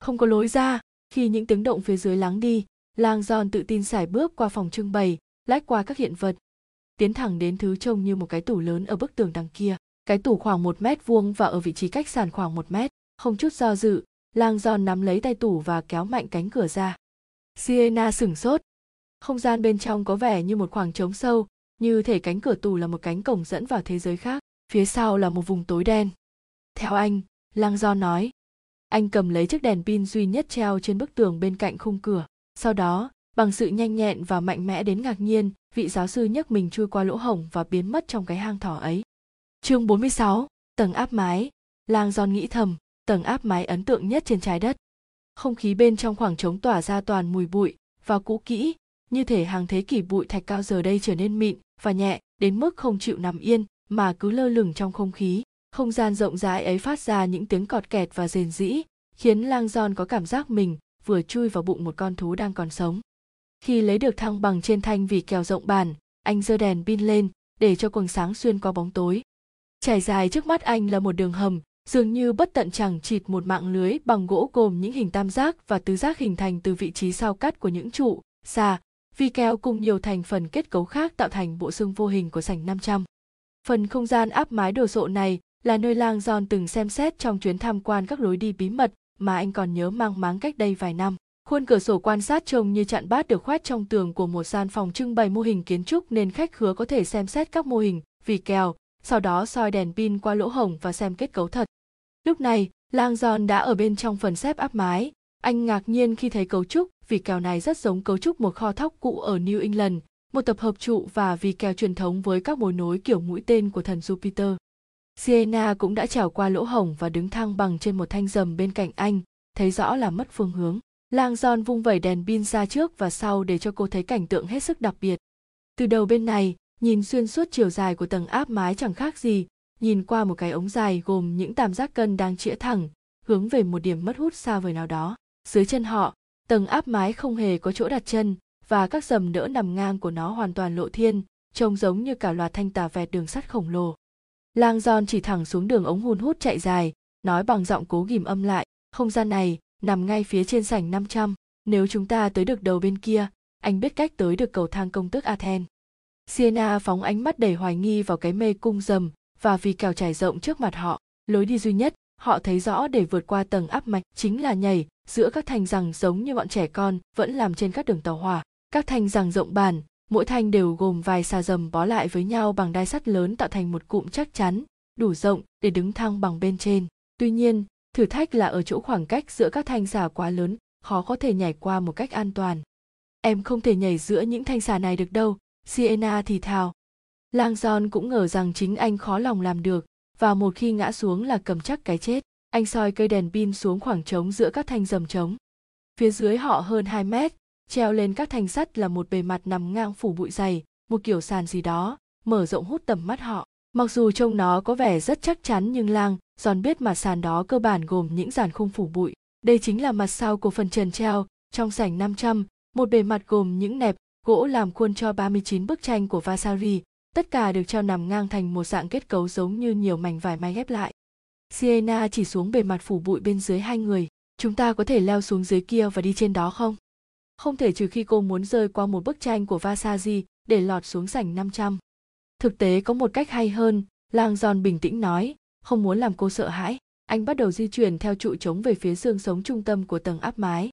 không có lối ra. Khi những tiếng động phía dưới lắng đi lang giòn tự tin sải bước qua phòng trưng bày, lách qua các hiện vật. Tiến thẳng đến thứ trông như một cái tủ lớn ở bức tường đằng kia. Cái tủ khoảng một mét vuông và ở vị trí cách sàn khoảng một mét. Không chút do dự lang giòn nắm lấy tay tủ và kéo mạnh cánh cửa ra. Siena sửng sốt. Không gian bên trong có vẻ như một khoảng trống sâu, như thể cánh cửa tủ là một cánh cổng dẫn vào thế giới khác, phía sau là một vùng tối đen. Theo anh lang do nói anh cầm lấy chiếc đèn pin duy nhất treo trên bức tường bên cạnh khung cửa. Sau đó bằng sự nhanh nhẹn và mạnh mẽ đến ngạc nhiên vị giáo sư nhấc mình chui qua lỗ hổng và biến mất trong cái hang thỏ ấy. Chương 46, tầng áp mái. Lang giòn nghĩ thầm tầng áp mái ấn tượng nhất trên trái đất. Không khí bên trong khoảng trống tỏa ra toàn mùi bụi và cũ kỹ như thể hàng thế kỷ bụi thạch cao giờ đây trở nên mịn và nhẹ đến mức không chịu nằm yên mà cứ lơ lửng trong không khí không gian rộng rãi ấy phát ra những tiếng cọt kẹt và rền rĩ khiến lang giòn có cảm giác mình vừa chui vào bụng một con thú đang còn sống khi lấy được thăng bằng trên thanh vì kèo rộng bàn anh giơ đèn pin lên để cho quầng sáng xuyên qua bóng tối trải dài trước mắt anh là một đường hầm dường như bất tận chẳng chịt một mạng lưới bằng gỗ gồm những hình tam giác và tứ giác hình thành từ vị trí sao cắt của những trụ, xà, vi keo cùng nhiều thành phần kết cấu khác tạo thành bộ xương vô hình của sảnh 500. Phần không gian áp mái đồ sộ này là nơi lang giòn từng xem xét trong chuyến tham quan các lối đi bí mật mà anh còn nhớ mang máng cách đây vài năm. Khuôn cửa sổ quan sát trông như chặn bát được khoét trong tường của một gian phòng trưng bày mô hình kiến trúc nên khách khứa có thể xem xét các mô hình, vì kèo, sau đó soi đèn pin qua lỗ hổng và xem kết cấu thật. Lúc này, lang giòn đã ở bên trong phần xếp áp mái. Anh ngạc nhiên khi thấy cấu trúc vì kèo này rất giống cấu trúc một kho thóc cũ ở New England, một tập hợp trụ và vì kèo truyền thống với các mối nối kiểu mũi tên của thần Jupiter. Sienna cũng đã trèo qua lỗ hổng và đứng thăng bằng trên một thanh rầm bên cạnh anh, thấy rõ là mất phương hướng. Lang Giòn vung vẩy đèn pin ra trước và sau để cho cô thấy cảnh tượng hết sức đặc biệt. Từ đầu bên này, nhìn xuyên suốt chiều dài của tầng áp mái chẳng khác gì, nhìn qua một cái ống dài gồm những tam giác cân đang chĩa thẳng, hướng về một điểm mất hút xa vời nào đó. Dưới chân họ, tầng áp mái không hề có chỗ đặt chân và các dầm đỡ nằm ngang của nó hoàn toàn lộ thiên, trông giống như cả loạt thanh tà vẹt đường sắt khổng lồ. Lang Giòn chỉ thẳng xuống đường ống hun hút chạy dài, nói bằng giọng cố ghìm âm lại, không gian này nằm ngay phía trên sảnh 500, nếu chúng ta tới được đầu bên kia, anh biết cách tới được cầu thang công tước Athen. Siena phóng ánh mắt đầy hoài nghi vào cái mê cung rầm và vì kèo trải rộng trước mặt họ, lối đi duy nhất họ thấy rõ để vượt qua tầng áp mạch chính là nhảy giữa các thanh rằng giống như bọn trẻ con vẫn làm trên các đường tàu hỏa. Các thanh rằng rộng bản, mỗi thanh đều gồm vài xà dầm bó lại với nhau bằng đai sắt lớn tạo thành một cụm chắc chắn, đủ rộng để đứng thăng bằng bên trên. Tuy nhiên, thử thách là ở chỗ khoảng cách giữa các thanh xà quá lớn, khó có thể nhảy qua một cách an toàn. Em không thể nhảy giữa những thanh xà này được đâu, Sienna thì thào. Lang john cũng ngờ rằng chính anh khó lòng làm được, và một khi ngã xuống là cầm chắc cái chết. Anh soi cây đèn pin xuống khoảng trống giữa các thanh dầm trống. Phía dưới họ hơn 2 mét, treo lên các thanh sắt là một bề mặt nằm ngang phủ bụi dày, một kiểu sàn gì đó, mở rộng hút tầm mắt họ. Mặc dù trông nó có vẻ rất chắc chắn nhưng lang, giòn biết mặt sàn đó cơ bản gồm những dàn khung phủ bụi. Đây chính là mặt sau của phần trần treo, trong sảnh 500, một bề mặt gồm những nẹp, gỗ làm khuôn cho 39 bức tranh của Vasari, tất cả được treo nằm ngang thành một dạng kết cấu giống như nhiều mảnh vải may ghép lại. Siena chỉ xuống bề mặt phủ bụi bên dưới hai người, chúng ta có thể leo xuống dưới kia và đi trên đó không? Không thể trừ khi cô muốn rơi qua một bức tranh của Vasari để lọt xuống sảnh 500. Thực tế có một cách hay hơn, Lang Giòn bình tĩnh nói, không muốn làm cô sợ hãi. Anh bắt đầu di chuyển theo trụ trống về phía xương sống trung tâm của tầng áp mái.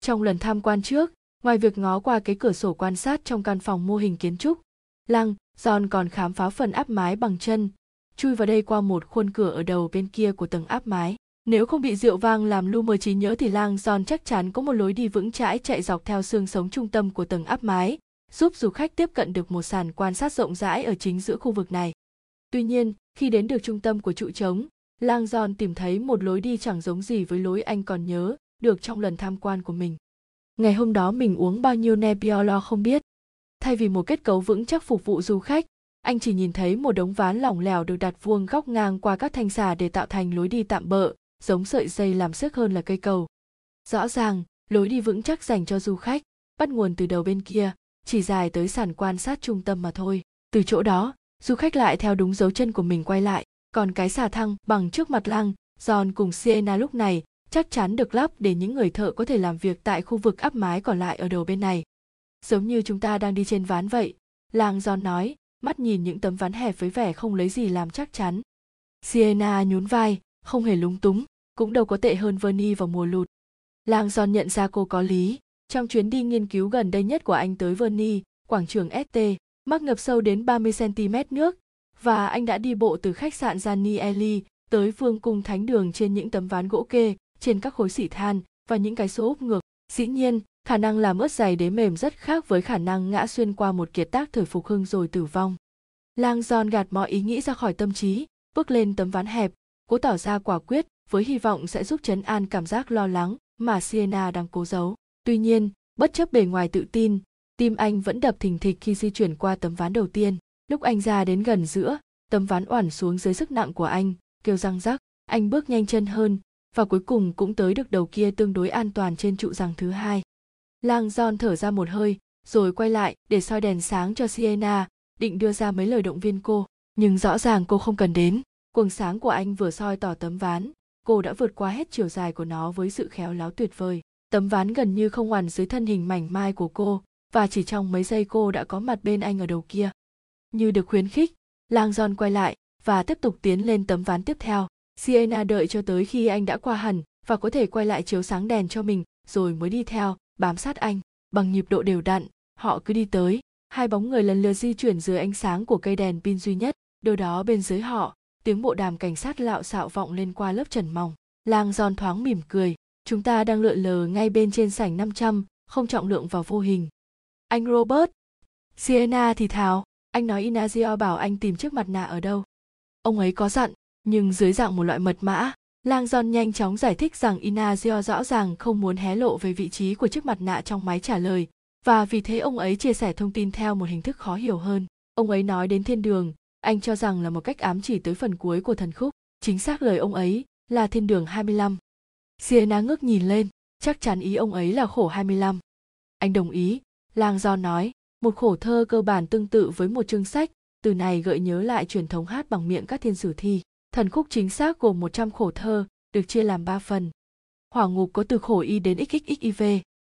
Trong lần tham quan trước, ngoài việc ngó qua cái cửa sổ quan sát trong căn phòng mô hình kiến trúc, Lang, Giòn còn khám phá phần áp mái bằng chân, chui vào đây qua một khuôn cửa ở đầu bên kia của tầng áp mái. Nếu không bị rượu vang làm lu mờ trí nhớ thì lang son chắc chắn có một lối đi vững chãi chạy dọc theo xương sống trung tâm của tầng áp mái, giúp du khách tiếp cận được một sàn quan sát rộng rãi ở chính giữa khu vực này. Tuy nhiên, khi đến được trung tâm của trụ trống, lang son tìm thấy một lối đi chẳng giống gì với lối anh còn nhớ được trong lần tham quan của mình. Ngày hôm đó mình uống bao nhiêu Nebbiolo không biết. Thay vì một kết cấu vững chắc phục vụ du khách, anh chỉ nhìn thấy một đống ván lỏng lẻo được đặt vuông góc ngang qua các thanh xà để tạo thành lối đi tạm bợ, giống sợi dây làm sức hơn là cây cầu. Rõ ràng, lối đi vững chắc dành cho du khách, bắt nguồn từ đầu bên kia, chỉ dài tới sàn quan sát trung tâm mà thôi. Từ chỗ đó, du khách lại theo đúng dấu chân của mình quay lại, còn cái xà thăng bằng trước mặt lăng, Giòn cùng Siena lúc này chắc chắn được lắp để những người thợ có thể làm việc tại khu vực áp mái còn lại ở đầu bên này. Giống như chúng ta đang đi trên ván vậy, Lang John nói, mắt nhìn những tấm ván hẹp với vẻ không lấy gì làm chắc chắn. Sienna nhún vai, không hề lúng túng, cũng đâu có tệ hơn Vernie vào mùa lụt. Lang Son nhận ra cô có lý. Trong chuyến đi nghiên cứu gần đây nhất của anh tới Vernie, quảng trường ST, mắc ngập sâu đến 30 cm nước, và anh đã đi bộ từ khách sạn Gianni Eli tới vương cung thánh đường trên những tấm ván gỗ kê, trên các khối xỉ than và những cái số úp ngược. Dĩ nhiên, khả năng làm ướt giày đế mềm rất khác với khả năng ngã xuyên qua một kiệt tác thời phục hưng rồi tử vong. Lang John gạt mọi ý nghĩ ra khỏi tâm trí, bước lên tấm ván hẹp, cố tỏ ra quả quyết với hy vọng sẽ giúp chấn an cảm giác lo lắng mà Sienna đang cố giấu. Tuy nhiên, bất chấp bề ngoài tự tin, tim anh vẫn đập thình thịch khi di chuyển qua tấm ván đầu tiên. Lúc anh ra đến gần giữa, tấm ván oản xuống dưới sức nặng của anh, kêu răng rắc, anh bước nhanh chân hơn, và cuối cùng cũng tới được đầu kia tương đối an toàn trên trụ rằng thứ hai. Lang John thở ra một hơi, rồi quay lại để soi đèn sáng cho Sienna, định đưa ra mấy lời động viên cô, nhưng rõ ràng cô không cần đến. Quầng sáng của anh vừa soi tỏ tấm ván, cô đã vượt qua hết chiều dài của nó với sự khéo léo tuyệt vời. Tấm ván gần như không hoàn dưới thân hình mảnh mai của cô, và chỉ trong mấy giây cô đã có mặt bên anh ở đầu kia. Như được khuyến khích, Lang John quay lại và tiếp tục tiến lên tấm ván tiếp theo. Sienna đợi cho tới khi anh đã qua hẳn và có thể quay lại chiếu sáng đèn cho mình, rồi mới đi theo, bám sát anh. Bằng nhịp độ đều đặn, họ cứ đi tới, hai bóng người lần lượt di chuyển dưới ánh sáng của cây đèn pin duy nhất. Đâu đó bên dưới họ, tiếng bộ đàm cảnh sát lạo xạo vọng lên qua lớp trần mỏng. Lang giòn thoáng mỉm cười, chúng ta đang lượn lờ ngay bên trên sảnh 500, không trọng lượng vào vô hình. Anh Robert. Sienna thì thào, anh nói Inazio bảo anh tìm chiếc mặt nạ ở đâu. Ông ấy có dặn, nhưng dưới dạng một loại mật mã. Lang giòn nhanh chóng giải thích rằng Inazio rõ ràng không muốn hé lộ về vị trí của chiếc mặt nạ trong máy trả lời, và vì thế ông ấy chia sẻ thông tin theo một hình thức khó hiểu hơn. Ông ấy nói đến thiên đường, anh cho rằng là một cách ám chỉ tới phần cuối của thần khúc. Chính xác lời ông ấy là thiên đường 25. Sienna ngước nhìn lên, chắc chắn ý ông ấy là khổ 25. Anh đồng ý, Lang Do nói, một khổ thơ cơ bản tương tự với một chương sách, từ này gợi nhớ lại truyền thống hát bằng miệng các thiên sử thi. Thần khúc chính xác gồm 100 khổ thơ, được chia làm 3 phần. Hỏa ngục có từ khổ y đến xxxiv,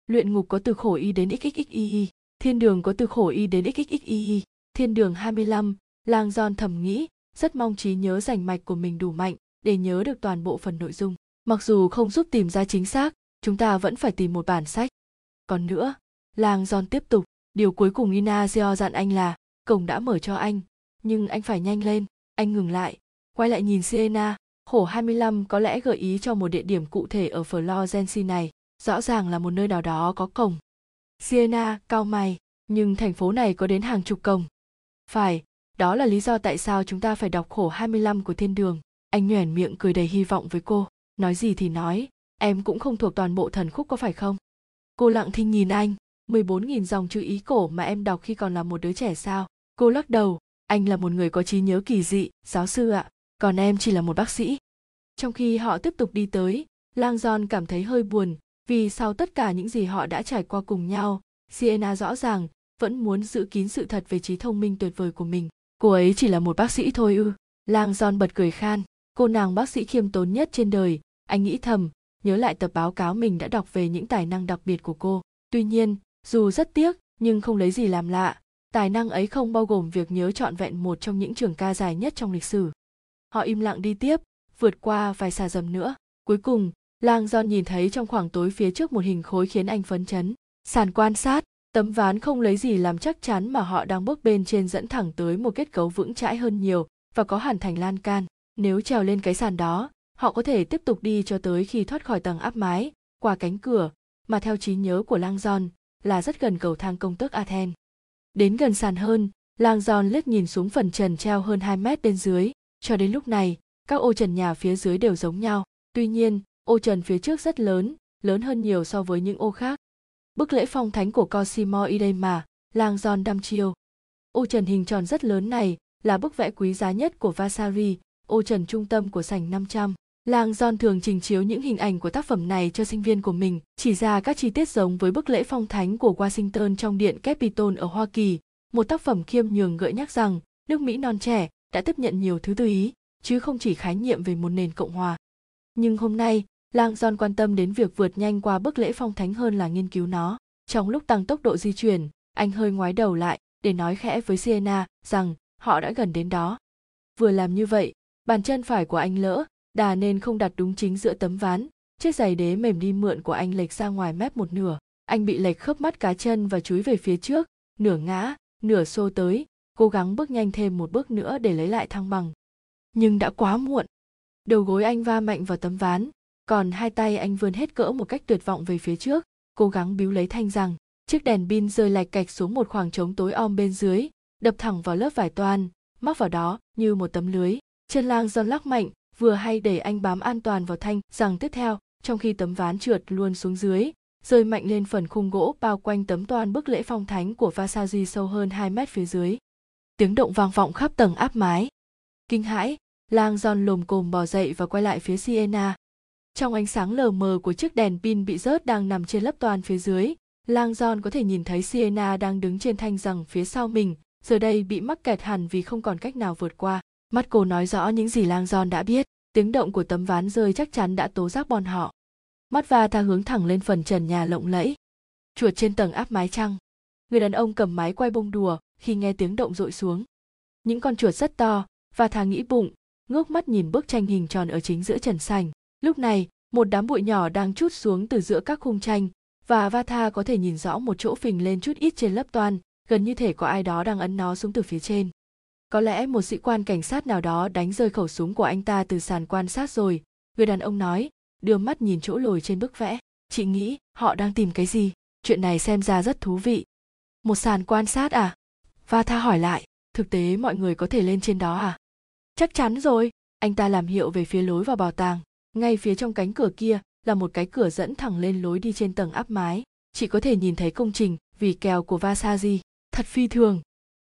luyện ngục có từ khổ y đến xxxii, thiên đường có từ khổ y đến xxxii, thiên đường 25, lang giòn thầm nghĩ, rất mong trí nhớ rành mạch của mình đủ mạnh để nhớ được toàn bộ phần nội dung. Mặc dù không giúp tìm ra chính xác, chúng ta vẫn phải tìm một bản sách. Còn nữa, lang giòn tiếp tục, điều cuối cùng Inazio dặn anh là, cổng đã mở cho anh, nhưng anh phải nhanh lên. Anh ngừng lại, quay lại nhìn Siena, khổ 25 có lẽ gợi ý cho một địa điểm cụ thể ở Florence này, rõ ràng là một nơi nào đó có cổng. Siena cao mày, nhưng thành phố này có đến hàng chục cổng. Phải, đó là lý do tại sao chúng ta phải đọc khổ 25 của thiên đường. Anh nhoẻn miệng cười đầy hy vọng với cô, nói gì thì nói, em cũng không thuộc toàn bộ thần khúc có phải không? Cô lặng thinh nhìn anh, 14.000 dòng chữ ý cổ mà em đọc khi còn là một đứa trẻ sao? Cô lắc đầu, anh là một người có trí nhớ kỳ dị, giáo sư ạ còn em chỉ là một bác sĩ trong khi họ tiếp tục đi tới lang john cảm thấy hơi buồn vì sau tất cả những gì họ đã trải qua cùng nhau sienna rõ ràng vẫn muốn giữ kín sự thật về trí thông minh tuyệt vời của mình cô ấy chỉ là một bác sĩ thôi ư? Lang Giòn bật cười khan. Cô nàng bác sĩ khiêm tốn nhất trên đời. Anh nghĩ thầm, nhớ lại tập báo cáo mình đã đọc về những tài năng đặc biệt của cô. Tuy nhiên, dù rất tiếc, nhưng không lấy gì làm lạ. Tài năng ấy không bao gồm việc nhớ trọn vẹn một trong những trường ca dài nhất trong lịch sử. Họ im lặng đi tiếp, vượt qua vài xà dầm nữa. Cuối cùng, lang Giòn nhìn thấy trong khoảng tối phía trước một hình khối khiến anh phấn chấn. Sàn quan sát tấm ván không lấy gì làm chắc chắn mà họ đang bước bên trên dẫn thẳng tới một kết cấu vững chãi hơn nhiều và có hẳn thành lan can nếu trèo lên cái sàn đó họ có thể tiếp tục đi cho tới khi thoát khỏi tầng áp mái qua cánh cửa mà theo trí nhớ của lang Giòn là rất gần cầu thang công tước Athens. Đến gần sàn hơn, lang giòn liếc nhìn xuống phần trần treo hơn 2 mét bên dưới. Cho đến lúc này, các ô trần nhà phía dưới đều giống nhau. Tuy nhiên, ô trần phía trước rất lớn, lớn hơn nhiều so với những ô khác. Bức lễ phong thánh của Cosimo Idema, làng giòn đăm chiêu. Ô trần hình tròn rất lớn này là bức vẽ quý giá nhất của Vasari, ô trần trung tâm của sảnh 500. Làng John thường trình chiếu những hình ảnh của tác phẩm này cho sinh viên của mình, chỉ ra các chi tiết giống với bức lễ phong thánh của Washington trong điện Capitol ở Hoa Kỳ, một tác phẩm khiêm nhường gợi nhắc rằng nước Mỹ non trẻ đã tiếp nhận nhiều thứ từ Ý, chứ không chỉ khái niệm về một nền cộng hòa. Nhưng hôm nay, lang John quan tâm đến việc vượt nhanh qua bức lễ phong thánh hơn là nghiên cứu nó. Trong lúc tăng tốc độ di chuyển, anh hơi ngoái đầu lại để nói khẽ với sienna rằng họ đã gần đến đó. Vừa làm như vậy, bàn chân phải của anh lỡ, đà nên không đặt đúng chính giữa tấm ván. Chiếc giày đế mềm đi mượn của anh lệch ra ngoài mép một nửa. Anh bị lệch khớp mắt cá chân và chúi về phía trước, nửa ngã, nửa xô tới, cố gắng bước nhanh thêm một bước nữa để lấy lại thăng bằng. Nhưng đã quá muộn. Đầu gối anh va mạnh vào tấm ván còn hai tay anh vươn hết cỡ một cách tuyệt vọng về phía trước cố gắng biếu lấy thanh rằng chiếc đèn pin rơi lạch cạch xuống một khoảng trống tối om bên dưới đập thẳng vào lớp vải toan mắc vào đó như một tấm lưới chân lang giòn lắc mạnh vừa hay đẩy anh bám an toàn vào thanh rằng tiếp theo trong khi tấm ván trượt luôn xuống dưới rơi mạnh lên phần khung gỗ bao quanh tấm toan bức lễ phong thánh của Vasaji sâu hơn 2 mét phía dưới. Tiếng động vang vọng khắp tầng áp mái. Kinh hãi, lang giòn lồm cồm bò dậy và quay lại phía Siena. Trong ánh sáng lờ mờ của chiếc đèn pin bị rớt đang nằm trên lớp toàn phía dưới, lang John có thể nhìn thấy Sienna đang đứng trên thanh rằng phía sau mình, giờ đây bị mắc kẹt hẳn vì không còn cách nào vượt qua. Mắt cô nói rõ những gì lang John đã biết, tiếng động của tấm ván rơi chắc chắn đã tố giác bọn họ. Mắt va tha hướng thẳng lên phần trần nhà lộng lẫy. Chuột trên tầng áp mái trăng. Người đàn ông cầm máy quay bông đùa khi nghe tiếng động rội xuống. Những con chuột rất to và thà nghĩ bụng ngước mắt nhìn bức tranh hình tròn ở chính giữa trần sành lúc này một đám bụi nhỏ đang chút xuống từ giữa các khung tranh và Vatha có thể nhìn rõ một chỗ phình lên chút ít trên lớp toan, gần như thể có ai đó đang ấn nó xuống từ phía trên. Có lẽ một sĩ quan cảnh sát nào đó đánh rơi khẩu súng của anh ta từ sàn quan sát rồi, người đàn ông nói, đưa mắt nhìn chỗ lồi trên bức vẽ. Chị nghĩ họ đang tìm cái gì? Chuyện này xem ra rất thú vị. Một sàn quan sát à? Vatha hỏi lại thực tế mọi người có thể lên trên đó à? Chắc chắn rồi anh ta làm hiệu về phía lối vào bảo tàng ngay phía trong cánh cửa kia là một cái cửa dẫn thẳng lên lối đi trên tầng áp mái. Chị có thể nhìn thấy công trình vì kèo của Vasaji. Thật phi thường.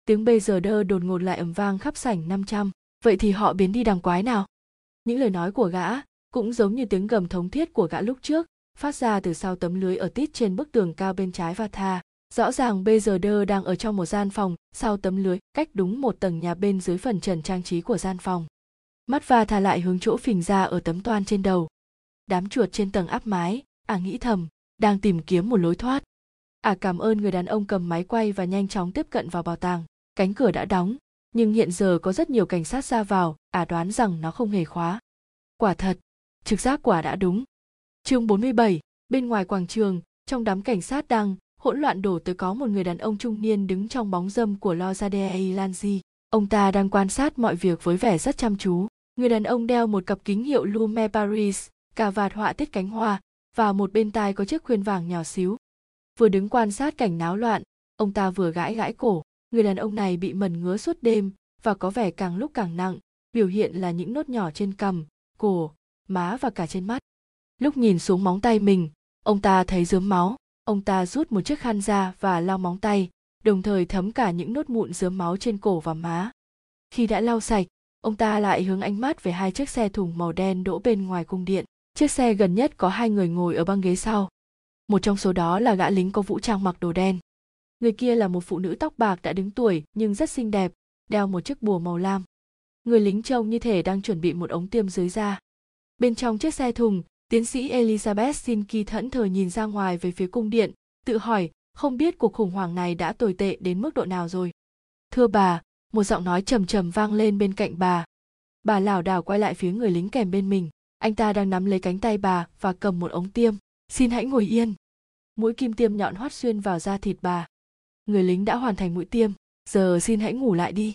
Tiếng bây giờ đơ đột ngột lại ầm vang khắp sảnh 500. Vậy thì họ biến đi đằng quái nào? Những lời nói của gã cũng giống như tiếng gầm thống thiết của gã lúc trước, phát ra từ sau tấm lưới ở tít trên bức tường cao bên trái và tha rõ ràng bây giờ đơ đang ở trong một gian phòng, sau tấm lưới, cách đúng một tầng nhà bên dưới phần trần trang trí của gian phòng mắt va thả lại hướng chỗ phình ra ở tấm toan trên đầu đám chuột trên tầng áp mái à nghĩ thầm đang tìm kiếm một lối thoát à cảm ơn người đàn ông cầm máy quay và nhanh chóng tiếp cận vào bảo tàng cánh cửa đã đóng nhưng hiện giờ có rất nhiều cảnh sát ra vào à đoán rằng nó không hề khóa quả thật trực giác quả đã đúng. Chương 47, bên ngoài quảng trường, trong đám cảnh sát đang hỗn loạn đổ tới có một người đàn ông trung niên đứng trong bóng dâm của Lozadea Lanzi. Ông ta đang quan sát mọi việc với vẻ rất chăm chú. Người đàn ông đeo một cặp kính hiệu Lume Paris, cà vạt họa tiết cánh hoa và một bên tai có chiếc khuyên vàng nhỏ xíu. Vừa đứng quan sát cảnh náo loạn, ông ta vừa gãi gãi cổ. Người đàn ông này bị mẩn ngứa suốt đêm và có vẻ càng lúc càng nặng, biểu hiện là những nốt nhỏ trên cằm, cổ, má và cả trên mắt lúc nhìn xuống móng tay mình ông ta thấy dướm máu ông ta rút một chiếc khăn ra và lau móng tay đồng thời thấm cả những nốt mụn dớm máu trên cổ và má. Khi đã lau sạch ông ta lại hướng ánh mắt về hai chiếc xe thùng màu đen đỗ bên ngoài cung điện. Chiếc xe gần nhất có hai người ngồi ở băng ghế sau. Một trong số đó là gã lính có vũ trang mặc đồ đen. Người kia là một phụ nữ tóc bạc đã đứng tuổi nhưng rất xinh đẹp đeo một chiếc bùa màu lam. Người lính trông như thể đang chuẩn bị một ống tiêm dưới da. Bên trong chiếc xe thùng, tiến sĩ Elizabeth Sinki thẫn thờ nhìn ra ngoài về phía cung điện, tự hỏi không biết cuộc khủng hoảng này đã tồi tệ đến mức độ nào rồi. Thưa bà, một giọng nói trầm trầm vang lên bên cạnh bà. Bà lảo đảo quay lại phía người lính kèm bên mình. Anh ta đang nắm lấy cánh tay bà và cầm một ống tiêm. Xin hãy ngồi yên. Mũi kim tiêm nhọn hoắt xuyên vào da thịt bà. Người lính đã hoàn thành mũi tiêm. Giờ xin hãy ngủ lại đi.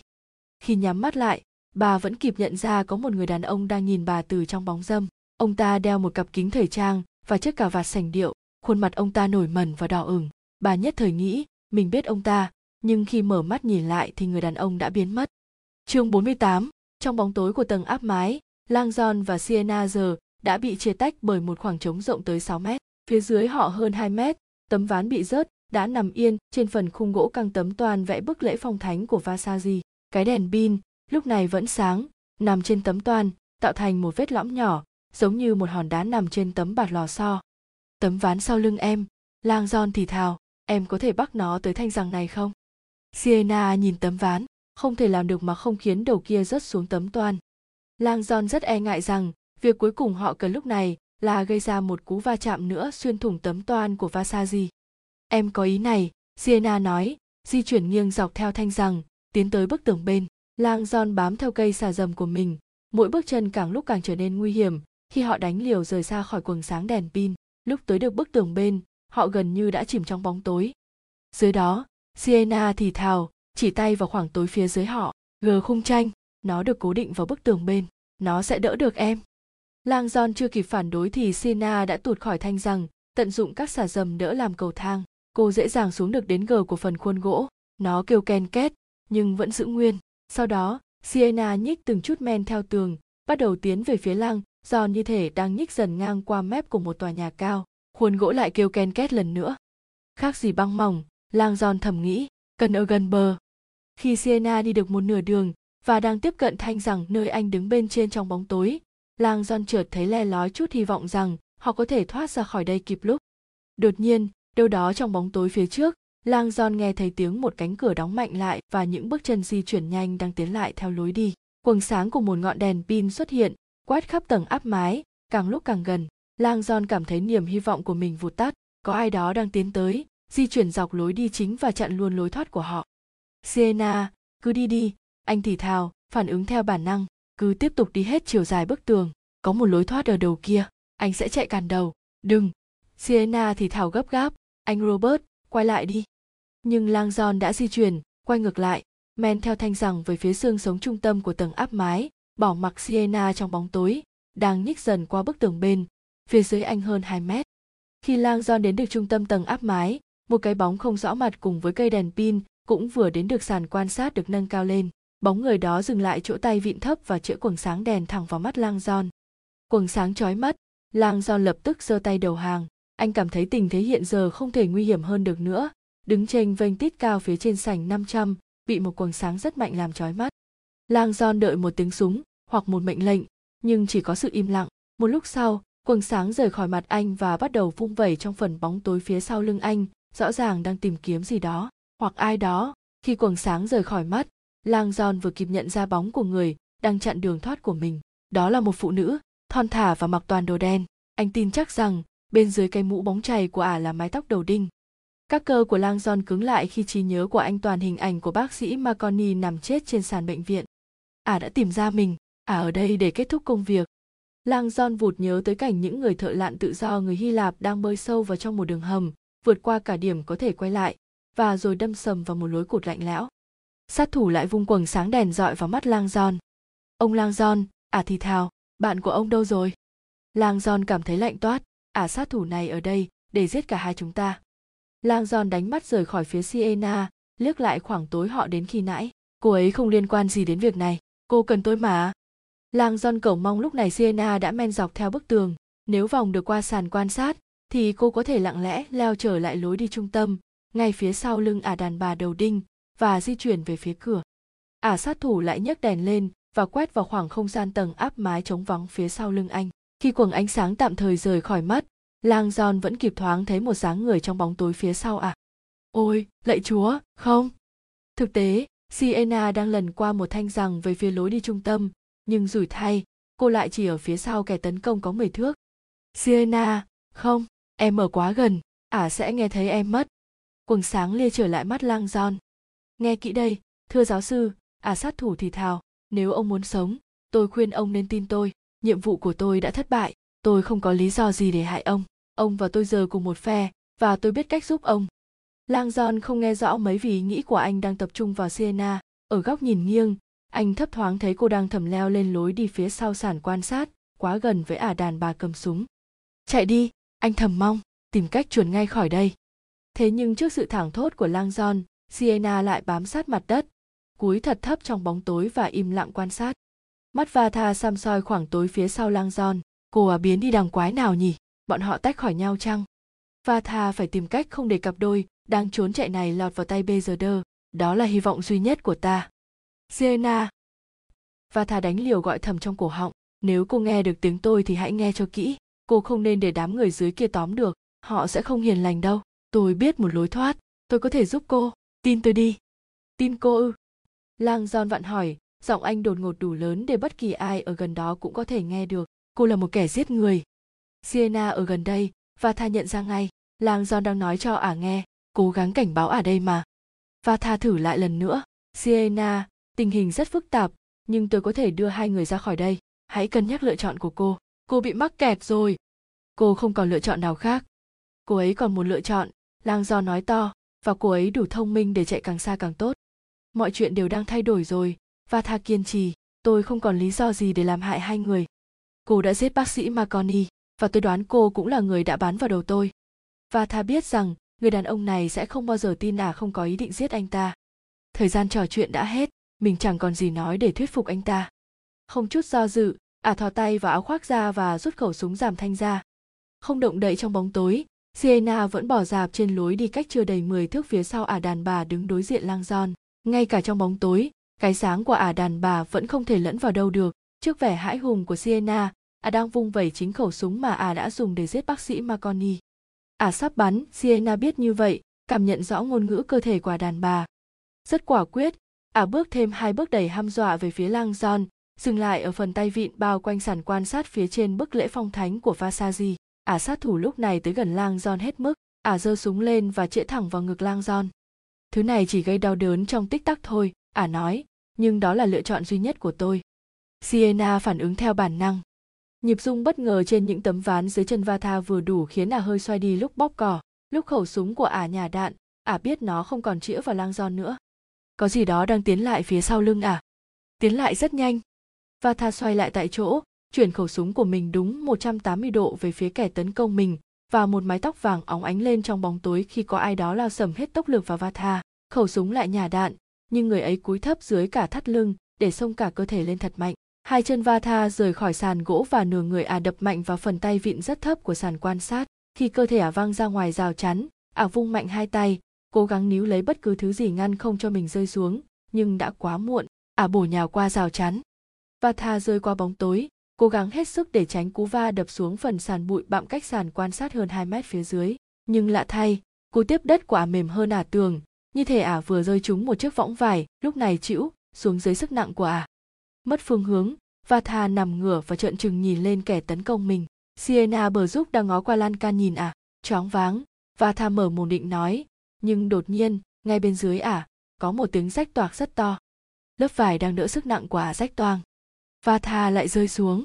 Khi nhắm mắt lại, bà vẫn kịp nhận ra có một người đàn ông đang nhìn bà từ trong bóng dâm ông ta đeo một cặp kính thời trang và chiếc cà vạt sành điệu khuôn mặt ông ta nổi mẩn và đỏ ửng bà nhất thời nghĩ mình biết ông ta nhưng khi mở mắt nhìn lại thì người đàn ông đã biến mất. Chương 48, trong bóng tối của tầng áp mái lang John và sienna giờ đã bị chia tách bởi một khoảng trống rộng tới 6 mét. Phía dưới họ hơn 2 mét tấm ván bị rớt đã nằm yên trên phần khung gỗ căng tấm toàn vẽ bức lễ phong thánh của Vasaji. Cái đèn pin lúc này vẫn sáng nằm trên tấm toàn tạo thành một vết lõm nhỏ giống như một hòn đá nằm trên tấm bạt lò xo. Tấm ván sau lưng em lang giòn thì thào em có thể bắt nó tới thanh rằng này không sienna nhìn tấm ván không thể làm được mà không khiến đầu kia rớt xuống tấm toan lang john rất e ngại rằng việc cuối cùng họ cần lúc này là gây ra một cú va chạm nữa xuyên thủng tấm toan của Vasari. Em có ý này, Sienna nói, di chuyển nghiêng dọc theo thanh rằng, tiến tới bức tường bên. Lang John bám theo cây xà dầm của mình, mỗi bước chân càng lúc càng trở nên nguy hiểm khi họ đánh liều rời xa khỏi quầng sáng đèn pin. Lúc tới được bức tường bên, họ gần như đã chìm trong bóng tối. Dưới đó, Sienna thì thào, chỉ tay vào khoảng tối phía dưới họ. G khung tranh, nó được cố định vào bức tường bên. Nó sẽ đỡ được em. Lang John chưa kịp phản đối thì Sienna đã tụt khỏi thanh rằng, tận dụng các xà dầm đỡ làm cầu thang. Cô dễ dàng xuống được đến gờ của phần khuôn gỗ. Nó kêu ken két, nhưng vẫn giữ nguyên. Sau đó, Sienna nhích từng chút men theo tường, bắt đầu tiến về phía Lang, John như thể đang nhích dần ngang qua mép của một tòa nhà cao. Khuôn gỗ lại kêu ken két lần nữa. Khác gì băng mỏng, Lang Giòn thầm nghĩ, cần ở gần bờ. Khi Sienna đi được một nửa đường và đang tiếp cận thanh rằng nơi anh đứng bên trên trong bóng tối, Lang Giòn chợt thấy le lói chút hy vọng rằng họ có thể thoát ra khỏi đây kịp lúc. Đột nhiên, đâu đó trong bóng tối phía trước, Lang Giòn nghe thấy tiếng một cánh cửa đóng mạnh lại và những bước chân di chuyển nhanh đang tiến lại theo lối đi. Quầng sáng của một ngọn đèn pin xuất hiện, quét khắp tầng áp mái, càng lúc càng gần. Lang John cảm thấy niềm hy vọng của mình vụt tắt, có ai đó đang tiến tới, di chuyển dọc lối đi chính và chặn luôn lối thoát của họ. Sienna, cứ đi đi, anh thì thào, phản ứng theo bản năng, cứ tiếp tục đi hết chiều dài bức tường, có một lối thoát ở đầu kia, anh sẽ chạy càn đầu, đừng. Sienna thì thào gấp gáp, anh Robert, quay lại đi. Nhưng lang John đã di chuyển, quay ngược lại, men theo thanh rằng về phía xương sống trung tâm của tầng áp mái, bỏ mặc Sienna trong bóng tối, đang nhích dần qua bức tường bên, phía dưới anh hơn 2 mét. Khi lang giòn đến được trung tâm tầng áp mái, một cái bóng không rõ mặt cùng với cây đèn pin cũng vừa đến được sàn quan sát được nâng cao lên bóng người đó dừng lại chỗ tay vịn thấp và chữa quầng sáng đèn thẳng vào mắt lang giòn quầng sáng chói mắt lang giòn lập tức giơ tay đầu hàng anh cảm thấy tình thế hiện giờ không thể nguy hiểm hơn được nữa đứng trên vênh tít cao phía trên sảnh 500, bị một quầng sáng rất mạnh làm chói mắt. Lang Giòn đợi một tiếng súng hoặc một mệnh lệnh, nhưng chỉ có sự im lặng. Một lúc sau, quầng sáng rời khỏi mặt anh và bắt đầu vung vẩy trong phần bóng tối phía sau lưng anh, rõ ràng đang tìm kiếm gì đó hoặc ai đó. Khi quầng sáng rời khỏi mắt lang giòn vừa kịp nhận ra bóng của người đang chặn đường thoát của mình. Đó là một phụ nữ thon thả và mặc toàn đồ đen. Anh tin chắc rằng bên dưới cái mũ bóng chày của ả là mái tóc đầu đinh. Các cơ của lang giòn cứng lại khi trí nhớ của anh toàn hình ảnh của bác sĩ Marconi nằm chết trên sàn bệnh viện. Ả đã tìm ra mình ả ở đây để kết thúc công việc lang John vụt nhớ tới cảnh những người thợ lặn tự do người hy lạp đang bơi sâu vào trong một đường hầm vượt qua cả điểm có thể quay lại và rồi đâm sầm vào một lối cụt lạnh lẽo. Sát thủ lại vung quầng sáng đèn dọi vào mắt lang John. ông lang John, à thì thào bạn của ông đâu rồi? Lang John cảm thấy lạnh toát à sát thủ này ở đây để giết cả hai chúng ta. Lang John đánh mắt rời khỏi phía siena liếc lại khoảng tối họ đến khi nãy. Cô ấy không liên quan gì đến việc này cô cần tôi mà lang John cầu mong lúc này Sienna đã men dọc theo bức tường. Nếu vòng được qua sàn quan sát, thì cô có thể lặng lẽ leo trở lại lối đi trung tâm, ngay phía sau lưng ả đàn bà đầu đinh, và di chuyển về phía cửa. Ả sát thủ lại nhấc đèn lên và quét vào khoảng không gian tầng áp mái trống vắng phía sau lưng anh. Khi quầng ánh sáng tạm thời rời khỏi mắt, lang John vẫn kịp thoáng thấy một dáng người trong bóng tối phía sau ả ôi, lạy chúa, không. Thực tế sienna đang lần qua một thanh rằng về phía lối đi trung tâm nhưng rủi thay, cô lại chỉ ở phía sau kẻ tấn công có 10 thước. Sienna, không, em ở quá gần, ả sẽ nghe thấy em mất. Quầng sáng lia trở lại mắt lang giòn nghe kỹ đây, thưa giáo sư, ả sát thủ thì thào, nếu ông muốn sống, tôi khuyên ông nên tin tôi, nhiệm vụ của tôi đã thất bại, tôi không có lý do gì để hại ông ông và tôi giờ cùng một phe, và tôi biết cách giúp ông. Lang giòn không nghe rõ mấy vì ý nghĩ của anh đang tập trung vào sienna, ở góc nhìn nghiêng anh thấp thoáng thấy cô đang thầm leo lên lối đi phía sau sàn quan sát, quá gần với ả đàn bà cầm súng. Chạy đi, anh thầm mong, tìm cách chuồn ngay khỏi đây. Thế nhưng trước sự thảng thốt của lang giòn sienna lại bám sát mặt đất, cúi thật thấp trong bóng tối và im lặng quan sát. Mắt Vata xăm soi khoảng tối phía sau lang giòn cô à biến đi đằng quái nào nhỉ? Bọn họ tách khỏi nhau chăng? Vata phải tìm cách không để cặp đôi, đang trốn chạy này lọt vào tay Bezerder đó là hy vọng duy nhất của ta sienna thà đánh liều gọi thầm trong cổ họng, nếu cô nghe được tiếng tôi thì hãy nghe cho kỹ, cô không nên để đám người dưới kia tóm được, họ sẽ không hiền lành đâu. Tôi biết một lối thoát, tôi có thể giúp cô. Tin tôi đi. Tin cô ư? Lang giòn vặn hỏi, giọng anh đột ngột đủ lớn để bất kỳ ai ở gần đó cũng có thể nghe được, cô là một kẻ giết người. Sienna ở gần đây, và tha nhận ra ngay, lang Giòn đang nói cho ả nghe, cố gắng cảnh báo ả đây mà. Và tha thử lại lần nữa sienna tình hình rất phức tạp, nhưng tôi có thể đưa hai người ra khỏi đây. Hãy cân nhắc lựa chọn của cô. Cô bị mắc kẹt rồi. Cô không còn lựa chọn nào khác. Cô ấy còn một lựa chọn, lang do nói to, và cô ấy đủ thông minh để chạy càng xa càng tốt. Mọi chuyện đều đang thay đổi rồi, và tha kiên trì. Tôi không còn lý do gì để làm hại hai người. Cô đã giết bác sĩ Marconi, và tôi đoán cô cũng là người đã bắn vào đầu tôi. Và tha biết rằng, người đàn ông này sẽ không bao giờ tin à không có ý định giết anh ta. Thời gian trò chuyện đã hết mình chẳng còn gì nói để thuyết phục anh ta. Không chút do dự, ả à thò tay vào áo khoác ra và rút khẩu súng giảm thanh ra. Không động đậy trong bóng tối sienna vẫn bỏ dạp trên lối đi cách chưa đầy 10 thước phía sau ả đàn bà đứng đối diện lang giòn ngay cả trong bóng tối, cái sáng của ả đàn bà vẫn không thể lẫn vào đâu được. Trước vẻ hãi hùng của sienna ả đang vung vẩy chính khẩu súng mà ả đã dùng để giết bác sĩ marconi. Ả sắp bắn sienna biết như vậy, cảm nhận rõ ngôn ngữ cơ thể của đàn bà. Rất quả quyết ả bước thêm hai bước đầy ham dọa về phía lang giòn dừng lại ở phần tay vịn bao quanh sàn quan sát phía trên bức lễ phong thánh của Vasaji. Ả sát thủ lúc này tới gần lang giòn hết mức, ả giơ súng lên và chĩa thẳng vào ngực lang giòn. Thứ này chỉ gây đau đớn trong tích tắc thôi, ả nói, nhưng đó là lựa chọn duy nhất của tôi. Siena phản ứng theo bản năng. Nhịp rung bất ngờ trên những tấm ván dưới chân Vatha vừa đủ khiến ả hơi xoay đi lúc bóp cỏ. Lúc khẩu súng của ả nhả đạn, ả biết nó không còn chĩa vào lang giòn nữa. Có gì đó đang tiến lại phía sau lưng à? Tiến lại rất nhanh, Vatha xoay lại tại chỗ, chuyển khẩu súng của mình đúng 180 độ về phía kẻ tấn công mình và một mái tóc vàng óng ánh lên trong bóng tối khi có ai đó lao sầm hết tốc lực vào Vatha. Khẩu súng lại nhả đạn, nhưng người ấy cúi thấp dưới cả thắt lưng để xông cả cơ thể lên thật mạnh. Hai chân Vatha rời khỏi sàn gỗ và nửa người ả à đập mạnh vào phần tay vịn rất thấp của sàn quan sát. Khi cơ thể ả à văng ra ngoài rào chắn, ả à vung mạnh hai tay, cố gắng níu lấy bất cứ thứ gì ngăn không cho mình rơi xuống, nhưng đã quá muộn, ả bổ nhào qua rào chắn và thà rơi qua bóng tối, cố gắng hết sức để tránh cú va đập xuống phần sàn bụi bặm cách sàn quan sát hơn 2 mét phía dưới. Nhưng lạ thay, cú tiếp đất của ả mềm hơn ả tường, như thể ả vừa rơi trúng một chiếc võng vải, lúc này chịu xuống dưới sức nặng của ả. Mất phương hướng, và thà nằm ngửa và trợn trừng nhìn lên kẻ tấn công mình. Sienna bờ giúp đang ngó qua lan can nhìn ả, choáng váng, và thà mở mồm định nói, nhưng đột nhiên, ngay bên dưới ả, có một tiếng rách toạc rất to. Lớp vải đang đỡ sức nặng của ả rách toang. Và thà lại rơi xuống.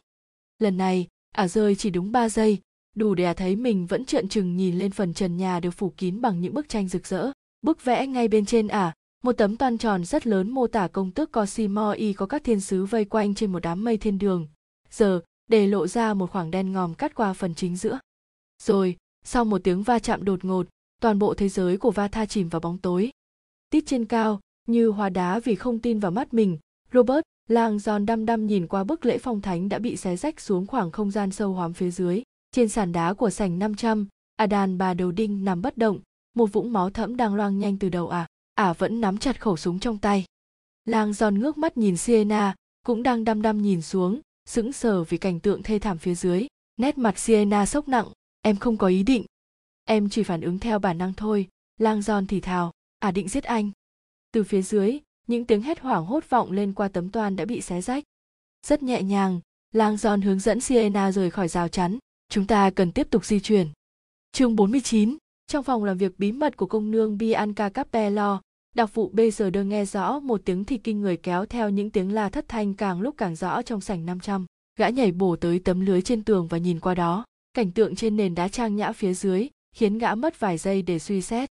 Lần này ả rơi chỉ đúng 3 giây đủ để ả thấy mình vẫn trợn trừng nhìn lên phần trần nhà được phủ kín bằng những bức tranh rực rỡ. Bức vẽ ngay bên trên ả một tấm toan tròn rất lớn mô tả công tước Cosimo y có các thiên sứ vây quanh trên một đám mây thiên đường. Giờ để lộ ra một khoảng đen ngòm cắt qua phần chính giữa. Rồi sau một tiếng va chạm đột ngột toàn bộ thế giới của Vata chìm vào bóng tối tít trên cao như hóa đá vì không tin vào mắt mình robert làng giòn đăm đăm nhìn qua bức lễ phong thánh đã bị xé rách xuống khoảng không gian sâu hoắm phía dưới. Trên sàn đá của sảnh 500, Adan à bà đầu đinh nằm bất động, một vũng máu thẫm đang loang nhanh từ đầu ả. À. Ả vẫn nắm chặt khẩu súng trong tay. Lang giòn ngước mắt nhìn Sienna, cũng đang đăm đăm nhìn xuống, sững sờ vì cảnh tượng thê thảm phía dưới. Nét mặt Sienna sốc nặng, em không có ý định. Em chỉ phản ứng theo bản năng thôi, lang giòn thì thào, ả định giết anh. Từ phía dưới, những tiếng hét hoảng hốt vọng lên qua tấm toan đã bị xé rách. Rất nhẹ nhàng, Lang Giòn hướng dẫn siena rời khỏi rào chắn. Chúng ta cần tiếp tục di chuyển. Chương 49, trong phòng làm việc bí mật của công nương Bianca Capello, đặc vụ bây giờ đơn nghe rõ một tiếng thì kinh người kéo theo những tiếng la thất thanh càng lúc càng rõ trong sảnh 500. Gã nhảy bổ tới tấm lưới trên tường và nhìn qua đó. Cảnh tượng trên nền đá trang nhã phía dưới khiến gã mất vài giây để suy xét.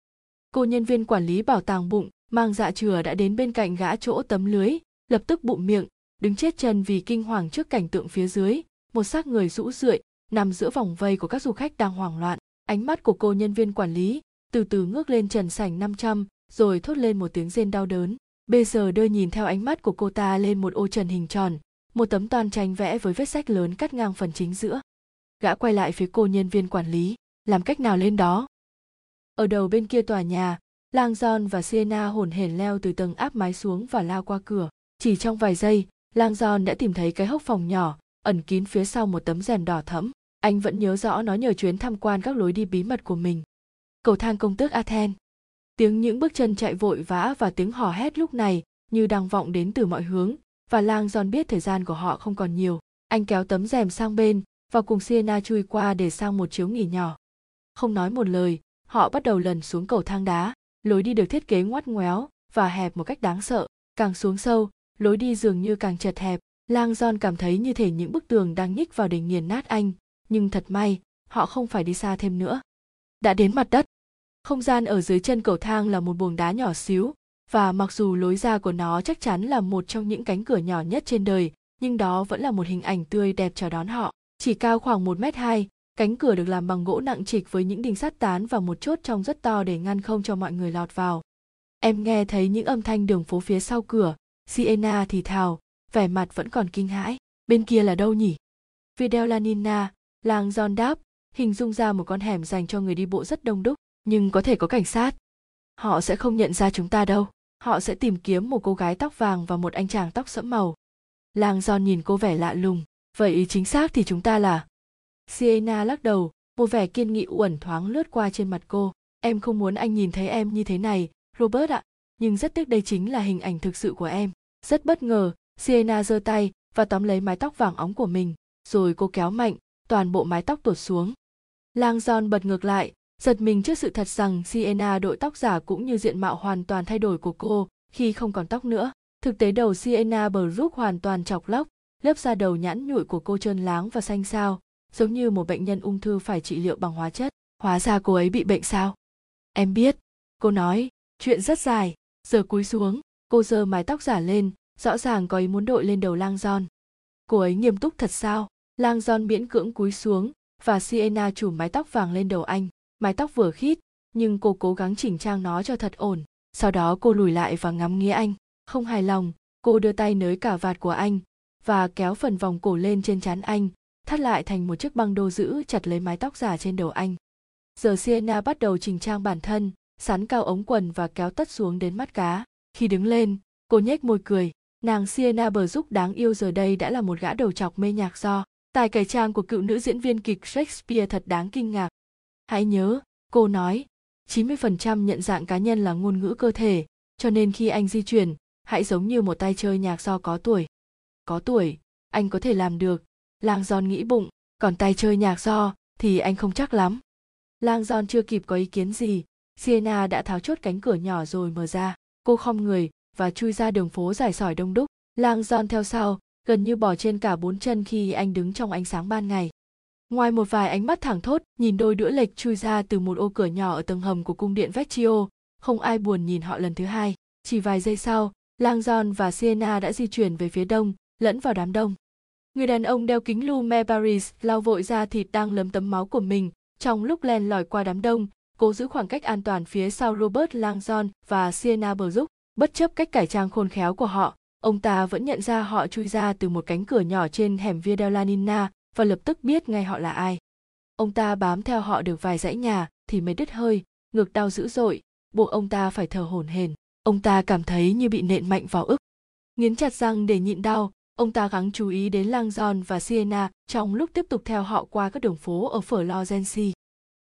Cô nhân viên quản lý bảo tàng bụng, mang dạ chừa đã đến bên cạnh gã chỗ tấm lưới, lập tức bụng miệng, đứng chết chân vì kinh hoàng trước cảnh tượng phía dưới. Một xác người rũ rượi, nằm giữa vòng vây của các du khách đang hoảng loạn. Ánh mắt của cô nhân viên quản lý, từ từ ngước lên trần sảnh 500 rồi thốt lên một tiếng rên đau đớn. Bây giờ đưa nhìn theo ánh mắt của cô ta lên một ô trần hình tròn, một tấm toàn tranh vẽ với vết sách lớn cắt ngang phần chính giữa. Gã quay lại phía cô nhân viên quản lý làm cách nào lên đó ở đầu bên kia tòa nhà Lang John và Sienna hồn hển leo từ tầng áp mái xuống và lao qua cửa. Chỉ trong vài giây, Lang John đã tìm thấy cái hốc phòng nhỏ, ẩn kín phía sau một tấm rèm đỏ thẫm. Anh vẫn nhớ rõ nó nhờ chuyến tham quan các lối đi bí mật của mình. Cầu thang công tước athen Tiếng những bước chân chạy vội vã và tiếng hò hét lúc này như đang vọng đến từ mọi hướng, và Lang John biết thời gian của họ không còn nhiều. Anh kéo tấm rèm sang bên, và cùng Sienna chui qua để sang một chiếu nghỉ nhỏ. Không nói một lời, họ bắt đầu lần xuống cầu thang đá, lối đi được thiết kế ngoắt ngoéo và hẹp một cách đáng sợ, càng xuống sâu, lối đi dường như càng chật hẹp. Lang John cảm thấy như thể những bức tường đang nhích vào để nghiền nát anh, nhưng thật may, họ không phải đi xa thêm nữa. Đã đến mặt đất. Không gian ở dưới chân cầu thang là một buồng đá nhỏ xíu, và mặc dù lối ra của nó chắc chắn là một trong những cánh cửa nhỏ nhất trên đời, nhưng đó vẫn là một hình ảnh tươi đẹp chào đón họ. Chỉ cao khoảng một mét hai cánh cửa được làm bằng gỗ nặng trịch với những đinh sắt tán và một chốt trong rất to để ngăn không cho mọi người lọt vào. Em nghe thấy những âm thanh đường phố phía sau cửa, Sienna thì thào, vẻ mặt vẫn còn kinh hãi. Bên kia là đâu nhỉ? Video Lanina, làng John đáp, hình dung ra một con hẻm dành cho người đi bộ rất đông đúc, nhưng có thể có cảnh sát. Họ sẽ không nhận ra chúng ta đâu. Họ sẽ tìm kiếm một cô gái tóc vàng và một anh chàng tóc sẫm màu. làng John nhìn cô vẻ lạ lùng. Vậy ý chính xác thì chúng ta là... Sienna lắc đầu, một vẻ kiên nghị uẩn thoáng lướt qua trên mặt cô. Em không muốn anh nhìn thấy em như thế này, Robert ạ. Nhưng rất tiếc đây chính là hình ảnh thực sự của em. Rất bất ngờ, Sienna giơ tay và tóm lấy mái tóc vàng óng của mình, rồi cô kéo mạnh, toàn bộ mái tóc tuột xuống. Lang John bật ngược lại, giật mình trước sự thật rằng Sienna đội tóc giả cũng như diện mạo hoàn toàn thay đổi của cô khi không còn tóc nữa. Thực tế đầu Sienna bờ rúc hoàn toàn chọc lóc, lớp da đầu nhẵn nhụi của cô trơn láng và xanh xao, giống như một bệnh nhân ung thư phải trị liệu bằng hóa chất. Hóa ra cô ấy bị bệnh sao? Em biết, cô nói, chuyện rất dài, giờ cúi xuống, cô giơ mái tóc giả lên, rõ ràng có ý muốn đội lên đầu lang giòn. Cô ấy nghiêm túc thật sao? Lang giòn miễn cưỡng cúi xuống, và Sienna chủ mái tóc vàng lên đầu anh. Mái tóc vừa khít, nhưng cô cố gắng chỉnh trang nó cho thật ổn. Sau đó cô lùi lại và ngắm nghía anh. Không hài lòng, cô đưa tay nới cả vạt của anh và kéo phần vòng cổ lên trên trán anh, thắt lại thành một chiếc băng đô giữ chặt lấy mái tóc giả trên đầu anh. Giờ Sienna bắt đầu chỉnh trang bản thân, sắn cao ống quần và kéo tất xuống đến mắt cá. Khi đứng lên, cô nhếch môi cười. Nàng Sienna bờ giúp đáng yêu giờ đây đã là một gã đầu chọc mê nhạc do. Tài cải trang của cựu nữ diễn viên kịch Shakespeare thật đáng kinh ngạc. Hãy nhớ, cô nói, 90% nhận dạng cá nhân là ngôn ngữ cơ thể, cho nên khi anh di chuyển, hãy giống như một tay chơi nhạc do có tuổi. Có tuổi, anh có thể làm được, Lang Giòn nghĩ bụng, còn tay chơi nhạc do thì anh không chắc lắm. Lang Giòn chưa kịp có ý kiến gì, Sienna đã tháo chốt cánh cửa nhỏ rồi mở ra. Cô khom người và chui ra đường phố dài sỏi đông đúc. Lang Giòn theo sau, gần như bỏ trên cả bốn chân khi anh đứng trong ánh sáng ban ngày. Ngoài một vài ánh mắt thẳng thốt nhìn đôi đũa lệch chui ra từ một ô cửa nhỏ ở tầng hầm của cung điện Vecchio, không ai buồn nhìn họ lần thứ hai. Chỉ vài giây sau, Lang John và Sienna đã di chuyển về phía đông, lẫn vào đám đông. Người đàn ông đeo kính Lume Paris lao vội ra thịt đang lấm tấm máu của mình, trong lúc len lỏi qua đám đông, cố giữ khoảng cách an toàn phía sau Robert Langdon và Sienna bờ bất chấp cách cải trang khôn khéo của họ, ông ta vẫn nhận ra họ chui ra từ một cánh cửa nhỏ trên hẻm Via della Nina và lập tức biết ngay họ là ai. Ông ta bám theo họ được vài dãy nhà thì mới đứt hơi, ngực đau dữ dội, buộc ông ta phải thở hổn hển. Ông ta cảm thấy như bị nện mạnh vào ức. Nghiến chặt răng để nhịn đau, ông ta gắng chú ý đến Lang Giòn và Sienna trong lúc tiếp tục theo họ qua các đường phố ở Florence.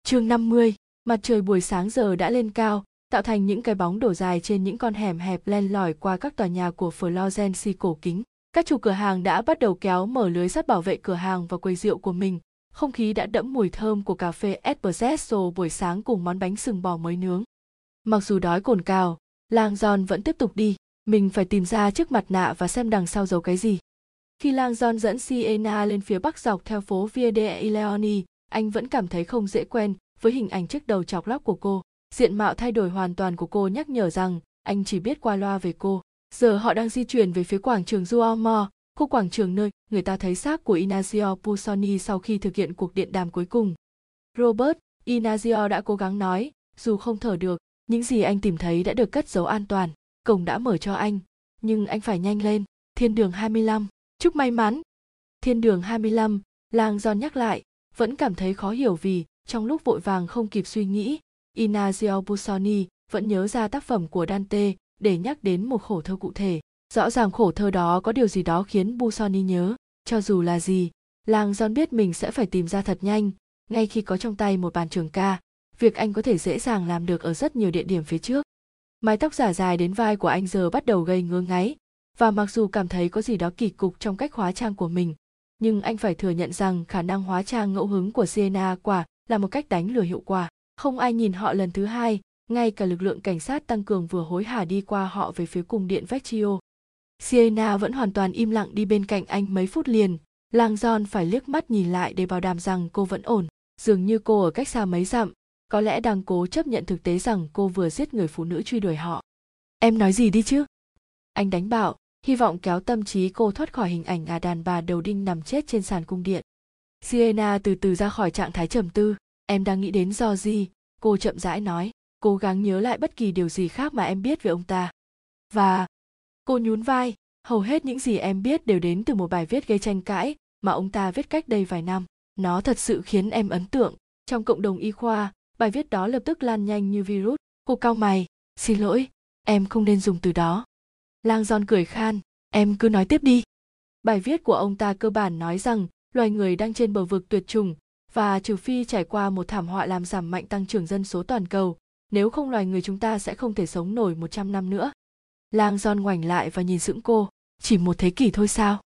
Chương 50, mặt trời buổi sáng giờ đã lên cao, tạo thành những cái bóng đổ dài trên những con hẻm hẹp len lỏi qua các tòa nhà của Florence cổ kính. Các chủ cửa hàng đã bắt đầu kéo mở lưới sắt bảo vệ cửa hàng và quầy rượu của mình. Không khí đã đẫm mùi thơm của cà phê espresso buổi sáng cùng món bánh sừng bò mới nướng. Mặc dù đói cồn cào, Lang John vẫn tiếp tục đi. Mình phải tìm ra chiếc mặt nạ và xem đằng sau giấu cái gì. Khi Lang John dẫn Sienna lên phía bắc dọc theo phố Via dei Leoni, anh vẫn cảm thấy không dễ quen với hình ảnh chiếc đầu chọc lóc của cô. Diện mạo thay đổi hoàn toàn của cô nhắc nhở rằng anh chỉ biết qua loa về cô. Giờ họ đang di chuyển về phía quảng trường Duomo, khu quảng trường nơi người ta thấy xác của Inazio Pusoni sau khi thực hiện cuộc điện đàm cuối cùng. Robert, Inazio đã cố gắng nói, dù không thở được, những gì anh tìm thấy đã được cất giấu an toàn. Cổng đã mở cho anh, nhưng anh phải nhanh lên. Thiên đường 25, chúc may mắn. Thiên đường 25, Lang Giòn nhắc lại, vẫn cảm thấy khó hiểu vì, trong lúc vội vàng không kịp suy nghĩ, Inazio Busoni vẫn nhớ ra tác phẩm của Dante để nhắc đến một khổ thơ cụ thể. Rõ ràng khổ thơ đó có điều gì đó khiến Busoni nhớ, cho dù là gì, Lang Giòn biết mình sẽ phải tìm ra thật nhanh, ngay khi có trong tay một bàn trường ca, việc anh có thể dễ dàng làm được ở rất nhiều địa điểm phía trước. Mái tóc giả dài đến vai của anh giờ bắt đầu gây ngứa ngáy, và mặc dù cảm thấy có gì đó kỳ cục trong cách hóa trang của mình, nhưng anh phải thừa nhận rằng khả năng hóa trang ngẫu hứng của Sienna quả là một cách đánh lừa hiệu quả. Không ai nhìn họ lần thứ hai, ngay cả lực lượng cảnh sát tăng cường vừa hối hả đi qua họ về phía cung điện Vecchio. Sienna vẫn hoàn toàn im lặng đi bên cạnh anh mấy phút liền, Lang John phải liếc mắt nhìn lại để bảo đảm rằng cô vẫn ổn, dường như cô ở cách xa mấy dặm, có lẽ đang cố chấp nhận thực tế rằng cô vừa giết người phụ nữ truy đuổi họ. Em nói gì đi chứ? Anh đánh bảo, hy vọng kéo tâm trí cô thoát khỏi hình ảnh à đàn bà đầu đinh nằm chết trên sàn cung điện. Sienna từ từ ra khỏi trạng thái trầm tư, em đang nghĩ đến do gì, cô chậm rãi nói, cố gắng nhớ lại bất kỳ điều gì khác mà em biết về ông ta. Và cô nhún vai, hầu hết những gì em biết đều đến từ một bài viết gây tranh cãi mà ông ta viết cách đây vài năm. Nó thật sự khiến em ấn tượng. Trong cộng đồng y khoa, bài viết đó lập tức lan nhanh như virus. Cô cao mày, xin lỗi, em không nên dùng từ đó. Lang Giòn cười khan, em cứ nói tiếp đi. Bài viết của ông ta cơ bản nói rằng loài người đang trên bờ vực tuyệt chủng và trừ phi trải qua một thảm họa làm giảm mạnh tăng trưởng dân số toàn cầu, nếu không loài người chúng ta sẽ không thể sống nổi 100 năm nữa. Lang Giòn ngoảnh lại và nhìn sững cô, chỉ một thế kỷ thôi sao?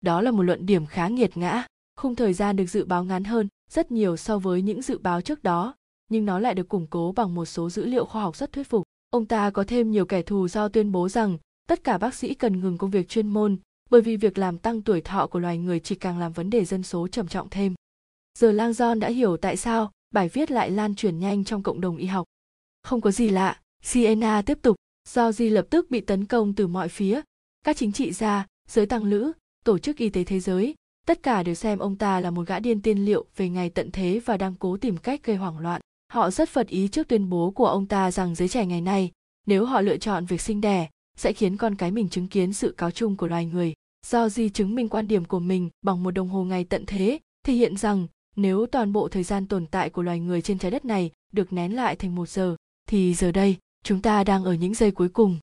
Đó là một luận điểm khá nghiệt ngã, khung thời gian được dự báo ngắn hơn rất nhiều so với những dự báo trước đó, nhưng nó lại được củng cố bằng một số dữ liệu khoa học rất thuyết phục. Ông ta có thêm nhiều kẻ thù do tuyên bố rằng tất cả bác sĩ cần ngừng công việc chuyên môn bởi vì việc làm tăng tuổi thọ của loài người chỉ càng làm vấn đề dân số trầm trọng thêm. Giờ Lang John đã hiểu tại sao bài viết lại lan truyền nhanh trong cộng đồng y học. Không có gì lạ, Sienna tiếp tục, do Di lập tức bị tấn công từ mọi phía, các chính trị gia, giới tăng lữ, tổ chức y tế thế giới, tất cả đều xem ông ta là một gã điên tiên liệu về ngày tận thế và đang cố tìm cách gây hoảng loạn. Họ rất phật ý trước tuyên bố của ông ta rằng giới trẻ ngày nay, nếu họ lựa chọn việc sinh đẻ, sẽ khiến con cái mình chứng kiến sự cáo chung của loài người. Do Di chứng minh quan điểm của mình bằng một đồng hồ ngày tận thế, thể hiện rằng nếu toàn bộ thời gian tồn tại của loài người trên trái đất này được nén lại thành một giờ, thì giờ đây chúng ta đang ở những giây cuối cùng.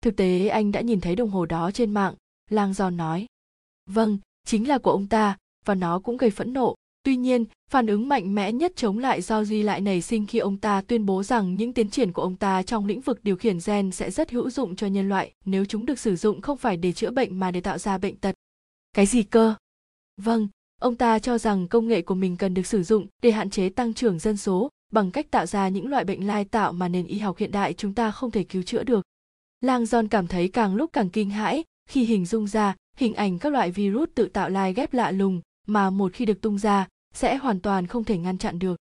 Thực tế anh đã nhìn thấy đồng hồ đó trên mạng, lang giòn nói. Vâng, chính là của ông ta, và nó cũng gây phẫn nộ. Tuy nhiên, phản ứng mạnh mẽ nhất chống lại do lại nảy sinh khi ông ta tuyên bố rằng những tiến triển của ông ta trong lĩnh vực điều khiển gen sẽ rất hữu dụng cho nhân loại nếu chúng được sử dụng không phải để chữa bệnh mà để tạo ra bệnh tật. Cái gì cơ? Vâng, ông ta cho rằng công nghệ của mình cần được sử dụng để hạn chế tăng trưởng dân số bằng cách tạo ra những loại bệnh lai tạo mà nền y học hiện đại chúng ta không thể cứu chữa được. Lang John cảm thấy càng lúc càng kinh hãi khi hình dung ra hình ảnh các loại virus tự tạo lai ghép lạ lùng mà một khi được tung ra sẽ hoàn toàn không thể ngăn chặn được.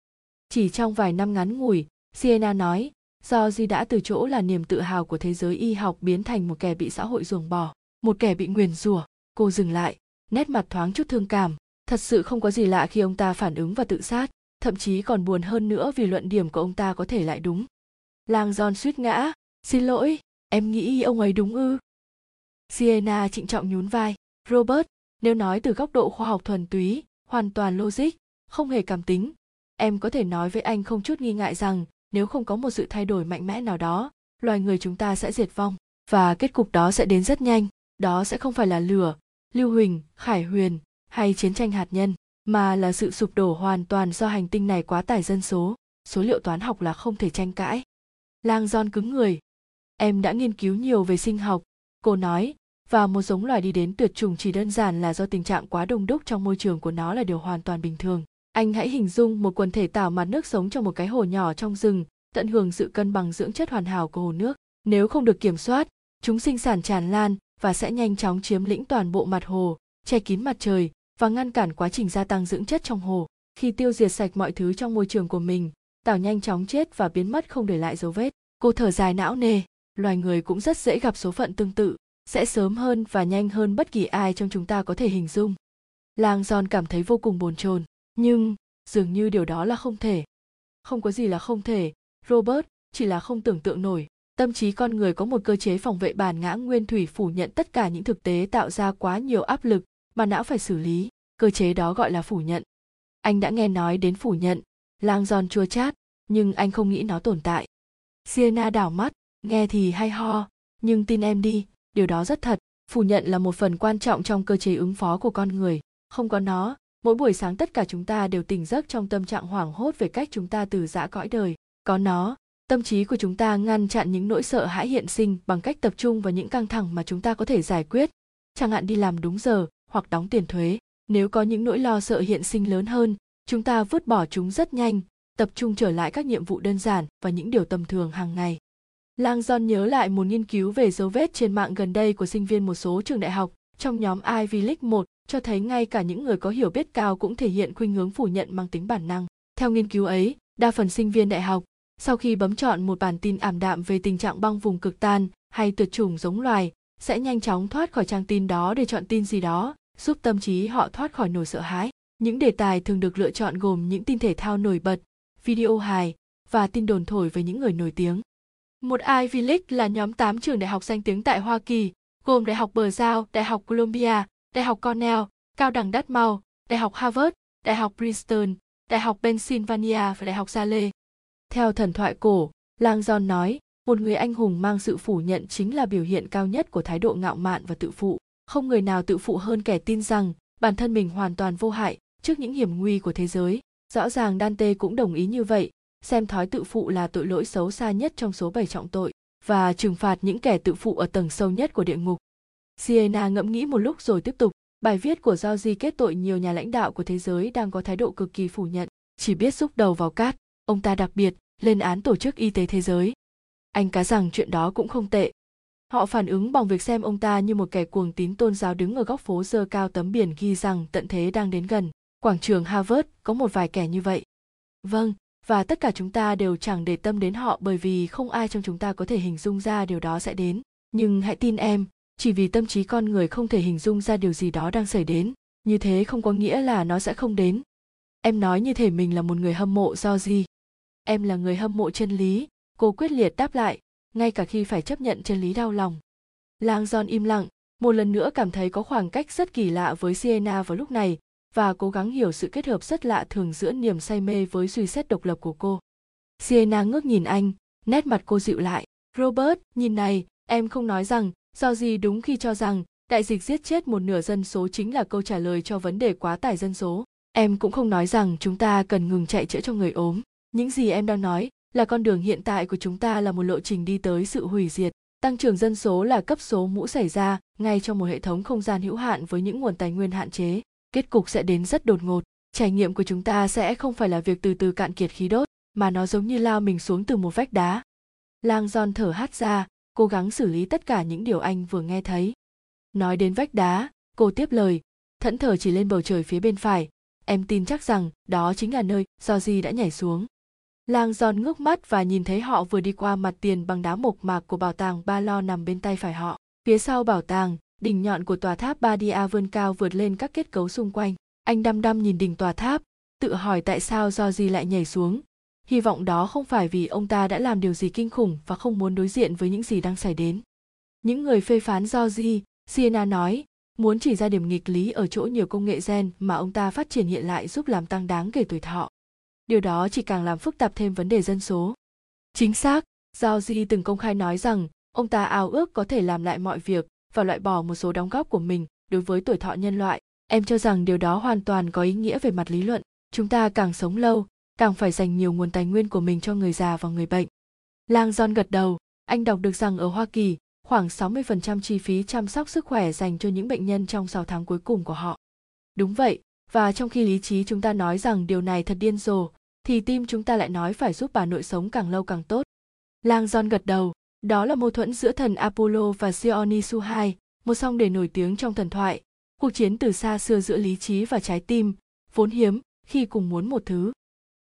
Chỉ trong vài năm ngắn ngủi, Sienna nói, do đã từ chỗ là niềm tự hào của thế giới y học biến thành một kẻ bị xã hội ruồng bỏ, một kẻ bị nguyền rủa. Cô dừng lại, nét mặt thoáng chút thương cảm. Thật sự không có gì lạ khi ông ta phản ứng và tự sát, thậm chí còn buồn hơn nữa vì luận điểm của ông ta có thể lại đúng. Lang John suýt ngã, xin lỗi, em nghĩ ông ấy đúng ư? Sienna trịnh trọng nhún vai, Robert, nếu nói từ góc độ khoa học thuần túy, hoàn toàn logic, không hề cảm tính, em có thể nói với anh không chút nghi ngại rằng nếu không có một sự thay đổi mạnh mẽ nào đó, loài người chúng ta sẽ diệt vong và kết cục đó sẽ đến rất nhanh. Đó sẽ không phải là lửa, lưu huỳnh, khải huyền hay chiến tranh hạt nhân, mà là sự sụp đổ hoàn toàn do hành tinh này quá tải dân số. Số liệu toán học là không thể tranh cãi. Lang giòn cứng người. Em đã nghiên cứu nhiều về sinh học, cô nói, và một giống loài đi đến tuyệt chủng chỉ đơn giản là do tình trạng quá đông đúc trong môi trường của nó là điều hoàn toàn bình thường. Anh hãy hình dung một quần thể tảo mặt nước sống trong một cái hồ nhỏ trong rừng, tận hưởng sự cân bằng dưỡng chất hoàn hảo của hồ nước. Nếu không được kiểm soát, chúng sinh sản tràn lan và sẽ nhanh chóng chiếm lĩnh toàn bộ mặt hồ, che kín mặt trời và ngăn cản quá trình gia tăng dưỡng chất trong hồ. Khi tiêu diệt sạch mọi thứ trong môi trường của mình, tảo nhanh chóng chết và biến mất không để lại dấu vết. Cô thở dài não nề, loài người cũng rất dễ gặp số phận tương tự sẽ sớm hơn và nhanh hơn bất kỳ ai trong chúng ta có thể hình dung. Lang giòn cảm thấy vô cùng bồn chồn, nhưng dường như điều đó là không thể. Không có gì là không thể. Robert chỉ là không tưởng tượng nổi. Tâm trí con người có một cơ chế phòng vệ bản ngã nguyên thủy phủ nhận tất cả những thực tế tạo ra quá nhiều áp lực mà não phải xử lý. Cơ chế đó gọi là phủ nhận. Anh đã nghe nói đến phủ nhận. Lang giòn chua chát, nhưng anh không nghĩ nó tồn tại. Sienna đảo mắt, nghe thì hay ho, nhưng tin em đi điều đó rất thật, phủ nhận là một phần quan trọng trong cơ chế ứng phó của con người. Không có nó, mỗi buổi sáng tất cả chúng ta đều tỉnh giấc trong tâm trạng hoảng hốt về cách chúng ta từ giã cõi đời. Có nó, tâm trí của chúng ta ngăn chặn những nỗi sợ hãi hiện sinh bằng cách tập trung vào những căng thẳng mà chúng ta có thể giải quyết. Chẳng hạn đi làm đúng giờ hoặc đóng tiền thuế. Nếu có những nỗi lo sợ hiện sinh lớn hơn, chúng ta vứt bỏ chúng rất nhanh, tập trung trở lại các nhiệm vụ đơn giản và những điều tầm thường hàng ngày lang john nhớ lại một nghiên cứu về dấu vết trên mạng gần đây của sinh viên một số trường đại học trong nhóm Ivy League 1 cho thấy ngay cả những người có hiểu biết cao cũng thể hiện khuynh hướng phủ nhận mang tính bản năng. Theo nghiên cứu ấy, đa phần sinh viên đại học, sau khi bấm chọn một bản tin ảm đạm về tình trạng băng vùng cực tan hay tuyệt chủng giống loài, sẽ nhanh chóng thoát khỏi trang tin đó để chọn tin gì đó, giúp tâm trí họ thoát khỏi nỗi sợ hãi. Những đề tài thường được lựa chọn gồm những tin thể thao nổi bật, video hài và tin đồn thổi về những người nổi tiếng. Một Ivy League là nhóm 8 trường đại học danh tiếng tại Hoa Kỳ, gồm Đại học Bờ Giao, Đại học Columbia, Đại học Cornell, Cao đẳng Dartmouth, Đại học Harvard, Đại học Princeton, Đại học Pennsylvania và Đại học Yale. Theo thần thoại cổ, Lang John nói, một người anh hùng mang sự phủ nhận chính là biểu hiện cao nhất của thái độ ngạo mạn và tự phụ. Không người nào tự phụ hơn kẻ tin rằng bản thân mình hoàn toàn vô hại trước những hiểm nguy của thế giới. Rõ ràng Dante cũng đồng ý như vậy, xem thói tự phụ là tội lỗi xấu xa nhất trong số bảy trọng tội và trừng phạt những kẻ tự phụ ở tầng sâu nhất của địa ngục. Siena ngẫm nghĩ một lúc rồi tiếp tục, bài viết của Georgie kết tội nhiều nhà lãnh đạo của thế giới đang có thái độ cực kỳ phủ nhận, chỉ biết xúc đầu vào cát, ông ta đặc biệt lên án tổ chức y tế thế giới. Anh cá rằng chuyện đó cũng không tệ. Họ phản ứng bằng việc xem ông ta như một kẻ cuồng tín tôn giáo đứng ở góc phố dơ cao tấm biển ghi rằng tận thế đang đến gần. Quảng trường Harvard có một vài kẻ như vậy. Vâng, và tất cả chúng ta đều chẳng để tâm đến họ bởi vì không ai trong chúng ta có thể hình dung ra điều đó sẽ đến. Nhưng hãy tin em, chỉ vì tâm trí con người không thể hình dung ra điều gì đó đang xảy đến, như thế không có nghĩa là nó sẽ không đến. Em nói như thể mình là một người hâm mộ do gì? Em là người hâm mộ chân lý, cô quyết liệt đáp lại, ngay cả khi phải chấp nhận chân lý đau lòng. Lang john im lặng, một lần nữa cảm thấy có khoảng cách rất kỳ lạ với sienna vào lúc này và cố gắng hiểu sự kết hợp rất lạ thường giữa niềm say mê với suy xét độc lập của cô. Sienna ngước nhìn anh, nét mặt cô dịu lại. Robert, nhìn này, em không nói rằng, do gì đúng khi cho rằng, đại dịch giết chết một nửa dân số chính là câu trả lời cho vấn đề quá tải dân số. Em cũng không nói rằng chúng ta cần ngừng chạy chữa cho người ốm. Những gì em đang nói là con đường hiện tại của chúng ta là một lộ trình đi tới sự hủy diệt. Tăng trưởng dân số là cấp số mũ xảy ra ngay trong một hệ thống không gian hữu hạn với những nguồn tài nguyên hạn chế kết cục sẽ đến rất đột ngột. Trải nghiệm của chúng ta sẽ không phải là việc từ từ cạn kiệt khí đốt, mà nó giống như lao mình xuống từ một vách đá. Lang giòn thở hắt ra, cố gắng xử lý tất cả những điều anh vừa nghe thấy. Nói đến vách đá, cô tiếp lời, thẫn thờ chỉ lên bầu trời phía bên phải. Em tin chắc rằng đó chính là nơi do di đã nhảy xuống. Lang giòn ngước mắt và nhìn thấy họ vừa đi qua mặt tiền bằng đá mộc mạc của bảo tàng ba lo nằm bên tay phải họ. Phía sau bảo tàng đỉnh nhọn của tòa tháp Badia vươn cao vượt lên các kết cấu xung quanh. Anh đăm đăm nhìn đỉnh tòa tháp, tự hỏi tại sao do gì lại nhảy xuống. Hy vọng đó không phải vì ông ta đã làm điều gì kinh khủng và không muốn đối diện với những gì đang xảy đến. Những người phê phán do gì, Siena nói, muốn chỉ ra điểm nghịch lý ở chỗ nhiều công nghệ gen mà ông ta phát triển hiện lại giúp làm tăng đáng kể tuổi thọ. Điều đó chỉ càng làm phức tạp thêm vấn đề dân số. Chính xác, Giao Di từng công khai nói rằng ông ta ao ước có thể làm lại mọi việc và loại bỏ một số đóng góp của mình đối với tuổi thọ nhân loại. Em cho rằng điều đó hoàn toàn có ý nghĩa về mặt lý luận. Chúng ta càng sống lâu càng phải dành nhiều nguồn tài nguyên của mình cho người già và người bệnh. Lang john gật đầu. Anh đọc được rằng ở hoa kỳ khoảng 60% chi phí chăm sóc sức khỏe dành cho những bệnh nhân trong 6 tháng cuối cùng của họ. Đúng vậy, và trong khi lý trí chúng ta nói rằng điều này thật điên rồ, thì tim chúng ta lại nói phải giúp bà nội sống càng lâu càng tốt. Lang John gật đầu, đó là mâu thuẫn giữa thần Apollo và Dionysus II, một song đề nổi tiếng trong thần thoại. Cuộc chiến từ xa xưa giữa lý trí và trái tim, vốn hiếm khi cùng muốn một thứ.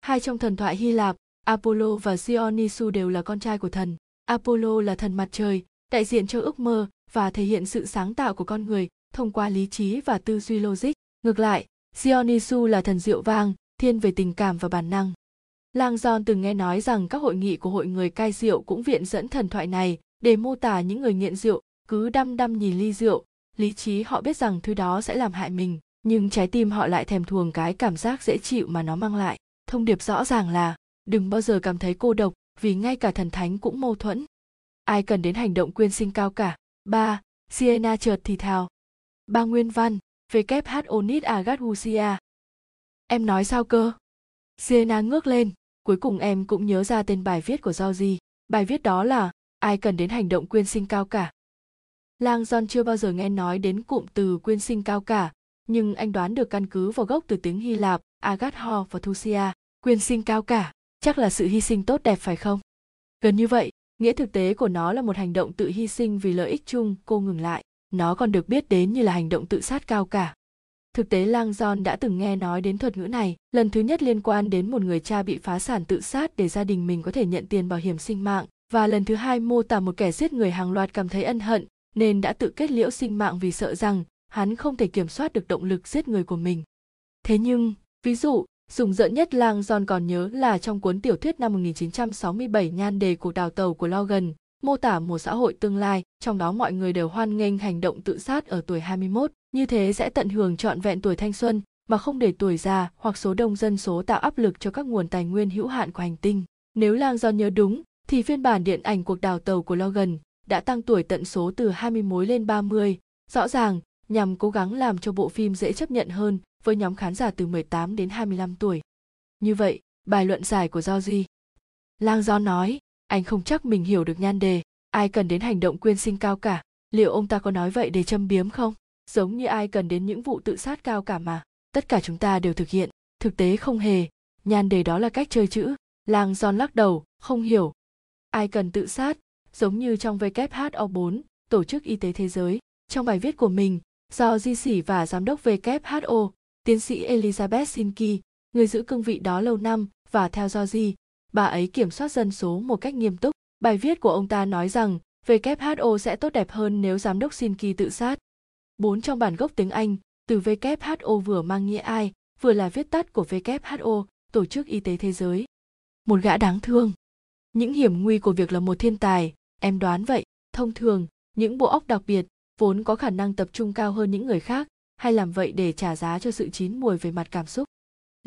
Hai trong thần thoại Hy Lạp, Apollo và Dionysus đều là con trai của thần. Apollo là thần mặt trời, đại diện cho ước mơ và thể hiện sự sáng tạo của con người thông qua lý trí và tư duy logic. Ngược lại, Dionysus là thần rượu vang, thiên về tình cảm và bản năng. Lang John từng nghe nói rằng các hội nghị của hội người cai rượu cũng viện dẫn thần thoại này để mô tả những người nghiện rượu cứ đăm đăm nhìn ly rượu, lý trí họ biết rằng thứ đó sẽ làm hại mình, nhưng trái tim họ lại thèm thuồng cái cảm giác dễ chịu mà nó mang lại. Thông điệp rõ ràng là đừng bao giờ cảm thấy cô độc vì ngay cả thần thánh cũng mâu thuẫn. Ai cần đến hành động quyên sinh cao cả. Ba, Siena chợt thì thào. Ba nguyên văn, WHO Nit Agathusia. Em nói sao cơ? Siena ngước lên, cuối cùng em cũng nhớ ra tên bài viết của Georgie. Bài viết đó là Ai cần đến hành động quyên sinh cao cả. Lang John chưa bao giờ nghe nói đến cụm từ quyên sinh cao cả, nhưng anh đoán được căn cứ vào gốc từ tiếng Hy Lạp, Agatho và Thusia, quyên sinh cao cả, chắc là sự hy sinh tốt đẹp phải không? Gần như vậy, nghĩa thực tế của nó là một hành động tự hy sinh vì lợi ích chung, cô ngừng lại. Nó còn được biết đến như là hành động tự sát cao cả. Thực tế Lang John đã từng nghe nói đến thuật ngữ này, lần thứ nhất liên quan đến một người cha bị phá sản tự sát để gia đình mình có thể nhận tiền bảo hiểm sinh mạng, và lần thứ hai mô tả một kẻ giết người hàng loạt cảm thấy ân hận, nên đã tự kết liễu sinh mạng vì sợ rằng hắn không thể kiểm soát được động lực giết người của mình. Thế nhưng, ví dụ, dùng dợn nhất Lang John còn nhớ là trong cuốn tiểu thuyết năm 1967 nhan đề cuộc đào tàu của Logan, mô tả một xã hội tương lai, trong đó mọi người đều hoan nghênh hành động tự sát ở tuổi 21, như thế sẽ tận hưởng trọn vẹn tuổi thanh xuân mà không để tuổi già hoặc số đông dân số tạo áp lực cho các nguồn tài nguyên hữu hạn của hành tinh. Nếu Lang do nhớ đúng, thì phiên bản điện ảnh cuộc đào tàu của Logan đã tăng tuổi tận số từ 20 mối lên 30, rõ ràng nhằm cố gắng làm cho bộ phim dễ chấp nhận hơn với nhóm khán giả từ 18 đến 25 tuổi. Như vậy, bài luận giải của Georgie. Lang Do nói, anh không chắc mình hiểu được nhan đề, ai cần đến hành động quyên sinh cao cả, liệu ông ta có nói vậy để châm biếm không? Giống như ai cần đến những vụ tự sát cao cả mà, tất cả chúng ta đều thực hiện, thực tế không hề, nhan đề đó là cách chơi chữ. Lang giòn lắc đầu, không hiểu. Ai cần tự sát, giống như trong WHO 4, Tổ chức Y tế Thế giới. Trong bài viết của mình, do di sĩ và giám đốc WHO, tiến sĩ Elizabeth Sinki, người giữ cương vị đó lâu năm và theo do di, bà ấy kiểm soát dân số một cách nghiêm túc. Bài viết của ông ta nói rằng WHO sẽ tốt đẹp hơn nếu giám đốc Sinki tự sát. Bốn trong bản gốc tiếng Anh, từ WHO vừa mang nghĩa ai, vừa là viết tắt của WHO, Tổ chức Y tế Thế giới. Một gã đáng thương. Những hiểm nguy của việc là một thiên tài, em đoán vậy. Thông thường, những bộ óc đặc biệt, vốn có khả năng tập trung cao hơn những người khác, hay làm vậy để trả giá cho sự chín mùi về mặt cảm xúc.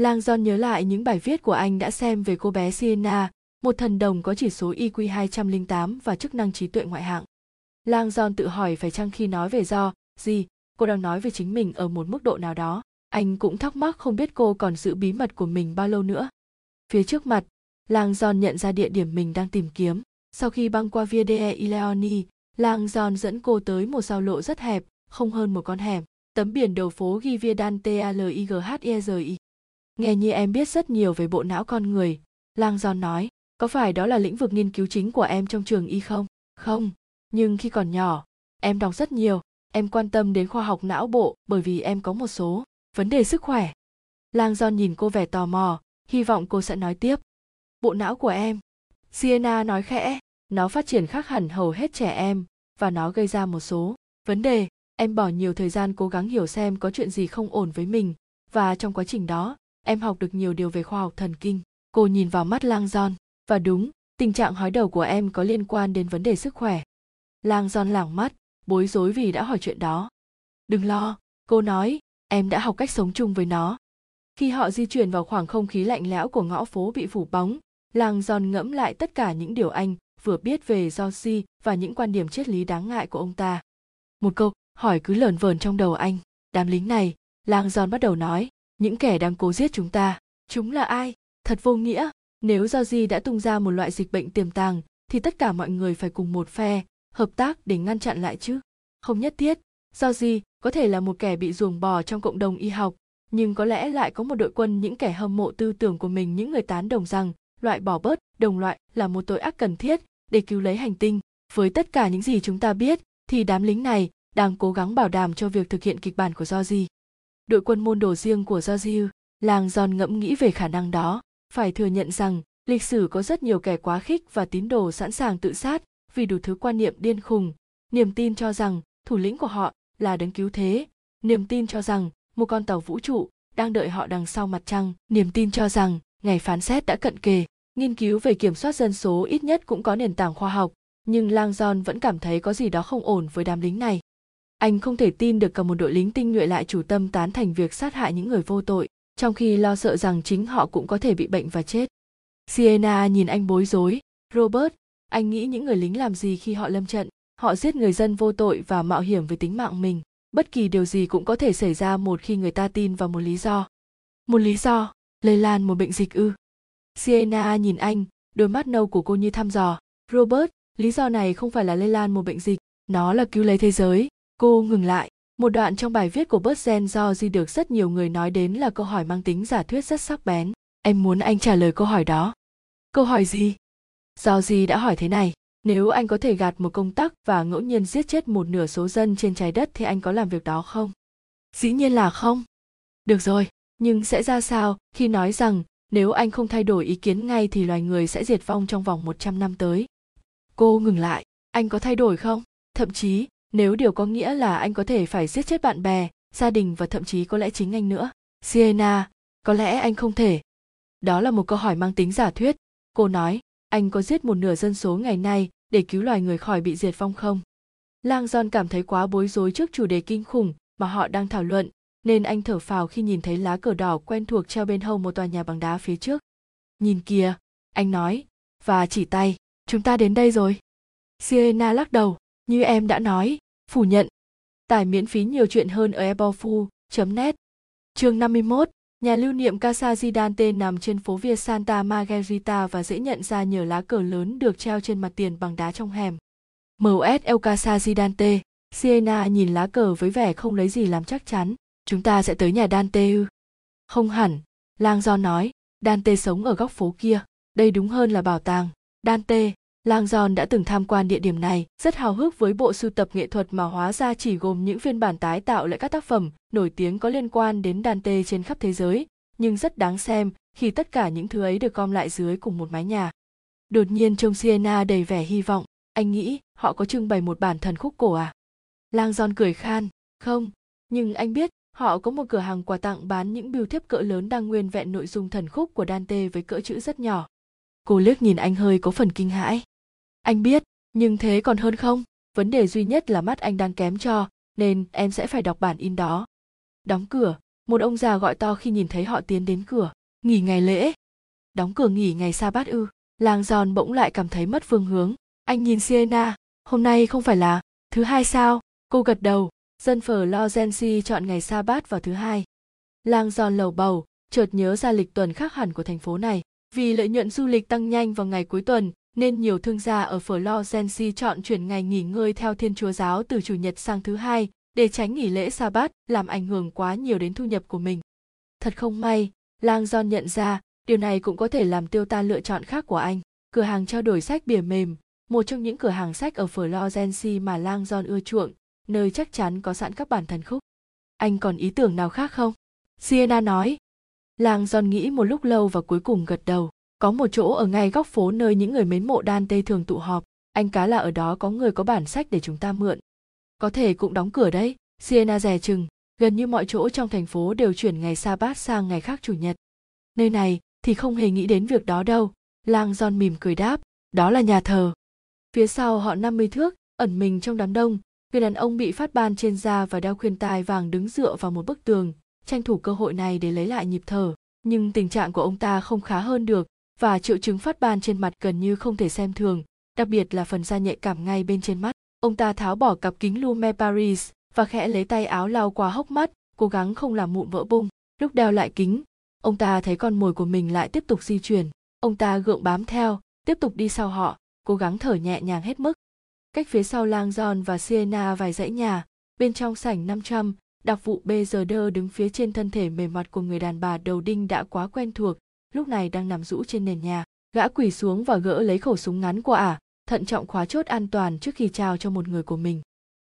Lang John nhớ lại những bài viết của anh đã xem về cô bé Sienna, một thần đồng có chỉ số IQ 208 và chức năng trí tuệ ngoại hạng. Lang John tự hỏi phải chăng khi nói về do, gì, cô đang nói về chính mình ở một mức độ nào đó. Anh cũng thắc mắc không biết cô còn giữ bí mật của mình bao lâu nữa. Phía trước mặt, Lang John nhận ra địa điểm mình đang tìm kiếm. Sau khi băng qua Via de Ileoni, Lang John dẫn cô tới một giao lộ rất hẹp, không hơn một con hẻm. Tấm biển đầu phố ghi Via Dante Aligheri. Nghe như em biết rất nhiều về bộ não con người, Lang giòn nói, có phải đó là lĩnh vực nghiên cứu chính của em trong trường y không? Không, nhưng khi còn nhỏ, em đọc rất nhiều, em quan tâm đến khoa học não bộ bởi vì em có một số vấn đề sức khỏe. Lang giòn nhìn cô vẻ tò mò, hy vọng cô sẽ nói tiếp. Bộ não của em. Sienna nói khẽ, nó phát triển khác hẳn hầu hết trẻ em và nó gây ra một số vấn đề. Em bỏ nhiều thời gian cố gắng hiểu xem có chuyện gì không ổn với mình và trong quá trình đó, em học được nhiều điều về khoa học thần kinh. Cô nhìn vào mắt Lang giòn và đúng, tình trạng hói đầu của em có liên quan đến vấn đề sức khỏe. Lang giòn lảng mắt, bối rối vì đã hỏi chuyện đó. Đừng lo, cô nói, em đã học cách sống chung với nó. Khi họ di chuyển vào khoảng không khí lạnh lẽo của ngõ phố bị phủ bóng, Lang giòn ngẫm lại tất cả những điều anh vừa biết về Josie và những quan điểm triết lý đáng ngại của ông ta. Một câu hỏi cứ lởn vởn trong đầu anh. Đám lính này, Lang Giòn bắt đầu nói, những kẻ đang cố giết chúng ta, chúng là ai? Thật vô nghĩa. Nếu Georgie đã tung ra một loại dịch bệnh tiềm tàng, thì tất cả mọi người phải cùng một phe, hợp tác để ngăn chặn lại chứ. Không nhất thiết, Georgie có thể là một kẻ bị ruồng bò trong cộng đồng y học, nhưng có lẽ lại có một đội quân những kẻ hâm mộ tư tưởng của mình những người tán đồng rằng loại bỏ bớt đồng loại là một tội ác cần thiết để cứu lấy hành tinh. Với tất cả những gì chúng ta biết, thì đám lính này đang cố gắng bảo đảm cho việc thực hiện kịch bản của Georgie. Đội quân môn đồ riêng của Georgie, làng giòn ngẫm nghĩ về khả năng đó. Phải thừa nhận rằng, lịch sử có rất nhiều kẻ quá khích và tín đồ sẵn sàng tự sát vì đủ thứ quan niệm điên khùng, niềm tin cho rằng thủ lĩnh của họ là đấng cứu thế, niềm tin cho rằng một con tàu vũ trụ đang đợi họ đằng sau mặt trăng, niềm tin cho rằng ngày phán xét đã cận kề. Nghiên cứu về kiểm soát dân số ít nhất cũng có nền tảng khoa học, nhưng Lang John vẫn cảm thấy có gì đó không ổn với đám lính này. Anh không thể tin được cả một đội lính tinh nhuệ lại chủ tâm tán thành việc sát hại những người vô tội, trong khi lo sợ rằng chính họ cũng có thể bị bệnh và chết. Sienna nhìn anh bối rối. Robert, anh nghĩ những người lính làm gì khi họ lâm trận? Họ giết người dân vô tội và mạo hiểm với tính mạng mình. Bất kỳ điều gì cũng có thể xảy ra một khi người ta tin vào một lý do. Một lý do, lây lan một bệnh dịch ư. Sienna nhìn anh, đôi mắt nâu của cô như thăm dò. Robert, lý do này không phải là lây lan một bệnh dịch, nó là cứu lấy thế giới. Cô ngừng lại, Một đoạn trong bài viết của Bertrand di được rất nhiều người nói đến là câu hỏi mang tính giả thuyết rất sắc bén. Em muốn anh trả lời câu hỏi đó. Câu hỏi gì? Do di đã hỏi thế này, nếu anh có thể gạt một công tắc và ngẫu nhiên giết chết một nửa số dân trên trái đất thì anh có làm việc đó không? Dĩ nhiên là không. Được rồi, nhưng sẽ ra sao khi nói rằng nếu anh không thay đổi ý kiến ngay thì loài người sẽ diệt vong trong vòng 100 năm tới? Cô ngừng lại, anh có thay đổi không? Thậm chí, nếu điều có nghĩa là anh có thể phải giết chết bạn bè, gia đình và thậm chí có lẽ chính anh nữa. Sienna, có lẽ anh không thể. Đó là một câu hỏi mang tính giả thuyết. Cô nói, anh có giết một nửa dân số ngày nay để cứu loài người khỏi bị diệt vong không? Lang John cảm thấy quá bối rối trước chủ đề kinh khủng mà họ đang thảo luận, nên anh thở phào khi nhìn thấy lá cờ đỏ quen thuộc treo bên hông một tòa nhà bằng đá phía trước. Nhìn kìa, anh nói, và chỉ tay, chúng ta đến đây rồi. Sienna lắc đầu, như em đã nói, phủ nhận. Tải miễn phí nhiều chuyện hơn ở ebofu.net. Chương 51, Nhà lưu niệm Casa Gigante nằm trên phố Via Santa Margherita và dễ nhận ra nhờ lá cờ lớn được treo trên mặt tiền bằng đá trong hẻm. MS El Casa Gigante, Siena nhìn lá cờ với vẻ không lấy gì làm chắc chắn. Chúng ta sẽ tới nhà Dante ư? Không hẳn, Lang Do nói, Dante sống ở góc phố kia, đây đúng hơn là bảo tàng. Dante, Lang Giòn đã từng tham quan địa điểm này, rất hào hức với bộ sưu tập nghệ thuật mà hóa ra chỉ gồm những phiên bản tái tạo lại các tác phẩm nổi tiếng có liên quan đến Dante trên khắp thế giới, nhưng rất đáng xem khi tất cả những thứ ấy được gom lại dưới cùng một mái nhà. Đột nhiên trông Siena đầy vẻ hy vọng, anh nghĩ họ có trưng bày một bản thần khúc cổ à? Lang Giòn cười khan, không, nhưng anh biết họ có một cửa hàng quà tặng bán những bưu thiếp cỡ lớn đang nguyên vẹn nội dung thần khúc của Dante với cỡ chữ rất nhỏ. Cô liếc nhìn anh hơi có phần kinh hãi anh biết, nhưng thế còn hơn không? Vấn đề duy nhất là mắt anh đang kém cho, nên em sẽ phải đọc bản in đó. Đóng cửa, một ông già gọi to khi nhìn thấy họ tiến đến cửa. Nghỉ ngày lễ. Đóng cửa nghỉ ngày sa bát ư. Làng giòn bỗng lại cảm thấy mất phương hướng. Anh nhìn siena hôm nay không phải là thứ hai sao? Cô gật đầu. Dân phở Lo Genzi chọn ngày sa bát vào thứ hai. Làng giòn lầu bầu, chợt nhớ ra lịch tuần khác hẳn của thành phố này. Vì lợi nhuận du lịch tăng nhanh vào ngày cuối tuần nên nhiều thương gia ở Florence chọn chuyển ngày nghỉ ngơi theo Thiên Chúa giáo từ chủ nhật sang thứ hai để tránh nghỉ lễ sa bát làm ảnh hưởng quá nhiều đến thu nhập của mình. Thật không may, Lang John nhận ra điều này cũng có thể làm tiêu tan lựa chọn khác của anh. Cửa hàng trao đổi sách bìa mềm, một trong những cửa hàng sách ở Florence mà Lang John ưa chuộng, nơi chắc chắn có sẵn các bản thần khúc. Anh còn ý tưởng nào khác không? Sienna nói. Lang John nghĩ một lúc lâu và cuối cùng gật đầu có một chỗ ở ngay góc phố nơi những người mến mộ đan Tê thường tụ họp. Anh cá là ở đó, có người có bản sách để chúng ta mượn. Có thể cũng đóng cửa đấy, siena dè chừng. Gần như mọi chỗ trong thành phố đều chuyển ngày sa bát sang ngày khác chủ nhật. Nơi này thì không hề nghĩ đến việc đó đâu. Lang giòn mỉm cười đáp, đó là nhà thờ. Phía sau họ 50 thước, ẩn mình trong đám đông. Người đàn ông bị phát ban trên da và đeo khuyên tai vàng đứng dựa vào một bức tường, tranh thủ cơ hội này để lấy lại nhịp thở. Nhưng tình trạng của ông ta không khá hơn được và triệu chứng phát ban trên mặt gần như không thể xem thường, đặc biệt là phần da nhạy cảm ngay bên trên mắt. Ông ta tháo bỏ cặp kính Lume Paris và khẽ lấy tay áo lau qua hốc mắt, cố gắng không làm mụn vỡ bung. Lúc đeo lại kính, ông ta thấy con mồi của mình lại tiếp tục di chuyển. Ông ta gượng bám theo, tiếp tục đi sau họ, cố gắng thở nhẹ nhàng hết mức. Cách phía sau lang John và Sienna vài dãy nhà, bên trong sảnh 500, đặc vụ BZD đứng phía trên thân thể mềm mặt của người đàn bà đầu đinh đã quá quen thuộc, lúc này đang nằm rũ trên nền nhà, gã quỳ xuống và gỡ lấy khẩu súng ngắn của ả, thận trọng khóa chốt an toàn trước khi trao cho một người của mình.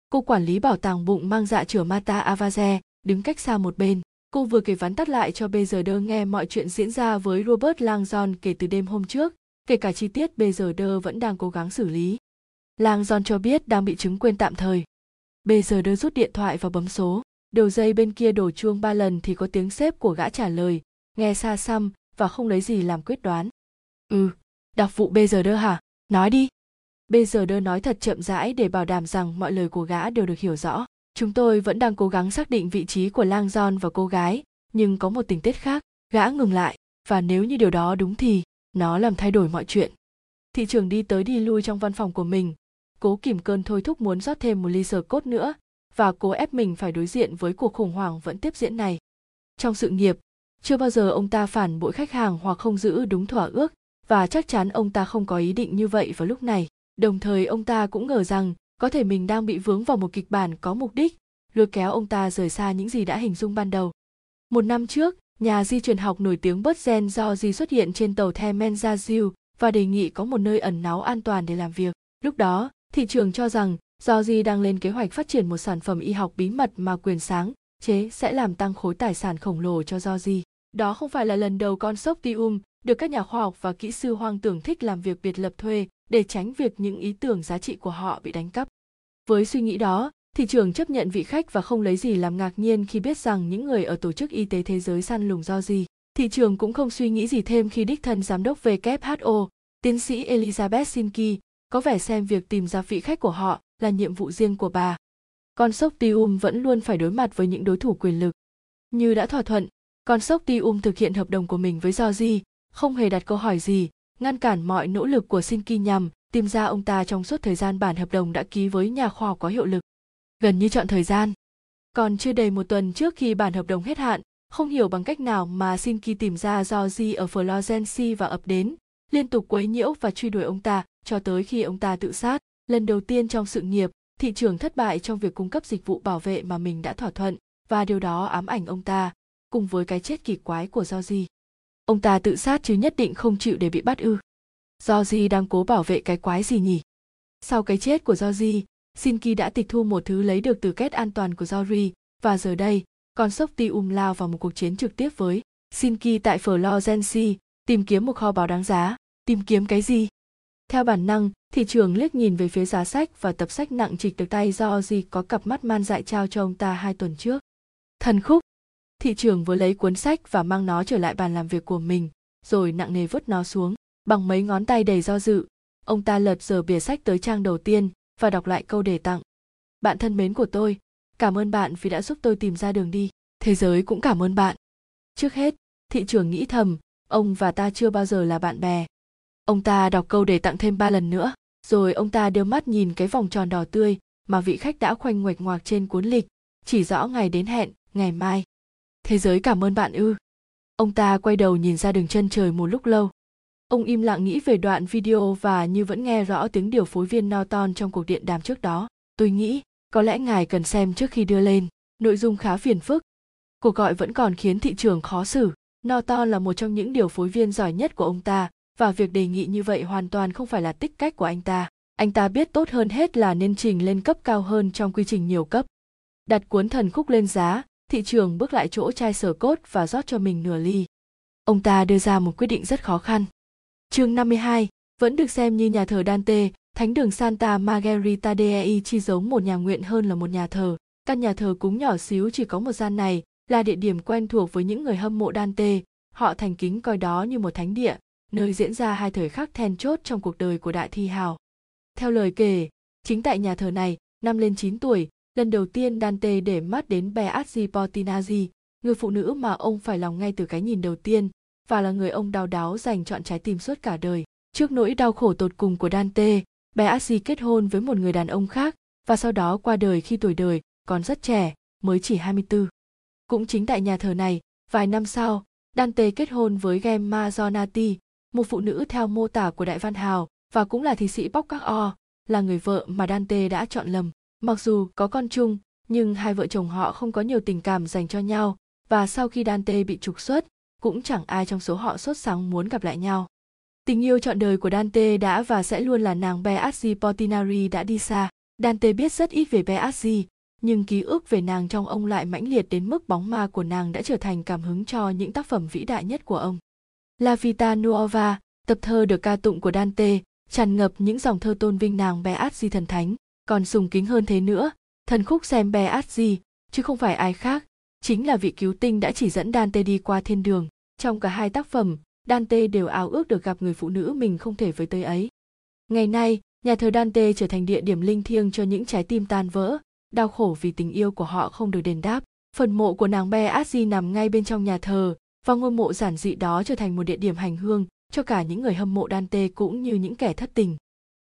Cô quản lý bảo tàng bụng mang dạ chửa mata avaze đứng cách xa một bên. Cô vừa kể vắn tắt lại cho bây giờ đơ nghe mọi chuyện diễn ra với robert langdon kể từ đêm hôm trước, kể cả chi tiết bây giờ đơ vẫn đang cố gắng xử lý. Langdon cho biết đang bị chứng quên tạm thời. Bây giờ đơ rút điện thoại và bấm số. Đầu dây bên kia đổ chuông ba lần thì có tiếng sếp của gã trả lời. Nghe xa xăm và không lấy gì làm quyết đoán. Ừ đặc vụ bây giờ đơ hả? Nói đi. Bây giờ đơ nói thật chậm rãi để bảo đảm rằng mọi lời của gã đều được hiểu rõ. Chúng tôi vẫn đang cố gắng xác định vị trí của lang john và cô gái, nhưng có một tình tiết khác. Gã ngừng lại, và nếu như điều đó đúng thì nó làm thay đổi mọi chuyện. Thị trường đi tới đi lui trong văn phòng của mình. Cố kìm cơn thôi thúc muốn rót thêm một ly sờ cốt nữa, và cố ép mình phải đối diện với cuộc khủng hoảng vẫn tiếp diễn này. Trong sự nghiệp chưa bao giờ ông ta phản bội khách hàng hoặc không giữ đúng thỏa ước và chắc chắn ông ta không có ý định như vậy vào lúc này đồng thời ông ta cũng ngờ rằng có thể mình đang bị vướng vào một kịch bản có mục đích lôi kéo ông ta rời xa những gì đã hình dung ban đầu. Một năm trước, nhà di truyền học nổi tiếng Bớt do di xuất hiện trên tàu The menzazil và đề nghị có một nơi ẩn náu an toàn để làm việc. Lúc đó, thị trường cho rằng do di đang lên kế hoạch phát triển một sản phẩm y học bí mật mà quyền sáng chế sẽ làm tăng khối tài sản khổng lồ cho do di đó không phải là lần đầu con sốc tium được các nhà khoa học và kỹ sư hoang tưởng thích làm việc biệt lập thuê để tránh việc những ý tưởng giá trị của họ bị đánh cắp. Với suy nghĩ đó, thị trường chấp nhận vị khách và không lấy gì làm ngạc nhiên khi biết rằng những người ở Tổ chức Y tế Thế giới săn lùng do gì. Thị trường cũng không suy nghĩ gì thêm khi đích thân giám đốc WHO, tiến sĩ Elizabeth Sinki, có vẻ xem việc tìm ra vị khách của họ là nhiệm vụ riêng của bà. Con sốc Tium vẫn luôn phải đối mặt với những đối thủ quyền lực. Như đã thỏa thuận, con sốc Tium thực hiện hợp đồng của mình với Georgie, không hề đặt câu hỏi gì, ngăn cản mọi nỗ lực của Sinki nhằm tìm ra ông ta trong suốt thời gian bản hợp đồng đã ký với nhà khoa học có hiệu lực. Gần như chọn thời gian. Còn chưa đầy một tuần trước khi bản hợp đồng hết hạn, không hiểu bằng cách nào mà Sinki tìm ra Georgie ở Florence và ập đến, liên tục quấy nhiễu và truy đuổi ông ta cho tới khi ông ta tự sát. Lần đầu tiên trong sự nghiệp, thị trường thất bại trong việc cung cấp dịch vụ bảo vệ mà mình đã thỏa thuận và điều đó ám ảnh ông ta, cùng với cái chết kỳ quái của Georgie. Ông ta tự sát chứ nhất định không chịu để bị bắt ư. Georgie đang cố bảo vệ cái quái gì nhỉ? Sau cái chết của Georgie, Shinki đã tịch thu một thứ lấy được từ kết an toàn của Georgie và giờ đây, con sốc ti um lao vào một cuộc chiến trực tiếp với Shinki tại Florence, tìm kiếm một kho báu đáng giá. Tìm kiếm cái gì? Theo bản năng, thị trường liếc nhìn về phía giá sách và tập sách nặng trịch được tay do gì có cặp mắt man dại trao cho ông ta hai tuần trước. Thần khúc. Thị trường vừa lấy cuốn sách và mang nó trở lại bàn làm việc của mình, rồi nặng nề vứt nó xuống. Bằng mấy ngón tay đầy do dự, ông ta lật dở bìa sách tới trang đầu tiên và đọc lại câu đề tặng. Bạn thân mến của tôi, cảm ơn bạn vì đã giúp tôi tìm ra đường đi. Thế giới cũng cảm ơn bạn. Trước hết, thị trường nghĩ thầm, ông và ta chưa bao giờ là bạn bè. Ông ta đọc câu đề tặng thêm ba lần nữa, rồi ông ta đưa mắt nhìn cái vòng tròn đỏ tươi mà vị khách đã khoanh ngoạch ngoạc trên cuốn lịch, chỉ rõ ngày đến hẹn, ngày mai. Thế giới cảm ơn bạn ư. Ông ta quay đầu nhìn ra đường chân trời một lúc lâu. Ông im lặng nghĩ về đoạn video và như vẫn nghe rõ tiếng điều phối viên Norton trong cuộc điện đàm trước đó. Tôi nghĩ, có lẽ ngài cần xem trước khi đưa lên. Nội dung khá phiền phức. Cuộc gọi vẫn còn khiến thị trường khó xử. Norton là một trong những điều phối viên giỏi nhất của ông ta, và việc đề nghị như vậy hoàn toàn không phải là tích cách của anh ta. Anh ta biết tốt hơn hết là nên trình lên cấp cao hơn trong quy trình nhiều cấp. Đặt cuốn thần khúc lên giá, thị trường bước lại chỗ chai sở cốt và rót cho mình nửa ly. Ông ta đưa ra một quyết định rất khó khăn. Chương 52 vẫn được xem như nhà thờ Dante, thánh đường Santa Margherita dei chi giống một nhà nguyện hơn là một nhà thờ. Căn nhà thờ cúng nhỏ xíu chỉ có một gian này, là địa điểm quen thuộc với những người hâm mộ Dante. Họ thành kính coi đó như một thánh địa, nơi diễn ra hai thời khắc then chốt trong cuộc đời của đại thi hào. Theo lời kể, chính tại nhà thờ này, năm lên 9 tuổi, lần đầu tiên Dante để mắt đến Beatrice Portinazzi, người phụ nữ mà ông phải lòng ngay từ cái nhìn đầu tiên, và là người ông đau đáu dành chọn trái tim suốt cả đời. Trước nỗi đau khổ tột cùng của Dante, Beatrice kết hôn với một người đàn ông khác và sau đó qua đời khi tuổi đời còn rất trẻ, mới chỉ 24. Cũng chính tại nhà thờ này, vài năm sau, Dante kết hôn với Gemma Zonati, một phụ nữ theo mô tả của đại văn hào và cũng là thi sĩ bóc các o, là người vợ mà Dante đã chọn lầm. Mặc dù có con chung, nhưng hai vợ chồng họ không có nhiều tình cảm dành cho nhau và sau khi Dante bị trục xuất, cũng chẳng ai trong số họ sốt sắng muốn gặp lại nhau. Tình yêu trọn đời của Dante đã và sẽ luôn là nàng Beatrice Portinari đã đi xa. Dante biết rất ít về Beatrice, nhưng ký ức về nàng trong ông lại mãnh liệt đến mức bóng ma của nàng đã trở thành cảm hứng cho những tác phẩm vĩ đại nhất của ông. La Vita Nuova, tập thơ được ca tụng của Dante, tràn ngập những dòng thơ tôn vinh nàng Beatrice thần thánh, còn sùng kính hơn thế nữa, thần khúc xem Beatrice, chứ không phải ai khác, chính là vị cứu tinh đã chỉ dẫn Dante đi qua thiên đường. Trong cả hai tác phẩm, Dante đều ao ước được gặp người phụ nữ mình không thể với tới ấy. Ngày nay, nhà thờ Dante trở thành địa điểm linh thiêng cho những trái tim tan vỡ, đau khổ vì tình yêu của họ không được đền đáp. Phần mộ của nàng Beatrice nằm ngay bên trong nhà thờ, và ngôi mộ giản dị đó trở thành một địa điểm hành hương cho cả những người hâm mộ Dante cũng như những kẻ thất tình.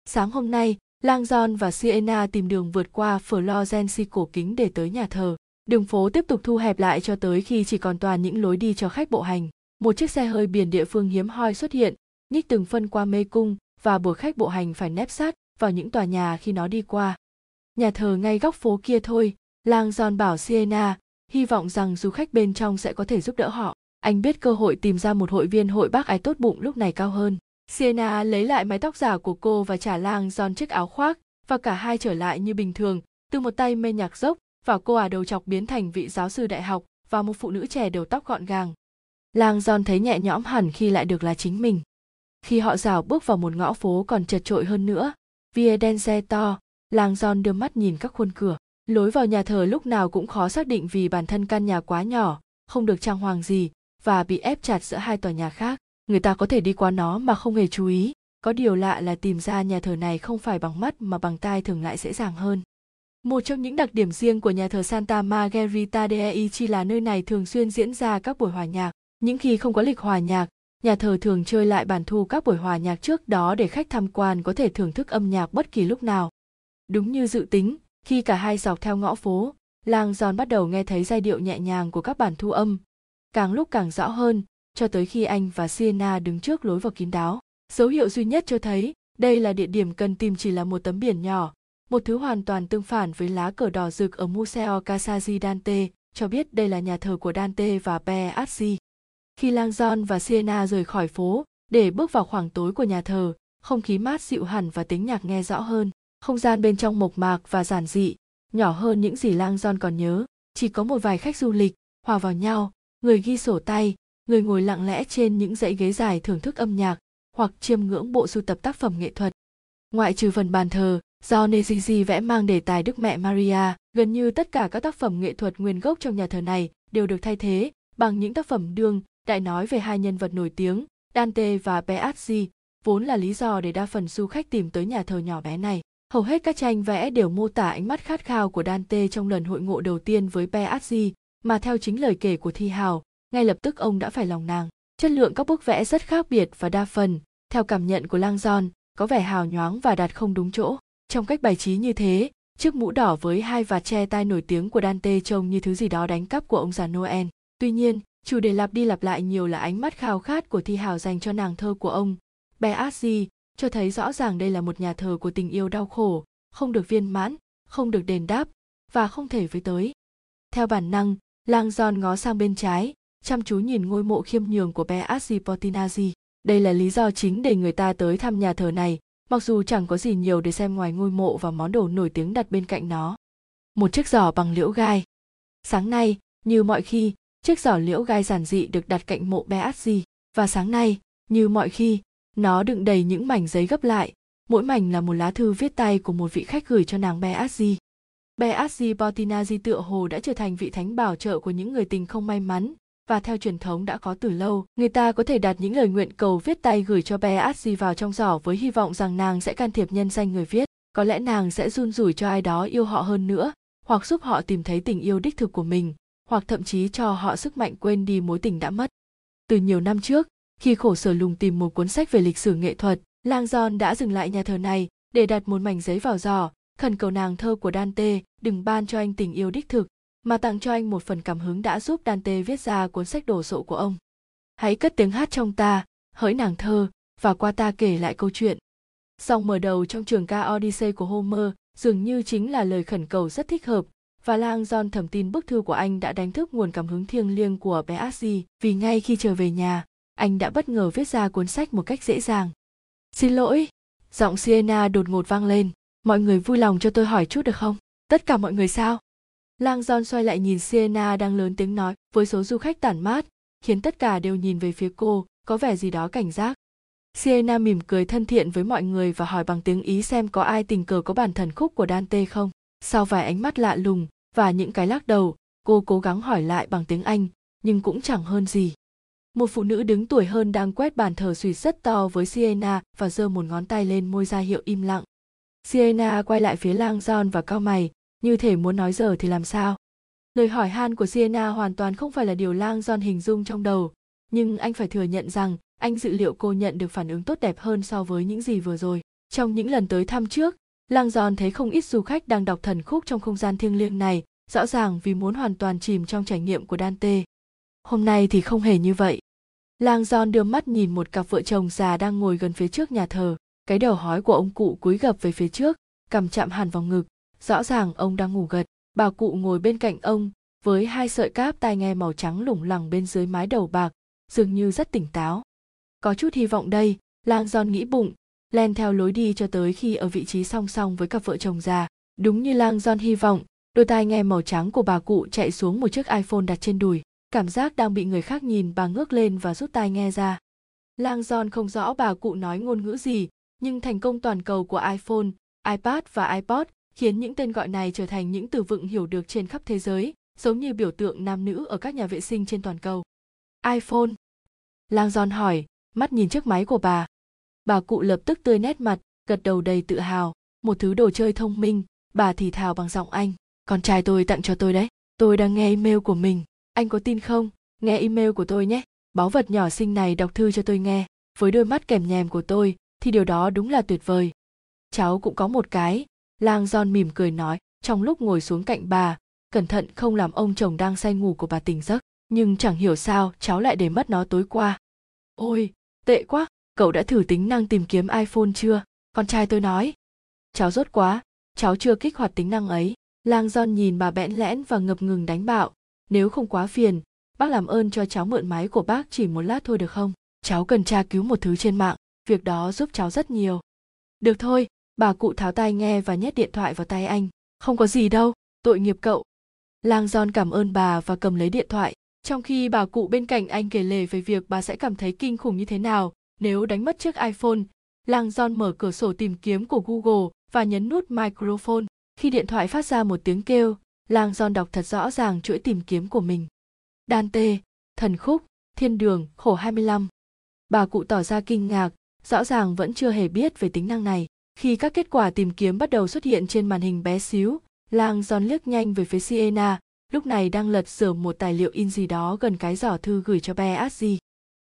Sáng hôm nay, Langdon và Sienna tìm đường vượt qua Florence cổ kính để tới nhà thờ. Đường phố tiếp tục thu hẹp lại cho tới khi chỉ còn toàn những lối đi cho khách bộ hành. Một chiếc xe hơi biển địa phương hiếm hoi xuất hiện, nhích từng phân qua mê cung và buộc khách bộ hành phải nép sát vào những tòa nhà khi nó đi qua. Nhà thờ ngay góc phố kia thôi, Langdon bảo Sienna, hy vọng rằng du khách bên trong sẽ có thể giúp đỡ họ. Anh biết cơ hội tìm ra một hội viên hội bác ái tốt bụng lúc này cao hơn. Sienna lấy lại mái tóc giả của cô và trả Lang giòn chiếc áo khoác, và cả hai trở lại như bình thường, từ một tay mê nhạc dốc, và cô à đầu chọc biến thành vị giáo sư đại học, và một phụ nữ trẻ đầu tóc gọn gàng. Lang Giòn thấy nhẹ nhõm hẳn khi lại được là chính mình. Khi họ rào bước vào một ngõ phố còn chật trội hơn nữa, Via đen xe to, Lang Giòn đưa mắt nhìn các khuôn cửa. Lối vào nhà thờ lúc nào cũng khó xác định vì bản thân căn nhà quá nhỏ, không được trang hoàng gì, và bị ép chặt giữa hai tòa nhà khác. Người ta có thể đi qua nó mà không hề chú ý. Có điều lạ là tìm ra nhà thờ này không phải bằng mắt mà bằng tai thường lại dễ dàng hơn. Một trong những đặc điểm riêng của nhà thờ Santa Margherita de Eichi là nơi này thường xuyên diễn ra các buổi hòa nhạc. Những khi không có lịch hòa nhạc, nhà thờ thường chơi lại bản thu các buổi hòa nhạc trước đó để khách tham quan có thể thưởng thức âm nhạc bất kỳ lúc nào. Đúng như dự tính, khi cả hai dọc theo ngõ phố, làng Giòn bắt đầu nghe thấy giai điệu nhẹ nhàng của các bản thu âm. Càng lúc càng rõ hơn, cho tới khi anh và Sienna đứng trước lối vào kín đáo. Dấu hiệu duy nhất cho thấy đây là địa điểm cần tìm chỉ là một tấm biển nhỏ, một thứ hoàn toàn tương phản với lá cờ đỏ rực ở Museo Casazzi Dante, cho biết đây là nhà thờ của Dante và Peazzi. Khi Langdon và Sienna rời khỏi phố, để bước vào khoảng tối của nhà thờ, không khí mát dịu hẳn và tiếng nhạc nghe rõ hơn. Không gian bên trong mộc mạc và giản dị, nhỏ hơn những gì Langdon còn nhớ. Chỉ có một vài khách du lịch, hòa vào nhau, người ghi sổ tay, người ngồi lặng lẽ trên những dãy ghế dài thưởng thức âm nhạc, hoặc chiêm ngưỡng bộ sưu tập tác phẩm nghệ thuật. Ngoại trừ phần bàn thờ, do Nezizi vẽ mang đề tài Đức Mẹ Maria, gần như tất cả các tác phẩm nghệ thuật nguyên gốc trong nhà thờ này đều được thay thế bằng những tác phẩm đương đại nói về hai nhân vật nổi tiếng, Dante và Peazzi, vốn là lý do để đa phần du khách tìm tới nhà thờ nhỏ bé này. Hầu hết các tranh vẽ đều mô tả ánh mắt khát khao của Dante trong lần hội ngộ đầu tiên với Peazzi, mà theo chính lời kể của Thi Hào, ngay lập tức ông đã phải lòng nàng. Chất lượng các bức vẽ rất khác biệt và đa phần, theo cảm nhận của Lang Giòn, có vẻ hào nhoáng và đặt không đúng chỗ. Trong cách bài trí như thế, chiếc mũ đỏ với hai vạt che tai nổi tiếng của Dante trông như thứ gì đó đánh cắp của ông già Noel. Tuy nhiên, chủ đề lặp đi lặp lại nhiều là ánh mắt khao khát của thi hào dành cho nàng thơ của ông beazzi cho thấy rõ ràng đây là một nhà thờ của tình yêu đau khổ không được viên mãn không được đền đáp và không thể với tới theo bản năng lang giòn ngó sang bên trái chăm chú nhìn ngôi mộ khiêm nhường của bé portinazzi đây là lý do chính để người ta tới thăm nhà thờ này mặc dù chẳng có gì nhiều để xem ngoài ngôi mộ và món đồ nổi tiếng đặt bên cạnh nó. Một chiếc giỏ bằng liễu gai. Sáng nay như mọi khi chiếc giỏ liễu gai giản dị được đặt cạnh mộ bé Beazzi và sáng nay, như mọi khi, nó đựng đầy những mảnh giấy gấp lại, mỗi mảnh là một lá thư viết tay của một vị khách gửi cho nàng bé Beazzi. Beazzi Portinazzi tựa hồ đã trở thành vị thánh bảo trợ của những người tình không may mắn, và theo truyền thống đã có từ lâu, người ta có thể đặt những lời nguyện cầu viết tay gửi cho bé Beazzi vào trong giỏ với hy vọng rằng nàng sẽ can thiệp nhân danh người viết. Có lẽ nàng sẽ run rủi cho ai đó yêu họ hơn nữa, hoặc giúp họ tìm thấy tình yêu đích thực của mình, hoặc thậm chí cho họ sức mạnh quên đi mối tình đã mất. Từ nhiều năm trước, khi khổ sở lùng tìm một cuốn sách về lịch sử nghệ thuật, Lang John đã dừng lại nhà thờ này để đặt một mảnh giấy vào giỏ, khẩn cầu nàng thơ của Dante đừng ban cho anh tình yêu đích thực, mà tặng cho anh một phần cảm hứng đã giúp Dante viết ra cuốn sách đồ sộ của ông. Hãy cất tiếng hát trong ta, hỡi nàng thơ, và qua ta kể lại câu chuyện. Song mở đầu trong trường ca Odyssey của Homer dường như chính là lời khẩn cầu rất thích hợp và Lang John thầm tin bức thư của anh đã đánh thức nguồn cảm hứng thiêng liêng của bé Ashley vì ngay khi trở về nhà, anh đã bất ngờ viết ra cuốn sách một cách dễ dàng. Xin lỗi, giọng Sienna đột ngột vang lên, mọi người vui lòng cho tôi hỏi chút được không? Tất cả mọi người sao? Lang John xoay lại nhìn Sienna đang lớn tiếng nói với số du khách tản mát, khiến tất cả đều nhìn về phía cô, có vẻ gì đó cảnh giác. Sienna mỉm cười thân thiện với mọi người và hỏi bằng tiếng Ý xem có ai tình cờ có bản thần khúc của Dante không. Sau vài ánh mắt lạ lùng, và những cái lắc đầu cô cố gắng hỏi lại bằng tiếng anh nhưng cũng chẳng hơn gì một phụ nữ đứng tuổi hơn đang quét bàn thờ suy rất to với sienna và giơ một ngón tay lên môi ra hiệu im lặng sienna quay lại phía lang john và cao mày như thể muốn nói giờ thì làm sao? Lời hỏi han của sienna hoàn toàn không phải là điều lang don hình dung trong đầu. Nhưng anh phải thừa nhận rằng anh dự liệu cô nhận được phản ứng tốt đẹp hơn so với những gì vừa rồi. Trong những lần tới thăm trước Lang Giòn thấy không ít du khách đang đọc thần khúc trong không gian thiêng liêng này, rõ ràng vì muốn hoàn toàn chìm trong trải nghiệm của Dante. Hôm nay thì không hề như vậy. Lang Giòn đưa mắt nhìn một cặp vợ chồng già đang ngồi gần phía trước nhà thờ, cái đầu hói của ông cụ cúi gập về phía trước, cầm chạm hẳn vào ngực, rõ ràng ông đang ngủ gật. bà cụ ngồi bên cạnh ông, với hai sợi cáp tai nghe màu trắng lủng lẳng bên dưới mái đầu bạc, dường như rất tỉnh táo có chút hy vọng đây, lang giòn nghĩ bụng, len theo lối đi cho tới khi ở vị trí song song với cặp vợ chồng già đúng như lang giòn hy vọng, đôi tai nghe màu trắng của bà cụ chạy xuống một chiếc iphone đặt trên đùi, cảm giác đang bị người khác nhìn bà ngước lên và rút tai nghe ra lang giòn không rõ bà cụ nói ngôn ngữ gì, nhưng thành công toàn cầu của iphone, ipad và ipod khiến những tên gọi này trở thành những từ vựng hiểu được trên khắp thế giới, giống như biểu tượng nam nữ ở các nhà vệ sinh trên toàn cầu. iphone. Lang giòn hỏi, mắt nhìn chiếc máy của bà? Bà cụ lập tức tươi nét mặt, gật đầu đầy tự hào. Một thứ đồ chơi thông minh, bà thì thào bằng giọng anh. Con trai tôi tặng cho tôi đấy. Tôi đang nghe email của mình. Anh có tin không? Nghe email của tôi nhé. Báu vật nhỏ xinh này đọc thư cho tôi nghe. Với đôi mắt kèm nhèm của tôi, thì điều đó đúng là tuyệt vời. Cháu cũng có một cái lang giòn mỉm cười nói, trong lúc ngồi xuống cạnh bà, cẩn thận không làm ông chồng đang say ngủ của bà tỉnh giấc, nhưng chẳng hiểu sao cháu lại để mất nó tối qua. Ôi, tệ quá, cậu đã thử tính năng tìm kiếm iphone chưa? Con trai tôi nói. Cháu rốt quá, cháu chưa kích hoạt tính năng ấy. Lang giòn nhìn bà bẽn lẽn và ngập ngừng đánh bạo. Nếu không quá phiền, bác làm ơn cho cháu mượn máy của bác chỉ một lát thôi được không? Cháu cần tra cứu một thứ trên mạng, việc đó giúp cháu rất nhiều. Được thôi bà cụ tháo tai nghe và nhét điện thoại vào tay anh. Không có gì đâu, tội nghiệp cậu. Lang giòn cảm ơn bà và cầm lấy điện thoại. Trong khi bà cụ bên cạnh anh kể lể về việc bà sẽ cảm thấy kinh khủng như thế nào nếu đánh mất chiếc iphone, lang giòn mở cửa sổ tìm kiếm của google và nhấn nút microphone. Khi điện thoại phát ra một tiếng kêu, lang giòn đọc thật rõ ràng chuỗi tìm kiếm của mình. Dante, thần khúc, thiên đường, khổ 25. bà cụ tỏ ra kinh ngạc, rõ ràng vẫn chưa hề biết về tính năng này khi các kết quả tìm kiếm bắt đầu xuất hiện trên màn hình bé xíu lang giòn liếc nhanh về phía siena, lúc này đang lật sửa một tài liệu in gì đó gần cái giỏ thư gửi cho bé asdi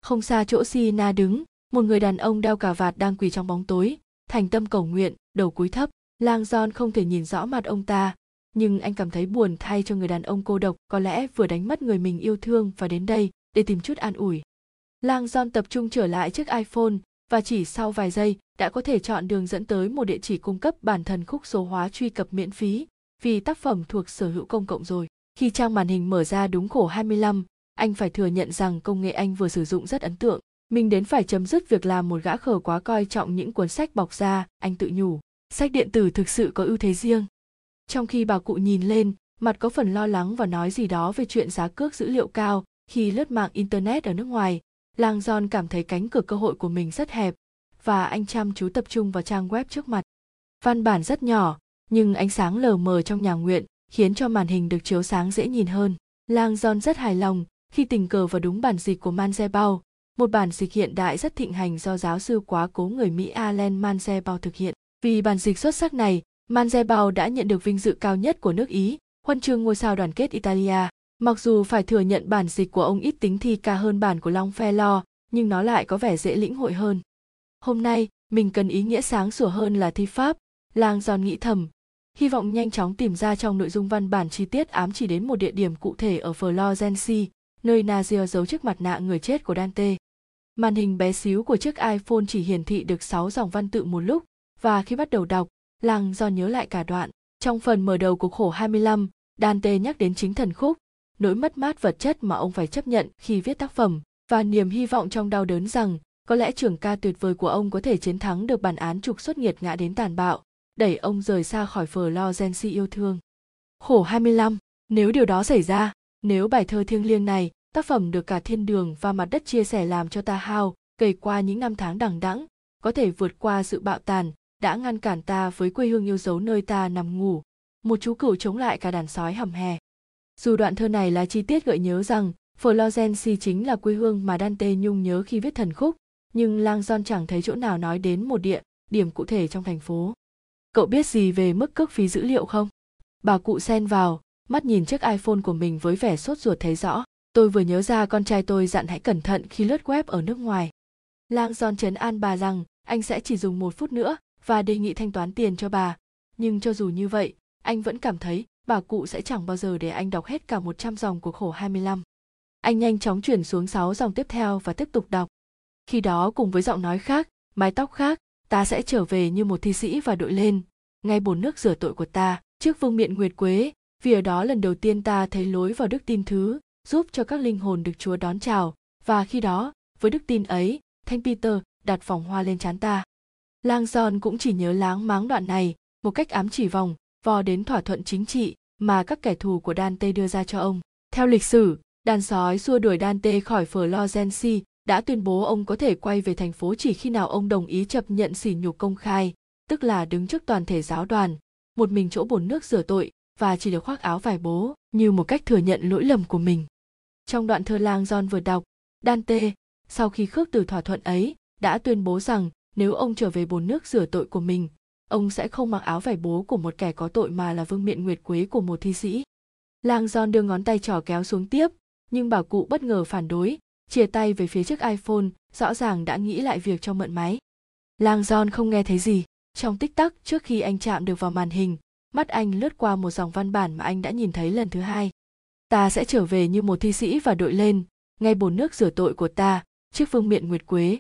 không xa chỗ siena đứng, một người đàn ông đeo cà vạt đang quỳ trong bóng tối, thành tâm cầu nguyện, đầu cúi thấp. Lang giòn không thể nhìn rõ mặt ông ta, nhưng anh cảm thấy buồn thay cho người đàn ông cô độc, có lẽ vừa đánh mất người mình yêu thương và đến đây để tìm chút an ủi. Lang giòn tập trung trở lại chiếc iphone và chỉ sau vài giây đã có thể chọn đường dẫn tới một địa chỉ cung cấp bản thân khúc số hóa truy cập miễn phí vì tác phẩm thuộc sở hữu công cộng rồi. Khi trang màn hình mở ra đúng khổ 25, anh phải thừa nhận rằng công nghệ anh vừa sử dụng rất ấn tượng. Mình đến phải chấm dứt việc làm một gã khờ quá coi trọng những cuốn sách bọc ra, anh tự nhủ. Sách điện tử thực sự có ưu thế riêng. Trong khi bà cụ nhìn lên, mặt có phần lo lắng và nói gì đó về chuyện giá cước dữ liệu cao khi lướt mạng internet ở nước ngoài, lang john cảm thấy cánh cửa cơ hội của mình rất hẹp và anh chăm chú tập trung vào trang web trước mặt. Văn bản rất nhỏ nhưng ánh sáng lờ mờ trong nhà nguyện khiến cho màn hình được chiếu sáng dễ nhìn hơn. Lang john rất hài lòng khi tình cờ vào đúng bản dịch của Manzebao, một bản dịch hiện đại rất thịnh hành do giáo sư quá cố người mỹ Allen Manzebao thực hiện. Vì bản dịch xuất sắc này Manzebao đã nhận được vinh dự cao nhất của nước ý huân chương ngôi sao đoàn kết italia. Mặc dù phải thừa nhận bản dịch của ông ít tính thi ca hơn bản của Long Lo, nhưng nó lại có vẻ dễ lĩnh hội hơn. Hôm nay, mình cần ý nghĩa sáng sủa hơn là thi pháp, lang giòn nghĩ thầm. Hy vọng nhanh chóng tìm ra trong nội dung văn bản chi tiết ám chỉ đến một địa điểm cụ thể ở Florence, nơi Nazir giấu chiếc mặt nạ người chết của Dante. Màn hình bé xíu của chiếc iPhone chỉ hiển thị được 6 dòng văn tự một lúc, và khi bắt đầu đọc, Lang do nhớ lại cả đoạn. Trong phần mở đầu của khổ 25, Dante nhắc đến chính thần khúc, nỗi mất mát vật chất mà ông phải chấp nhận khi viết tác phẩm và niềm hy vọng trong đau đớn rằng có lẽ trưởng ca tuyệt vời của ông có thể chiến thắng được bản án trục xuất nghiệt ngã đến tàn bạo, đẩy ông rời xa khỏi Florence yêu thương. Khổ 25, nếu điều đó xảy ra, nếu bài thơ thiêng liêng này, tác phẩm được cả thiên đường và mặt đất chia sẻ làm cho ta hao, cày qua những năm tháng đằng đẵng, có thể vượt qua sự bạo tàn, đã ngăn cản ta với quê hương yêu dấu nơi ta nằm ngủ, một chú cừu chống lại cả đàn sói hầm hè. Dù đoạn thơ này là chi tiết gợi nhớ rằng Florence chính là quê hương mà Dante nhung nhớ khi viết thần khúc, nhưng Lang son chẳng thấy chỗ nào nói đến một địa điểm cụ thể trong thành phố. Cậu biết gì về mức cước phí dữ liệu không? Bà cụ xen vào, mắt nhìn chiếc iPhone của mình với vẻ sốt ruột thấy rõ. Tôi vừa nhớ ra con trai tôi dặn hãy cẩn thận khi lướt web ở nước ngoài. Lang son chấn an bà rằng anh sẽ chỉ dùng một phút nữa và đề nghị thanh toán tiền cho bà. Nhưng cho dù như vậy, anh vẫn cảm thấy bà cụ sẽ chẳng bao giờ để anh đọc hết cả 100 dòng của khổ 25. Anh nhanh chóng chuyển xuống 6 dòng tiếp theo và tiếp tục đọc. Khi đó cùng với giọng nói khác, mái tóc khác, ta sẽ trở về như một thi sĩ và đội lên, ngay bồn nước rửa tội của ta, trước vương miện nguyệt quế, vì ở đó lần đầu tiên ta thấy lối vào đức tin thứ giúp cho các linh hồn được chúa đón chào. Và khi đó với đức tin ấy thanh peter đặt vòng hoa lên trán ta. Lang giòn cũng chỉ nhớ láng máng đoạn này một cách ám chỉ vòng vò đến thỏa thuận chính trị mà các kẻ thù của Dante đưa ra cho ông. Theo lịch sử, đàn sói xua đuổi Dante khỏi Florence đã tuyên bố ông có thể quay về thành phố chỉ khi nào ông đồng ý chấp nhận sỉ nhục công khai, tức là đứng trước toàn thể giáo đoàn, một mình chỗ bồn nước rửa tội và chỉ được khoác áo vải bố như một cách thừa nhận lỗi lầm của mình. Trong đoạn thơ lang John vừa đọc, Dante, sau khi khước từ thỏa thuận ấy, đã tuyên bố rằng nếu ông trở về bồn nước rửa tội của mình, ông sẽ không mặc áo vải bố của một kẻ có tội mà là vương miện nguyệt quế của một thi sĩ. Lang John đưa ngón tay trỏ kéo xuống tiếp, nhưng bảo cụ bất ngờ phản đối, chia tay về phía chiếc iPhone, rõ ràng đã nghĩ lại việc cho mượn máy. Lang John không nghe thấy gì, trong tích tắc trước khi anh chạm được vào màn hình, mắt anh lướt qua một dòng văn bản mà anh đã nhìn thấy lần thứ hai. Ta sẽ trở về như một thi sĩ và đội lên, ngay bồn nước rửa tội của ta, trước vương miện nguyệt quế.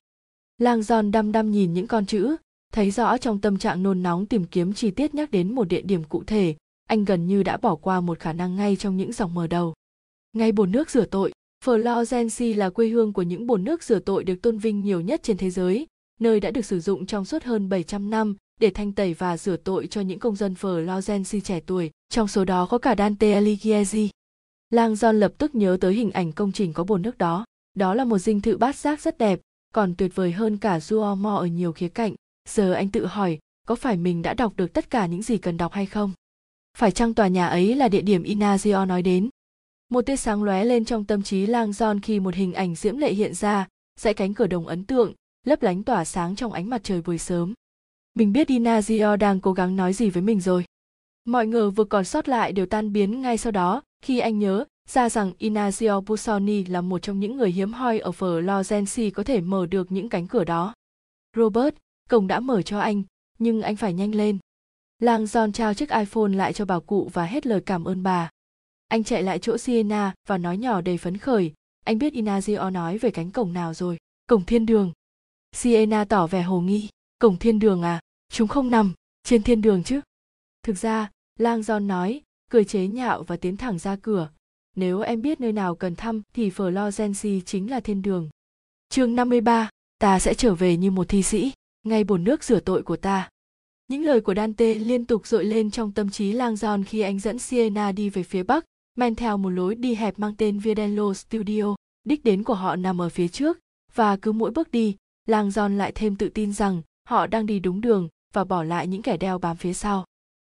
Lang Giòn đăm đăm nhìn những con chữ, thấy rõ trong tâm trạng nôn nóng tìm kiếm chi tiết nhắc đến một địa điểm cụ thể, anh gần như đã bỏ qua một khả năng ngay trong những dòng mở đầu. Ngay bồn nước rửa tội, Florence là quê hương của những bồn nước rửa tội được tôn vinh nhiều nhất trên thế giới, nơi đã được sử dụng trong suốt hơn 700 năm để thanh tẩy và rửa tội cho những công dân Florence trẻ tuổi, trong số đó có cả Dante Alighieri. Lang John lập tức nhớ tới hình ảnh công trình có bồn nước đó. Đó là một dinh thự bát giác rất đẹp, còn tuyệt vời hơn cả Duomo ở nhiều khía cạnh. Giờ anh tự hỏi, có phải mình đã đọc được tất cả những gì cần đọc hay không? Phải chăng tòa nhà ấy là địa điểm Inazio nói đến? Một tia sáng lóe lên trong tâm trí Lang John khi một hình ảnh diễm lệ hiện ra, dãy cánh cửa đồng ấn tượng, lấp lánh tỏa sáng trong ánh mặt trời buổi sớm. Mình biết Inazio đang cố gắng nói gì với mình rồi. Mọi ngờ vừa còn sót lại đều tan biến ngay sau đó khi anh nhớ ra rằng Inazio Busoni là một trong những người hiếm hoi ở Florence có thể mở được những cánh cửa đó. Robert, cổng đã mở cho anh, nhưng anh phải nhanh lên. Lang John trao chiếc iPhone lại cho bà cụ và hết lời cảm ơn bà. Anh chạy lại chỗ Sienna và nói nhỏ đầy phấn khởi, anh biết Inazio nói về cánh cổng nào rồi, cổng thiên đường. Sienna tỏ vẻ hồ nghi, cổng thiên đường à, chúng không nằm trên thiên đường chứ. Thực ra, Lang John nói, cười chế nhạo và tiến thẳng ra cửa. Nếu em biết nơi nào cần thăm thì Florence chính là thiên đường. Chương 53, ta sẽ trở về như một thi sĩ, ngay bồn nước rửa tội của ta. Những lời của Dante liên tục dội lên trong tâm trí Lang John khi anh dẫn Sienna đi về phía bắc, men theo một lối đi hẹp mang tên Viedello Studio. Đích đến của họ nằm ở phía trước, và cứ mỗi bước đi, Lang John lại thêm tự tin rằng họ đang đi đúng đường và bỏ lại những kẻ đeo bám phía sau.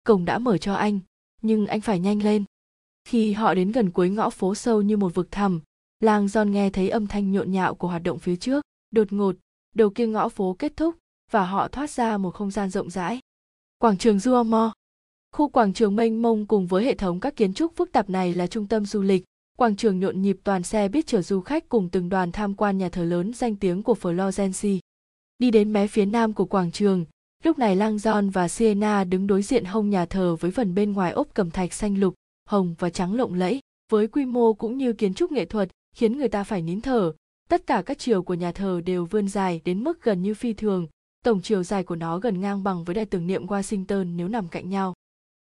Cổng đã mở cho anh, nhưng anh phải nhanh lên. Khi họ đến gần cuối ngõ phố sâu như một vực thẳm, Lang John nghe thấy âm thanh nhộn nhạo của hoạt động phía trước. Đột ngột, đầu kia ngõ phố kết thúc và họ thoát ra một không gian rộng rãi. Quảng trường Duomo Khu quảng trường mênh mông cùng với hệ thống các kiến trúc phức tạp này là trung tâm du lịch. Quảng trường nhộn nhịp toàn xe biết chở du khách cùng từng đoàn tham quan nhà thờ lớn danh tiếng của Florence. Đi đến mé phía nam của quảng trường, lúc này Lang John và Sienna đứng đối diện hông nhà thờ với phần bên ngoài ốp cẩm thạch xanh lục, hồng và trắng lộng lẫy, với quy mô cũng như kiến trúc nghệ thuật khiến người ta phải nín thở. Tất cả các chiều của nhà thờ đều vươn dài đến mức gần như phi thường, tổng chiều dài của nó gần ngang bằng với đài tưởng niệm Washington nếu nằm cạnh nhau.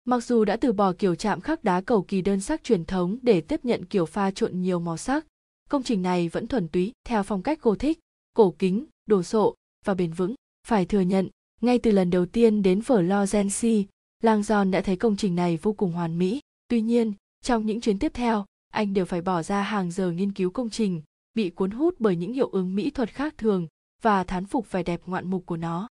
Mặc dù đã từ bỏ kiểu chạm khắc đá cầu kỳ đơn sắc truyền thống để tiếp nhận kiểu pha trộn nhiều màu sắc, công trình này vẫn thuần túy theo phong cách Gothic, cổ kính, đồ sộ và bền vững. Phải thừa nhận, ngay từ lần đầu tiên đến Florence, Lang John đã thấy công trình này vô cùng hoàn mỹ. Tuy nhiên, trong những chuyến tiếp theo, anh đều phải bỏ ra hàng giờ nghiên cứu công trình, bị cuốn hút bởi những hiệu ứng mỹ thuật khác thường và thán phục vẻ đẹp ngoạn mục của nó.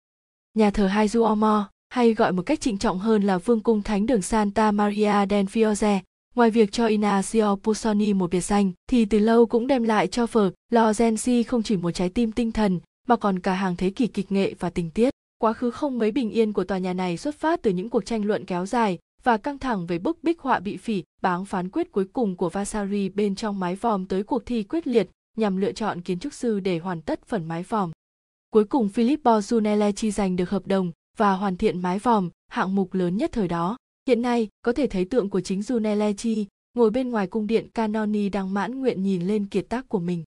Nhà thờ Hai Duomo, hay gọi một cách trịnh trọng hơn là Vương cung Thánh đường Santa Maria del Fiore, ngoài việc cho Inacio Pusoni một biệt danh, thì từ lâu cũng đem lại cho phở Lorenzi không chỉ một trái tim tinh thần, mà còn cả hàng thế kỷ kịch nghệ và tình tiết. Quá khứ không mấy bình yên của tòa nhà này xuất phát từ những cuộc tranh luận kéo dài và căng thẳng về bức bích họa bị phỉ, báng phán quyết cuối cùng của Vasari bên trong mái vòm tới cuộc thi quyết liệt nhằm lựa chọn kiến trúc sư để hoàn tất phần mái vòm. Cuối cùng Filippo Brunelleschi giành được hợp đồng và hoàn thiện mái vòm, hạng mục lớn nhất thời đó. Hiện nay, có thể thấy tượng của chính Junelechi ngồi bên ngoài cung điện Canoni đang mãn nguyện nhìn lên kiệt tác của mình.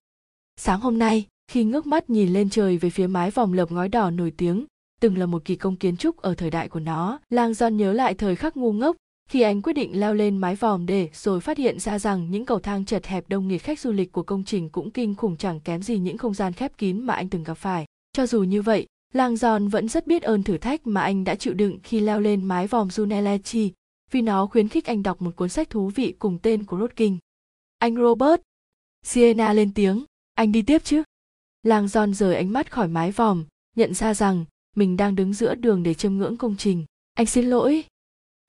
Sáng hôm nay, khi ngước mắt nhìn lên trời về phía mái vòm lợp ngói đỏ nổi tiếng, từng là một kỳ công kiến trúc ở thời đại của nó. Lang John nhớ lại thời khắc ngu ngốc, khi anh quyết định leo lên mái vòm để rồi phát hiện ra rằng những cầu thang chật hẹp đông nghịt khách du lịch của công trình cũng kinh khủng chẳng kém gì những không gian khép kín mà anh từng gặp phải. Cho dù như vậy, Lang Giòn vẫn rất biết ơn thử thách mà anh đã chịu đựng khi leo lên mái vòm Junelechi, vì nó khuyến khích anh đọc một cuốn sách thú vị cùng tên của Rodkin. Anh Robert. Sienna lên tiếng, anh đi tiếp chứ? Lang Giòn rời ánh mắt khỏi mái vòm, nhận ra rằng mình đang đứng giữa đường để chiêm ngưỡng công trình. Anh xin lỗi.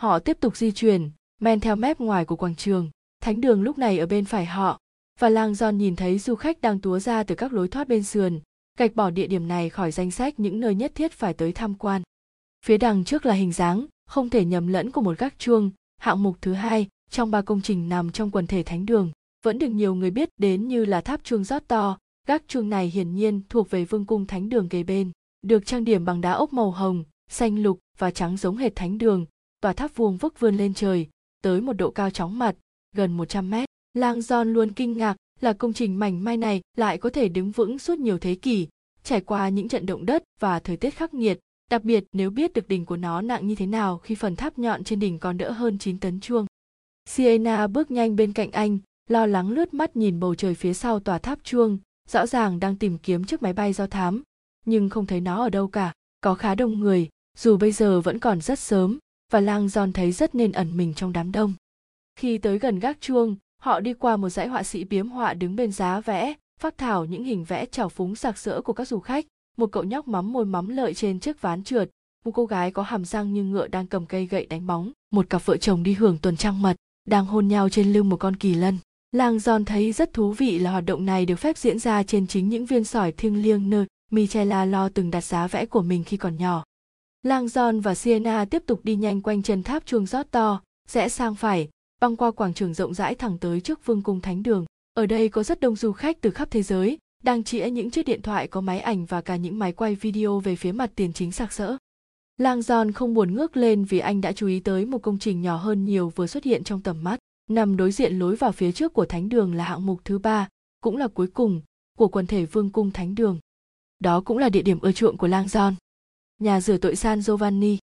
Họ tiếp tục di chuyển, men theo mép ngoài của quảng trường. Thánh đường lúc này ở bên phải họ, và Lang Giòn nhìn thấy du khách đang túa ra từ các lối thoát bên sườn, gạch bỏ địa điểm này khỏi danh sách những nơi nhất thiết phải tới tham quan. Phía đằng trước là hình dáng, không thể nhầm lẫn của một gác chuông, hạng mục thứ hai trong ba công trình nằm trong quần thể thánh đường, vẫn được nhiều người biết đến như là tháp chuông rót to, gác chuông này hiển nhiên thuộc về vương cung thánh đường kế bên, được trang điểm bằng đá ốc màu hồng, xanh lục và trắng giống hệt thánh đường, tòa tháp vuông vức vươn lên trời, tới một độ cao chóng mặt, gần 100 mét. Lang John luôn kinh ngạc là công trình mảnh mai này lại có thể đứng vững suốt nhiều thế kỷ, trải qua những trận động đất và thời tiết khắc nghiệt, đặc biệt nếu biết được đỉnh của nó nặng như thế nào khi phần tháp nhọn trên đỉnh còn đỡ hơn 9 tấn chuông. Sienna bước nhanh bên cạnh anh, lo lắng lướt mắt nhìn bầu trời phía sau tòa tháp chuông, rõ ràng đang tìm kiếm chiếc máy bay do thám, nhưng không thấy nó ở đâu cả. Có khá đông người, dù bây giờ vẫn còn rất sớm, và lang giòn thấy rất nên ẩn mình trong đám đông. Khi tới gần gác chuông, họ đi qua một dãy họa sĩ biếm họa đứng bên giá vẽ, phát thảo những hình vẽ trào phúng sạc sỡ của các du khách. Một cậu nhóc mắm môi mắm lợi trên chiếc ván trượt, một cô gái có hàm răng như ngựa đang cầm cây gậy đánh bóng, một cặp vợ chồng đi hưởng tuần trăng mật, đang hôn nhau trên lưng một con kỳ lân. làng Giòn thấy rất thú vị là hoạt động này được phép diễn ra trên chính những viên sỏi thiêng liêng nơi Michela lo từng đặt giá vẽ của mình khi còn nhỏ. làng giòn và siena tiếp tục đi nhanh quanh chân tháp chuông rót to, rẽ sang phải, băng qua quảng trường rộng rãi thẳng tới trước vương cung thánh đường. Ở đây có rất đông du khách từ khắp thế giới, đang chĩa những chiếc điện thoại có máy ảnh và cả những máy quay video về phía mặt tiền chính sạc sỡ. Lang giòn không buồn ngước lên vì anh đã chú ý tới một công trình nhỏ hơn nhiều vừa xuất hiện trong tầm mắt. Nằm đối diện lối vào phía trước của thánh đường là hạng mục thứ ba, cũng là cuối cùng, của quần thể vương cung thánh đường. Đó cũng là địa điểm ưa chuộng của Lang giòn nhà rửa tội San Giovanni.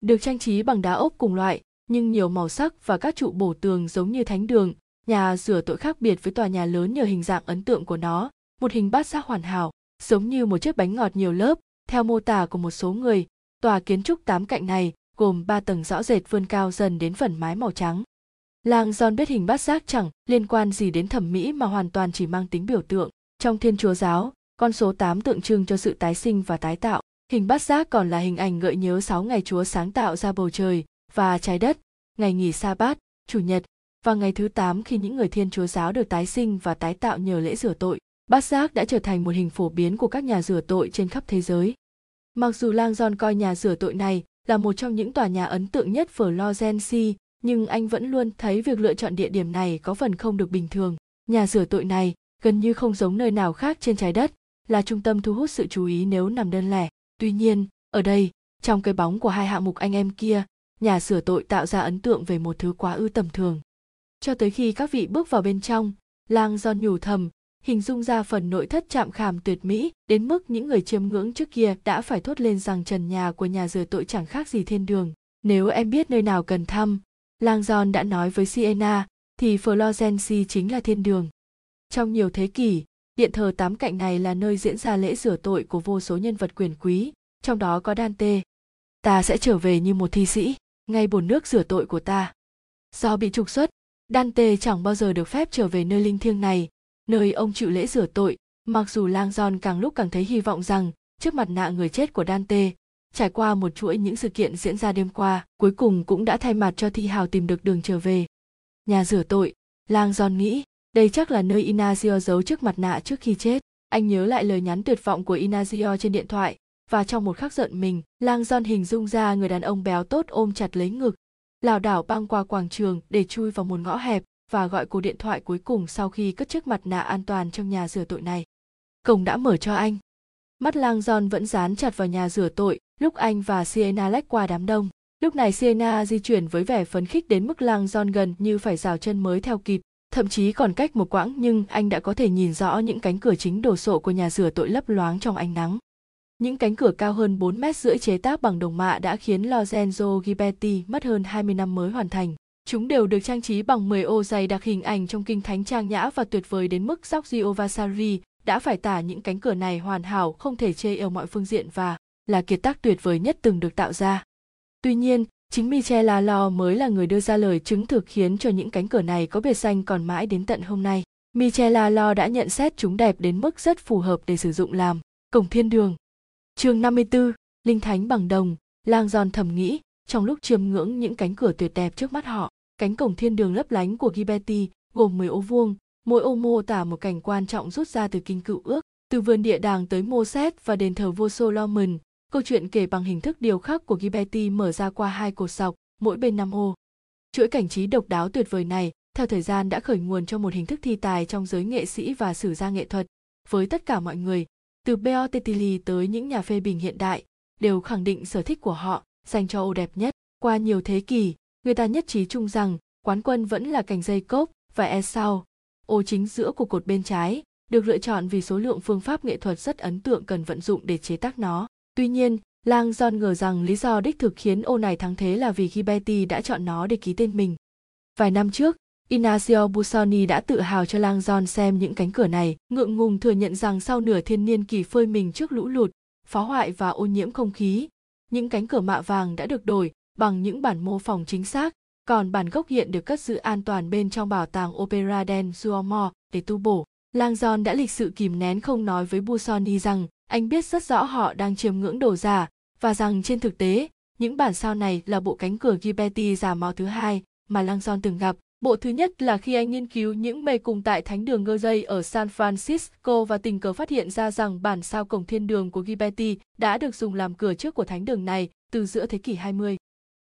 Được trang trí bằng đá ốp cùng loại, nhưng nhiều màu sắc và các trụ bổ tường giống như thánh đường, nhà rửa tội khác biệt với tòa nhà lớn nhờ hình dạng ấn tượng của nó, một hình bát giác hoàn hảo, giống như một chiếc bánh ngọt nhiều lớp, theo mô tả của một số người, tòa kiến trúc tám cạnh này gồm ba tầng rõ rệt vươn cao dần đến phần mái màu trắng. Lang John biết hình bát giác chẳng liên quan gì đến thẩm mỹ mà hoàn toàn chỉ mang tính biểu tượng. Trong Thiên Chúa giáo, con số 8 tượng trưng cho sự tái sinh và tái tạo. Hình bát giác còn là hình ảnh gợi nhớ 6 ngày Chúa sáng tạo ra bầu trời và trái đất, ngày nghỉ sa bát, chủ nhật và ngày thứ 8 khi những người Thiên Chúa giáo được tái sinh và tái tạo nhờ lễ rửa tội. Bát giác đã trở thành một hình phổ biến của các nhà rửa tội trên khắp thế giới. Mặc dù Lang John coi nhà rửa tội này là một trong những tòa nhà ấn tượng nhất Florence, nhưng anh vẫn luôn thấy việc lựa chọn địa điểm này có phần không được bình thường. Nhà rửa tội này gần như không giống nơi nào khác trên trái đất, là trung tâm thu hút sự chú ý nếu nằm đơn lẻ. Tuy nhiên, ở đây, trong cái bóng của hai hạng mục anh em kia, nhà sửa tội tạo ra ấn tượng về một thứ quá ư tầm thường. Cho tới khi các vị bước vào bên trong, lang giòn nhủ thầm, hình dung ra phần nội thất chạm khảm tuyệt mỹ đến mức những người chiêm ngưỡng trước kia đã phải thốt lên rằng trần nhà của nhà rửa tội chẳng khác gì thiên đường. Nếu em biết nơi nào cần thăm, lang giòn đã nói với Sienna, thì Florence chính là thiên đường. Trong nhiều thế kỷ, Điện thờ tám cạnh này là nơi diễn ra lễ rửa tội của vô số nhân vật quyền quý, trong đó có Dante. Ta sẽ trở về như một thi sĩ, ngay bồn nước rửa tội của ta. Do bị trục xuất, Dante chẳng bao giờ được phép trở về nơi linh thiêng này, nơi ông chịu lễ rửa tội, mặc dù Lang John càng lúc càng thấy hy vọng rằng trước mặt nạ người chết của Dante, trải qua một chuỗi những sự kiện diễn ra đêm qua, cuối cùng cũng đã thay mặt cho thi hào tìm được đường trở về. Nhà rửa tội, Lang John nghĩ, đây chắc là nơi Inazio giấu trước mặt nạ trước khi chết. Anh nhớ lại lời nhắn tuyệt vọng của Inazio trên điện thoại, và trong một khắc giận mình, Lang Don hình dung ra người đàn ông béo tốt ôm chặt lấy ngực, lảo đảo băng qua quảng trường để chui vào một ngõ hẹp và gọi cuộc điện thoại cuối cùng sau khi cất chiếc mặt nạ an toàn trong nhà rửa tội này. Cổng đã mở cho anh. Mắt Lang Don vẫn dán chặt vào nhà rửa tội lúc anh và Sienna lách qua đám đông. Lúc này Sienna di chuyển với vẻ phấn khích đến mức Lang Don gần như phải rào chân mới theo kịp thậm chí còn cách một quãng nhưng anh đã có thể nhìn rõ những cánh cửa chính đồ sộ của nhà rửa tội lấp loáng trong ánh nắng những cánh cửa cao hơn 4 mét rưỡi chế tác bằng đồng mạ đã khiến Lorenzo Ghiberti mất hơn 20 năm mới hoàn thành. Chúng đều được trang trí bằng 10 ô dày đặc hình ảnh trong kinh thánh trang nhã và tuyệt vời đến mức Giorgio Vasari đã phải tả những cánh cửa này hoàn hảo không thể chê ở mọi phương diện và là kiệt tác tuyệt vời nhất từng được tạo ra. Tuy nhiên, chính Michelangelo mới là người đưa ra lời chứng thực khiến cho những cánh cửa này có biệt danh còn mãi đến tận hôm nay. Michelangelo đã nhận xét chúng đẹp đến mức rất phù hợp để sử dụng làm cổng thiên đường. Chương 54, Linh Thánh bằng đồng, lang giòn thầm nghĩ, trong lúc chiêm ngưỡng những cánh cửa tuyệt đẹp trước mắt họ, cánh cổng thiên đường lấp lánh của Ghiberti gồm 10 ô vuông, mỗi ô mô tả một cảnh quan trọng rút ra từ kinh cựu ước, từ vườn địa đàng tới mô xét và đền thờ vua Solomon, câu chuyện kể bằng hình thức điều khắc của Ghiberti mở ra qua hai cột sọc, mỗi bên năm ô. Chuỗi cảnh trí độc đáo tuyệt vời này, theo thời gian đã khởi nguồn cho một hình thức thi tài trong giới nghệ sĩ và sử gia nghệ thuật. Với tất cả mọi người, từ Beotetili tới những nhà phê bình hiện đại, đều khẳng định sở thích của họ dành cho ô đẹp nhất. Qua nhiều thế kỷ, người ta nhất trí chung rằng quán quân vẫn là cành dây cốp và e sau, ô chính giữa của cột bên trái, được lựa chọn vì số lượng phương pháp nghệ thuật rất ấn tượng cần vận dụng để chế tác nó. Tuy nhiên, Lang John ngờ rằng lý do đích thực khiến ô này thắng thế là vì khi Betty đã chọn nó để ký tên mình. Vài năm trước, Inacio Busoni đã tự hào cho Lang John xem những cánh cửa này, ngượng ngùng thừa nhận rằng sau nửa thiên niên kỳ phơi mình trước lũ lụt, phá hoại và ô nhiễm không khí, những cánh cửa mạ vàng đã được đổi bằng những bản mô phỏng chính xác, còn bản gốc hiện được cất giữ an toàn bên trong bảo tàng Opera del Duomo để tu bổ. Lang John đã lịch sự kìm nén không nói với Busoni rằng anh biết rất rõ họ đang chiêm ngưỡng đồ giả và rằng trên thực tế, những bản sao này là bộ cánh cửa Ghiberti giả mạo thứ hai mà Lang John từng gặp. Bộ thứ nhất là khi anh nghiên cứu những mê cùng tại thánh đường ngơ dây ở San Francisco và tình cờ phát hiện ra rằng bản sao cổng thiên đường của Ghiberti đã được dùng làm cửa trước của thánh đường này từ giữa thế kỷ 20.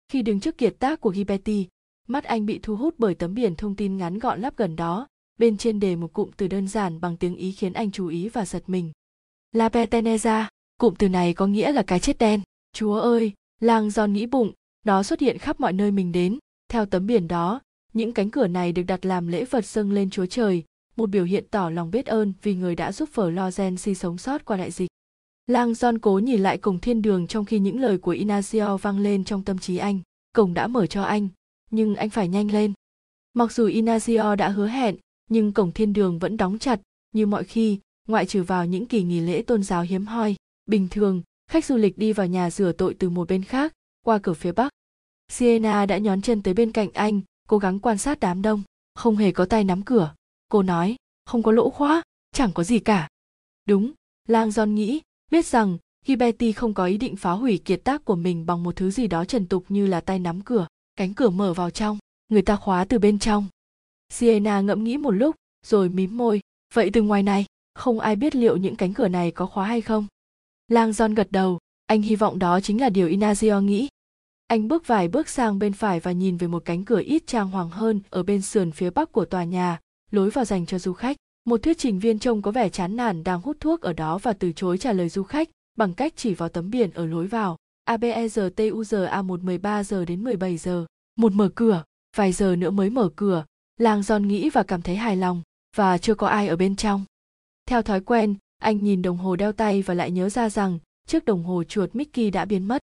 Khi đứng trước kiệt tác của Ghiberti, mắt anh bị thu hút bởi tấm biển thông tin ngắn gọn lắp gần đó, bên trên đề một cụm từ đơn giản bằng tiếng Ý khiến anh chú ý và giật mình. La Peteneza, cụm từ này có nghĩa là cái chết đen. Chúa ơi, lang giòn nghĩ bụng, nó xuất hiện khắp mọi nơi mình đến. Theo tấm biển đó, những cánh cửa này được đặt làm lễ vật dâng lên Chúa Trời, một biểu hiện tỏ lòng biết ơn vì người đã giúp phở Lorenzi sống sót qua đại dịch. Lang John cố nhìn lại cổng thiên đường trong khi những lời của Inazio vang lên trong tâm trí anh. Cổng đã mở cho anh, nhưng anh phải nhanh lên. Mặc dù Inazio đã hứa hẹn, nhưng cổng thiên đường vẫn đóng chặt, như mọi khi, ngoại trừ vào những kỳ nghỉ lễ tôn giáo hiếm hoi. Bình thường, khách du lịch đi vào nhà rửa tội từ một bên khác, qua cửa phía bắc. Sienna đã nhón chân tới bên cạnh anh, cố gắng quan sát đám đông. Không hề có tay nắm cửa. Cô nói, không có lỗ khóa, chẳng có gì cả. Đúng, Lang John nghĩ, biết rằng khi betty không có ý định phá hủy kiệt tác của mình bằng một thứ gì đó trần tục như là tay nắm cửa. Cánh cửa mở vào trong, người ta khóa từ bên trong. Sienna ngẫm nghĩ một lúc, rồi mím môi. Vậy từ ngoài này, không ai biết liệu những cánh cửa này có khóa hay không. Lang John gật đầu, anh hy vọng đó chính là điều Inazio nghĩ. Anh bước vài bước sang bên phải và nhìn về một cánh cửa ít trang hoàng hơn ở bên sườn phía bắc của tòa nhà, lối vào dành cho du khách. Một thuyết trình viên trông có vẻ chán nản đang hút thuốc ở đó và từ chối trả lời du khách bằng cách chỉ vào tấm biển ở lối vào. ABEZTUZA 1 13 giờ đến 17 giờ. Một mở cửa, vài giờ nữa mới mở cửa. Lang John nghĩ và cảm thấy hài lòng, và chưa có ai ở bên trong. Theo thói quen, anh nhìn đồng hồ đeo tay và lại nhớ ra rằng chiếc đồng hồ chuột Mickey đã biến mất.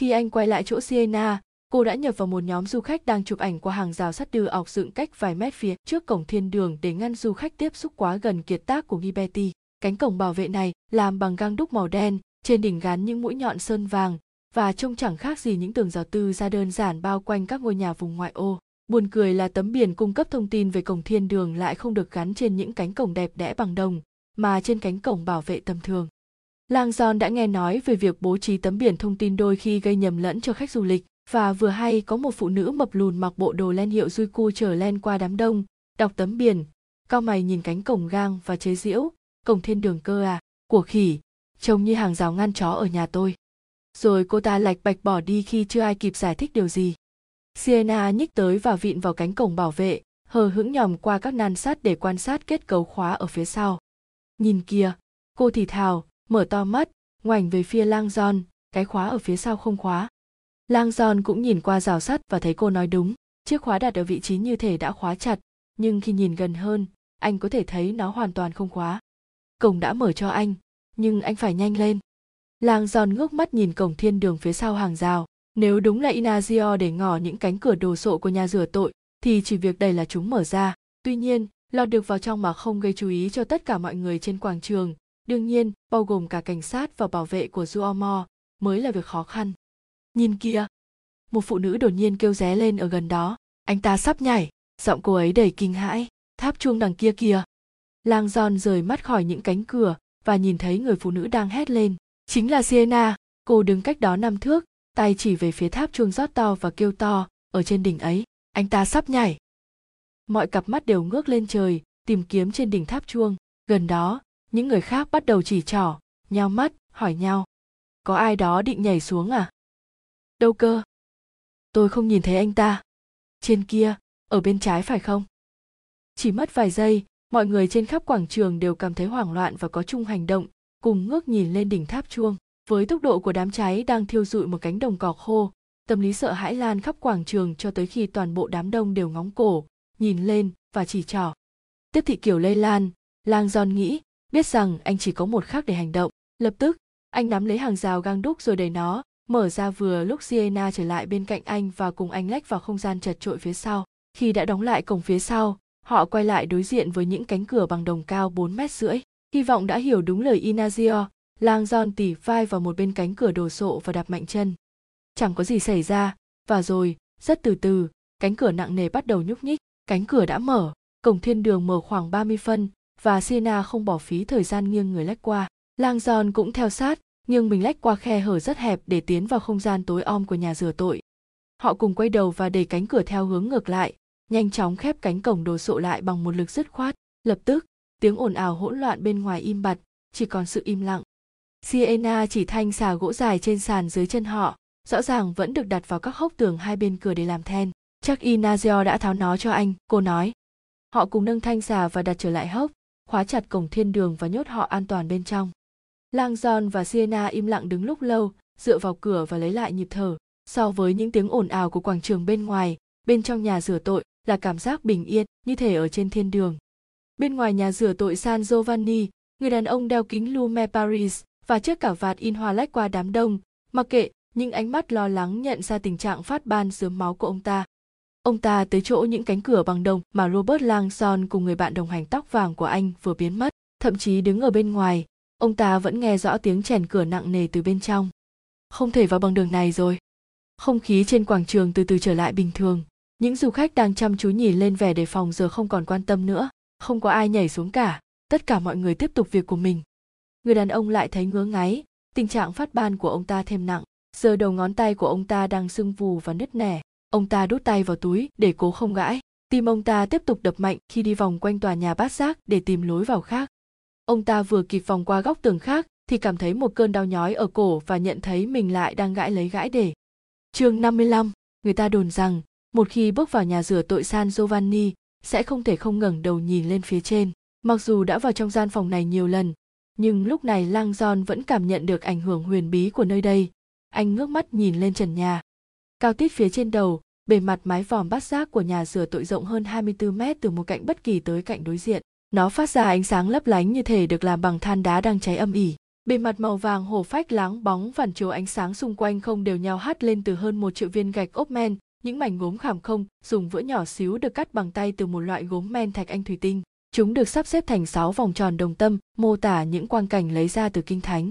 Khi anh quay lại chỗ Sienna, cô đã nhập vào một nhóm du khách đang chụp ảnh qua hàng rào sắt đưa ọc dựng cách vài mét phía trước cổng thiên đường để ngăn du khách tiếp xúc quá gần kiệt tác của Ghiberti. Cánh cổng bảo vệ này làm bằng gang đúc màu đen, trên đỉnh gắn những mũi nhọn sơn vàng và trông chẳng khác gì những tường rào tư ra đơn giản bao quanh các ngôi nhà vùng ngoại ô. Buồn cười là tấm biển cung cấp thông tin về cổng thiên đường lại không được gắn trên những cánh cổng đẹp đẽ bằng đồng, mà trên cánh cổng bảo vệ tầm thường. Lang Giòn đã nghe nói về việc bố trí tấm biển thông tin đôi khi gây nhầm lẫn cho khách du lịch và vừa hay có một phụ nữ mập lùn mặc bộ đồ len hiệu Duy cu trở len qua đám đông, đọc tấm biển, cao mày nhìn cánh cổng gang và chế giễu, cổng thiên đường cơ à, của khỉ, trông như hàng rào ngăn chó ở nhà tôi. Rồi cô ta lạch bạch bỏ đi khi chưa ai kịp giải thích điều gì. Sienna nhích tới và vịn vào cánh cổng bảo vệ, hờ hững nhòm qua các nan sắt để quan sát kết cấu khóa ở phía sau. Nhìn kìa, cô thì thào, mở to mắt, ngoảnh về phía lang giòn, cái khóa ở phía sau không khóa. Lang giòn cũng nhìn qua rào sắt và thấy cô nói đúng, chiếc khóa đặt ở vị trí như thể đã khóa chặt, nhưng khi nhìn gần hơn, anh có thể thấy nó hoàn toàn không khóa. Cổng đã mở cho anh, nhưng anh phải nhanh lên. lang giòn ngước mắt nhìn cổng thiên đường phía sau hàng rào nếu đúng là inazio để ngỏ những cánh cửa đồ sộ của nhà rửa tội thì chỉ việc đây là chúng mở ra tuy nhiên lọt được vào trong mà không gây chú ý cho tất cả mọi người trên quảng trường đương nhiên bao gồm cả cảnh sát và bảo vệ của Duomo mới là việc khó khăn. Nhìn kia một phụ nữ đột nhiên kêu ré lên ở gần đó. Anh ta sắp nhảy giọng cô ấy đầy kinh hãi. Tháp chuông đằng kia kìa. Lang giòn rời mắt khỏi những cánh cửa và nhìn thấy người phụ nữ đang hét lên. Chính là Sienna, cô đứng cách đó năm thước tay chỉ về phía tháp chuông rót to và kêu to ở trên đỉnh ấy anh ta sắp nhảy. Mọi cặp mắt đều ngước lên trời tìm kiếm trên đỉnh tháp chuông. Gần đó những người khác bắt đầu chỉ trỏ nhao mắt, hỏi nhau, có ai đó định nhảy xuống à? Đâu cơ? Tôi không nhìn thấy anh ta. Trên kia, ở bên trái phải không? Chỉ mất vài giây, mọi người trên khắp quảng trường đều cảm thấy hoảng loạn và có chung hành động, cùng ngước nhìn lên đỉnh tháp chuông. Với tốc độ của đám cháy đang thiêu dụi một cánh đồng cỏ khô, tâm lý sợ hãi lan khắp quảng trường cho tới khi toàn bộ đám đông đều ngóng cổ, nhìn lên và chỉ trỏ. Tiếp thị kiểu lây lan, lang giòn nghĩ biết rằng anh chỉ có một khắc để hành động. Lập tức, anh nắm lấy hàng rào gang đúc rồi đẩy nó, mở ra vừa lúc siena trở lại bên cạnh anh và cùng anh lách vào không gian chật trội phía sau. Khi đã đóng lại cổng phía sau, họ quay lại đối diện với những cánh cửa bằng đồng cao 4 mét rưỡi. Hy vọng đã hiểu đúng lời inazio, lang giòn tỉ vai vào một bên cánh cửa đồ sộ và đạp mạnh chân. Chẳng có gì xảy ra, và rồi, rất từ từ, cánh cửa nặng nề bắt đầu nhúc nhích, cánh cửa đã mở, cổng thiên đường mở khoảng 30 phân và Siena không bỏ phí thời gian nghiêng người lách qua. Lang Giòn cũng theo sát, nhưng mình lách qua khe hở rất hẹp để tiến vào không gian tối om của nhà rửa tội. Họ cùng quay đầu và đẩy cánh cửa theo hướng ngược lại, nhanh chóng khép cánh cổng đồ sộ lại bằng một lực dứt khoát. Lập tức, tiếng ồn ào hỗn loạn bên ngoài im bặt, chỉ còn sự im lặng. Siena chỉ thanh xà gỗ dài trên sàn dưới chân họ, rõ ràng vẫn được đặt vào các hốc tường hai bên cửa để làm then. Chắc Inazio đã tháo nó cho anh, cô nói. Họ cùng nâng thanh xà và đặt trở lại hốc, khóa chặt cổng thiên đường và nhốt họ an toàn bên trong. Lang John và Siena im lặng đứng lúc lâu, dựa vào cửa và lấy lại nhịp thở. So với những tiếng ồn ào của quảng trường bên ngoài, bên trong nhà rửa tội là cảm giác bình yên như thể ở trên thiên đường. Bên ngoài nhà rửa tội San Giovanni, người đàn ông đeo kính Lume Paris và chiếc cả vạt in hoa lách qua đám đông, mặc kệ những ánh mắt lo lắng nhận ra tình trạng phát ban dướm máu của ông ta. Ông ta tới chỗ những cánh cửa bằng đồng mà Robert Langson cùng người bạn đồng hành tóc vàng của anh vừa biến mất, thậm chí đứng ở bên ngoài, ông ta vẫn nghe rõ tiếng chèn cửa nặng nề từ bên trong. Không thể vào bằng đường này rồi. Không khí trên quảng trường từ từ trở lại bình thường. Những du khách đang chăm chú nhìn lên vẻ đề phòng giờ không còn quan tâm nữa. Không có ai nhảy xuống cả. Tất cả mọi người tiếp tục việc của mình. Người đàn ông lại thấy ngứa ngáy. Tình trạng phát ban của ông ta thêm nặng. Giờ đầu ngón tay của ông ta đang sưng vù và nứt nẻ. Ông ta đút tay vào túi để cố không gãi. Tim ông ta tiếp tục đập mạnh khi đi vòng quanh tòa nhà bát giác để tìm lối vào khác. Ông ta vừa kịp vòng qua góc tường khác thì cảm thấy một cơn đau nhói ở cổ và nhận thấy mình lại đang gãi lấy gãi để. Chương 55, người ta đồn rằng một khi bước vào nhà rửa tội San Giovanni sẽ không thể không ngẩng đầu nhìn lên phía trên. Mặc dù đã vào trong gian phòng này nhiều lần, nhưng lúc này Lang John vẫn cảm nhận được ảnh hưởng huyền bí của nơi đây. Anh ngước mắt nhìn lên trần nhà. Cao tít phía trên đầu, bề mặt mái vòm bát giác của nhà rửa tội rộng hơn 24 mét từ một cạnh bất kỳ tới cạnh đối diện. Nó phát ra ánh sáng lấp lánh như thể được làm bằng than đá đang cháy âm ỉ. Bề mặt màu vàng hổ phách láng bóng phản chiếu ánh sáng xung quanh không đều nhau hắt lên từ hơn một triệu viên gạch ốp men, những mảnh gốm khảm không dùng vữa nhỏ xíu được cắt bằng tay từ một loại gốm men thạch anh thủy tinh. Chúng được sắp xếp thành sáu vòng tròn đồng tâm, mô tả những quang cảnh lấy ra từ kinh thánh.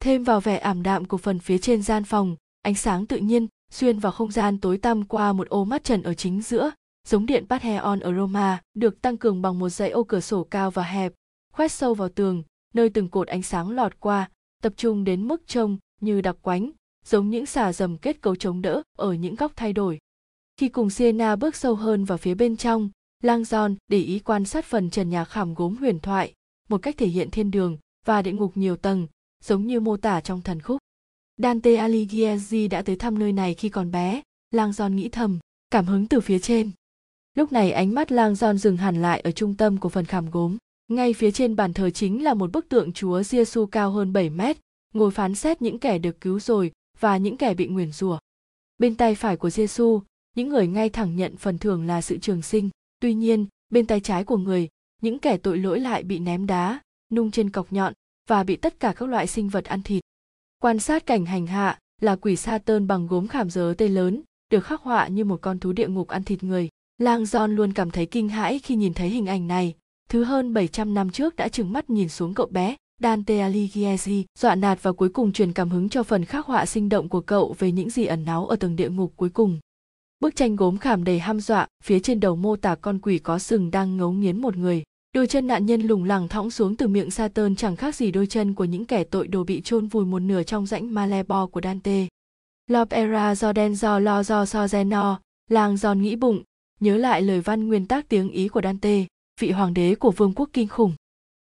Thêm vào vẻ ảm đạm của phần phía trên gian phòng, ánh sáng tự nhiên xuyên vào không gian tối tăm qua một ô mắt trần ở chính giữa, giống điện Pantheon ở Roma, được tăng cường bằng một dãy ô cửa sổ cao và hẹp, khoét sâu vào tường, nơi từng cột ánh sáng lọt qua, tập trung đến mức trông như đặc quánh, giống những xà dầm kết cấu chống đỡ ở những góc thay đổi. Khi cùng Siena bước sâu hơn vào phía bên trong, Lang để ý quan sát phần trần nhà khảm gốm huyền thoại, một cách thể hiện thiên đường và địa ngục nhiều tầng, giống như mô tả trong thần khúc. Dante Alighieri đã tới thăm nơi này khi còn bé, Lang Giòn nghĩ thầm, cảm hứng từ phía trên. Lúc này ánh mắt Lang Giòn dừng hẳn lại ở trung tâm của phần khảm gốm. Ngay phía trên bàn thờ chính là một bức tượng Chúa Giêsu cao hơn 7 mét, ngồi phán xét những kẻ được cứu rồi và những kẻ bị nguyền rủa. Bên tay phải của Giêsu, những người ngay thẳng nhận phần thưởng là sự trường sinh. Tuy nhiên, bên tay trái của người, những kẻ tội lỗi lại bị ném đá, nung trên cọc nhọn và bị tất cả các loại sinh vật ăn thịt. Quan sát cảnh hành hạ là quỷ sa tơn bằng gốm khảm dớ tê lớn, được khắc họa như một con thú địa ngục ăn thịt người. Lang John luôn cảm thấy kinh hãi khi nhìn thấy hình ảnh này. Thứ hơn 700 năm trước đã trừng mắt nhìn xuống cậu bé, Dante Alighieri, dọa nạt và cuối cùng truyền cảm hứng cho phần khắc họa sinh động của cậu về những gì ẩn náu ở tầng địa ngục cuối cùng. Bức tranh gốm khảm đầy ham dọa, phía trên đầu mô tả con quỷ có sừng đang ngấu nghiến một người. Đôi chân nạn nhân lủng lẳng thõng xuống từ miệng Saturn chẳng khác gì đôi chân của những kẻ tội đồ bị chôn vùi một nửa trong rãnh Malebo của Dante. L'opera do đen do lo do so geno, làng giòn nghĩ bụng, nhớ lại lời văn nguyên tác tiếng Ý của Dante, vị hoàng đế của vương quốc kinh khủng.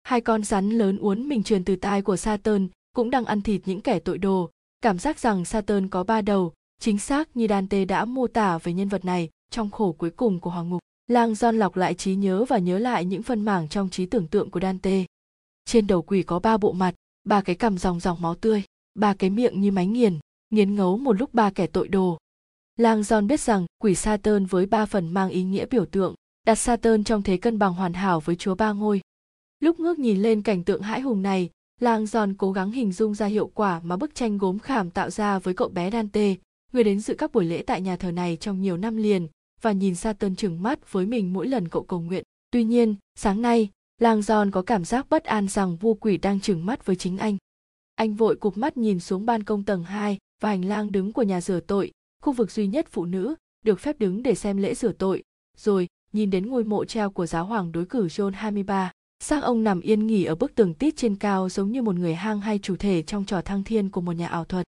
Hai con rắn lớn uốn mình truyền từ tai của Saturn cũng đang ăn thịt những kẻ tội đồ, cảm giác rằng Saturn có ba đầu, chính xác như Dante đã mô tả về nhân vật này trong khổ cuối cùng của hoàng ngục. Lang John lọc lại trí nhớ và nhớ lại những phân mảng trong trí tưởng tượng của Dante. Trên đầu quỷ có ba bộ mặt, ba cái cằm dòng dòng máu tươi, ba cái miệng như máy nghiền, nghiến ngấu một lúc ba kẻ tội đồ. Lang John biết rằng quỷ Saturn với ba phần mang ý nghĩa biểu tượng, đặt Saturn trong thế cân bằng hoàn hảo với chúa ba ngôi. Lúc ngước nhìn lên cảnh tượng hãi hùng này, Lang John cố gắng hình dung ra hiệu quả mà bức tranh gốm khảm tạo ra với cậu bé Dante, người đến dự các buổi lễ tại nhà thờ này trong nhiều năm liền và nhìn Saturn trừng mắt với mình mỗi lần cậu cầu nguyện. Tuy nhiên, sáng nay, Lang giòn có cảm giác bất an rằng vua quỷ đang trừng mắt với chính anh. Anh vội cụp mắt nhìn xuống ban công tầng 2 và hành lang đứng của nhà rửa tội, khu vực duy nhất phụ nữ được phép đứng để xem lễ rửa tội, rồi nhìn đến ngôi mộ treo của giáo hoàng đối cử John 23. Xác ông nằm yên nghỉ ở bức tường tít trên cao giống như một người hang hay chủ thể trong trò thăng thiên của một nhà ảo thuật.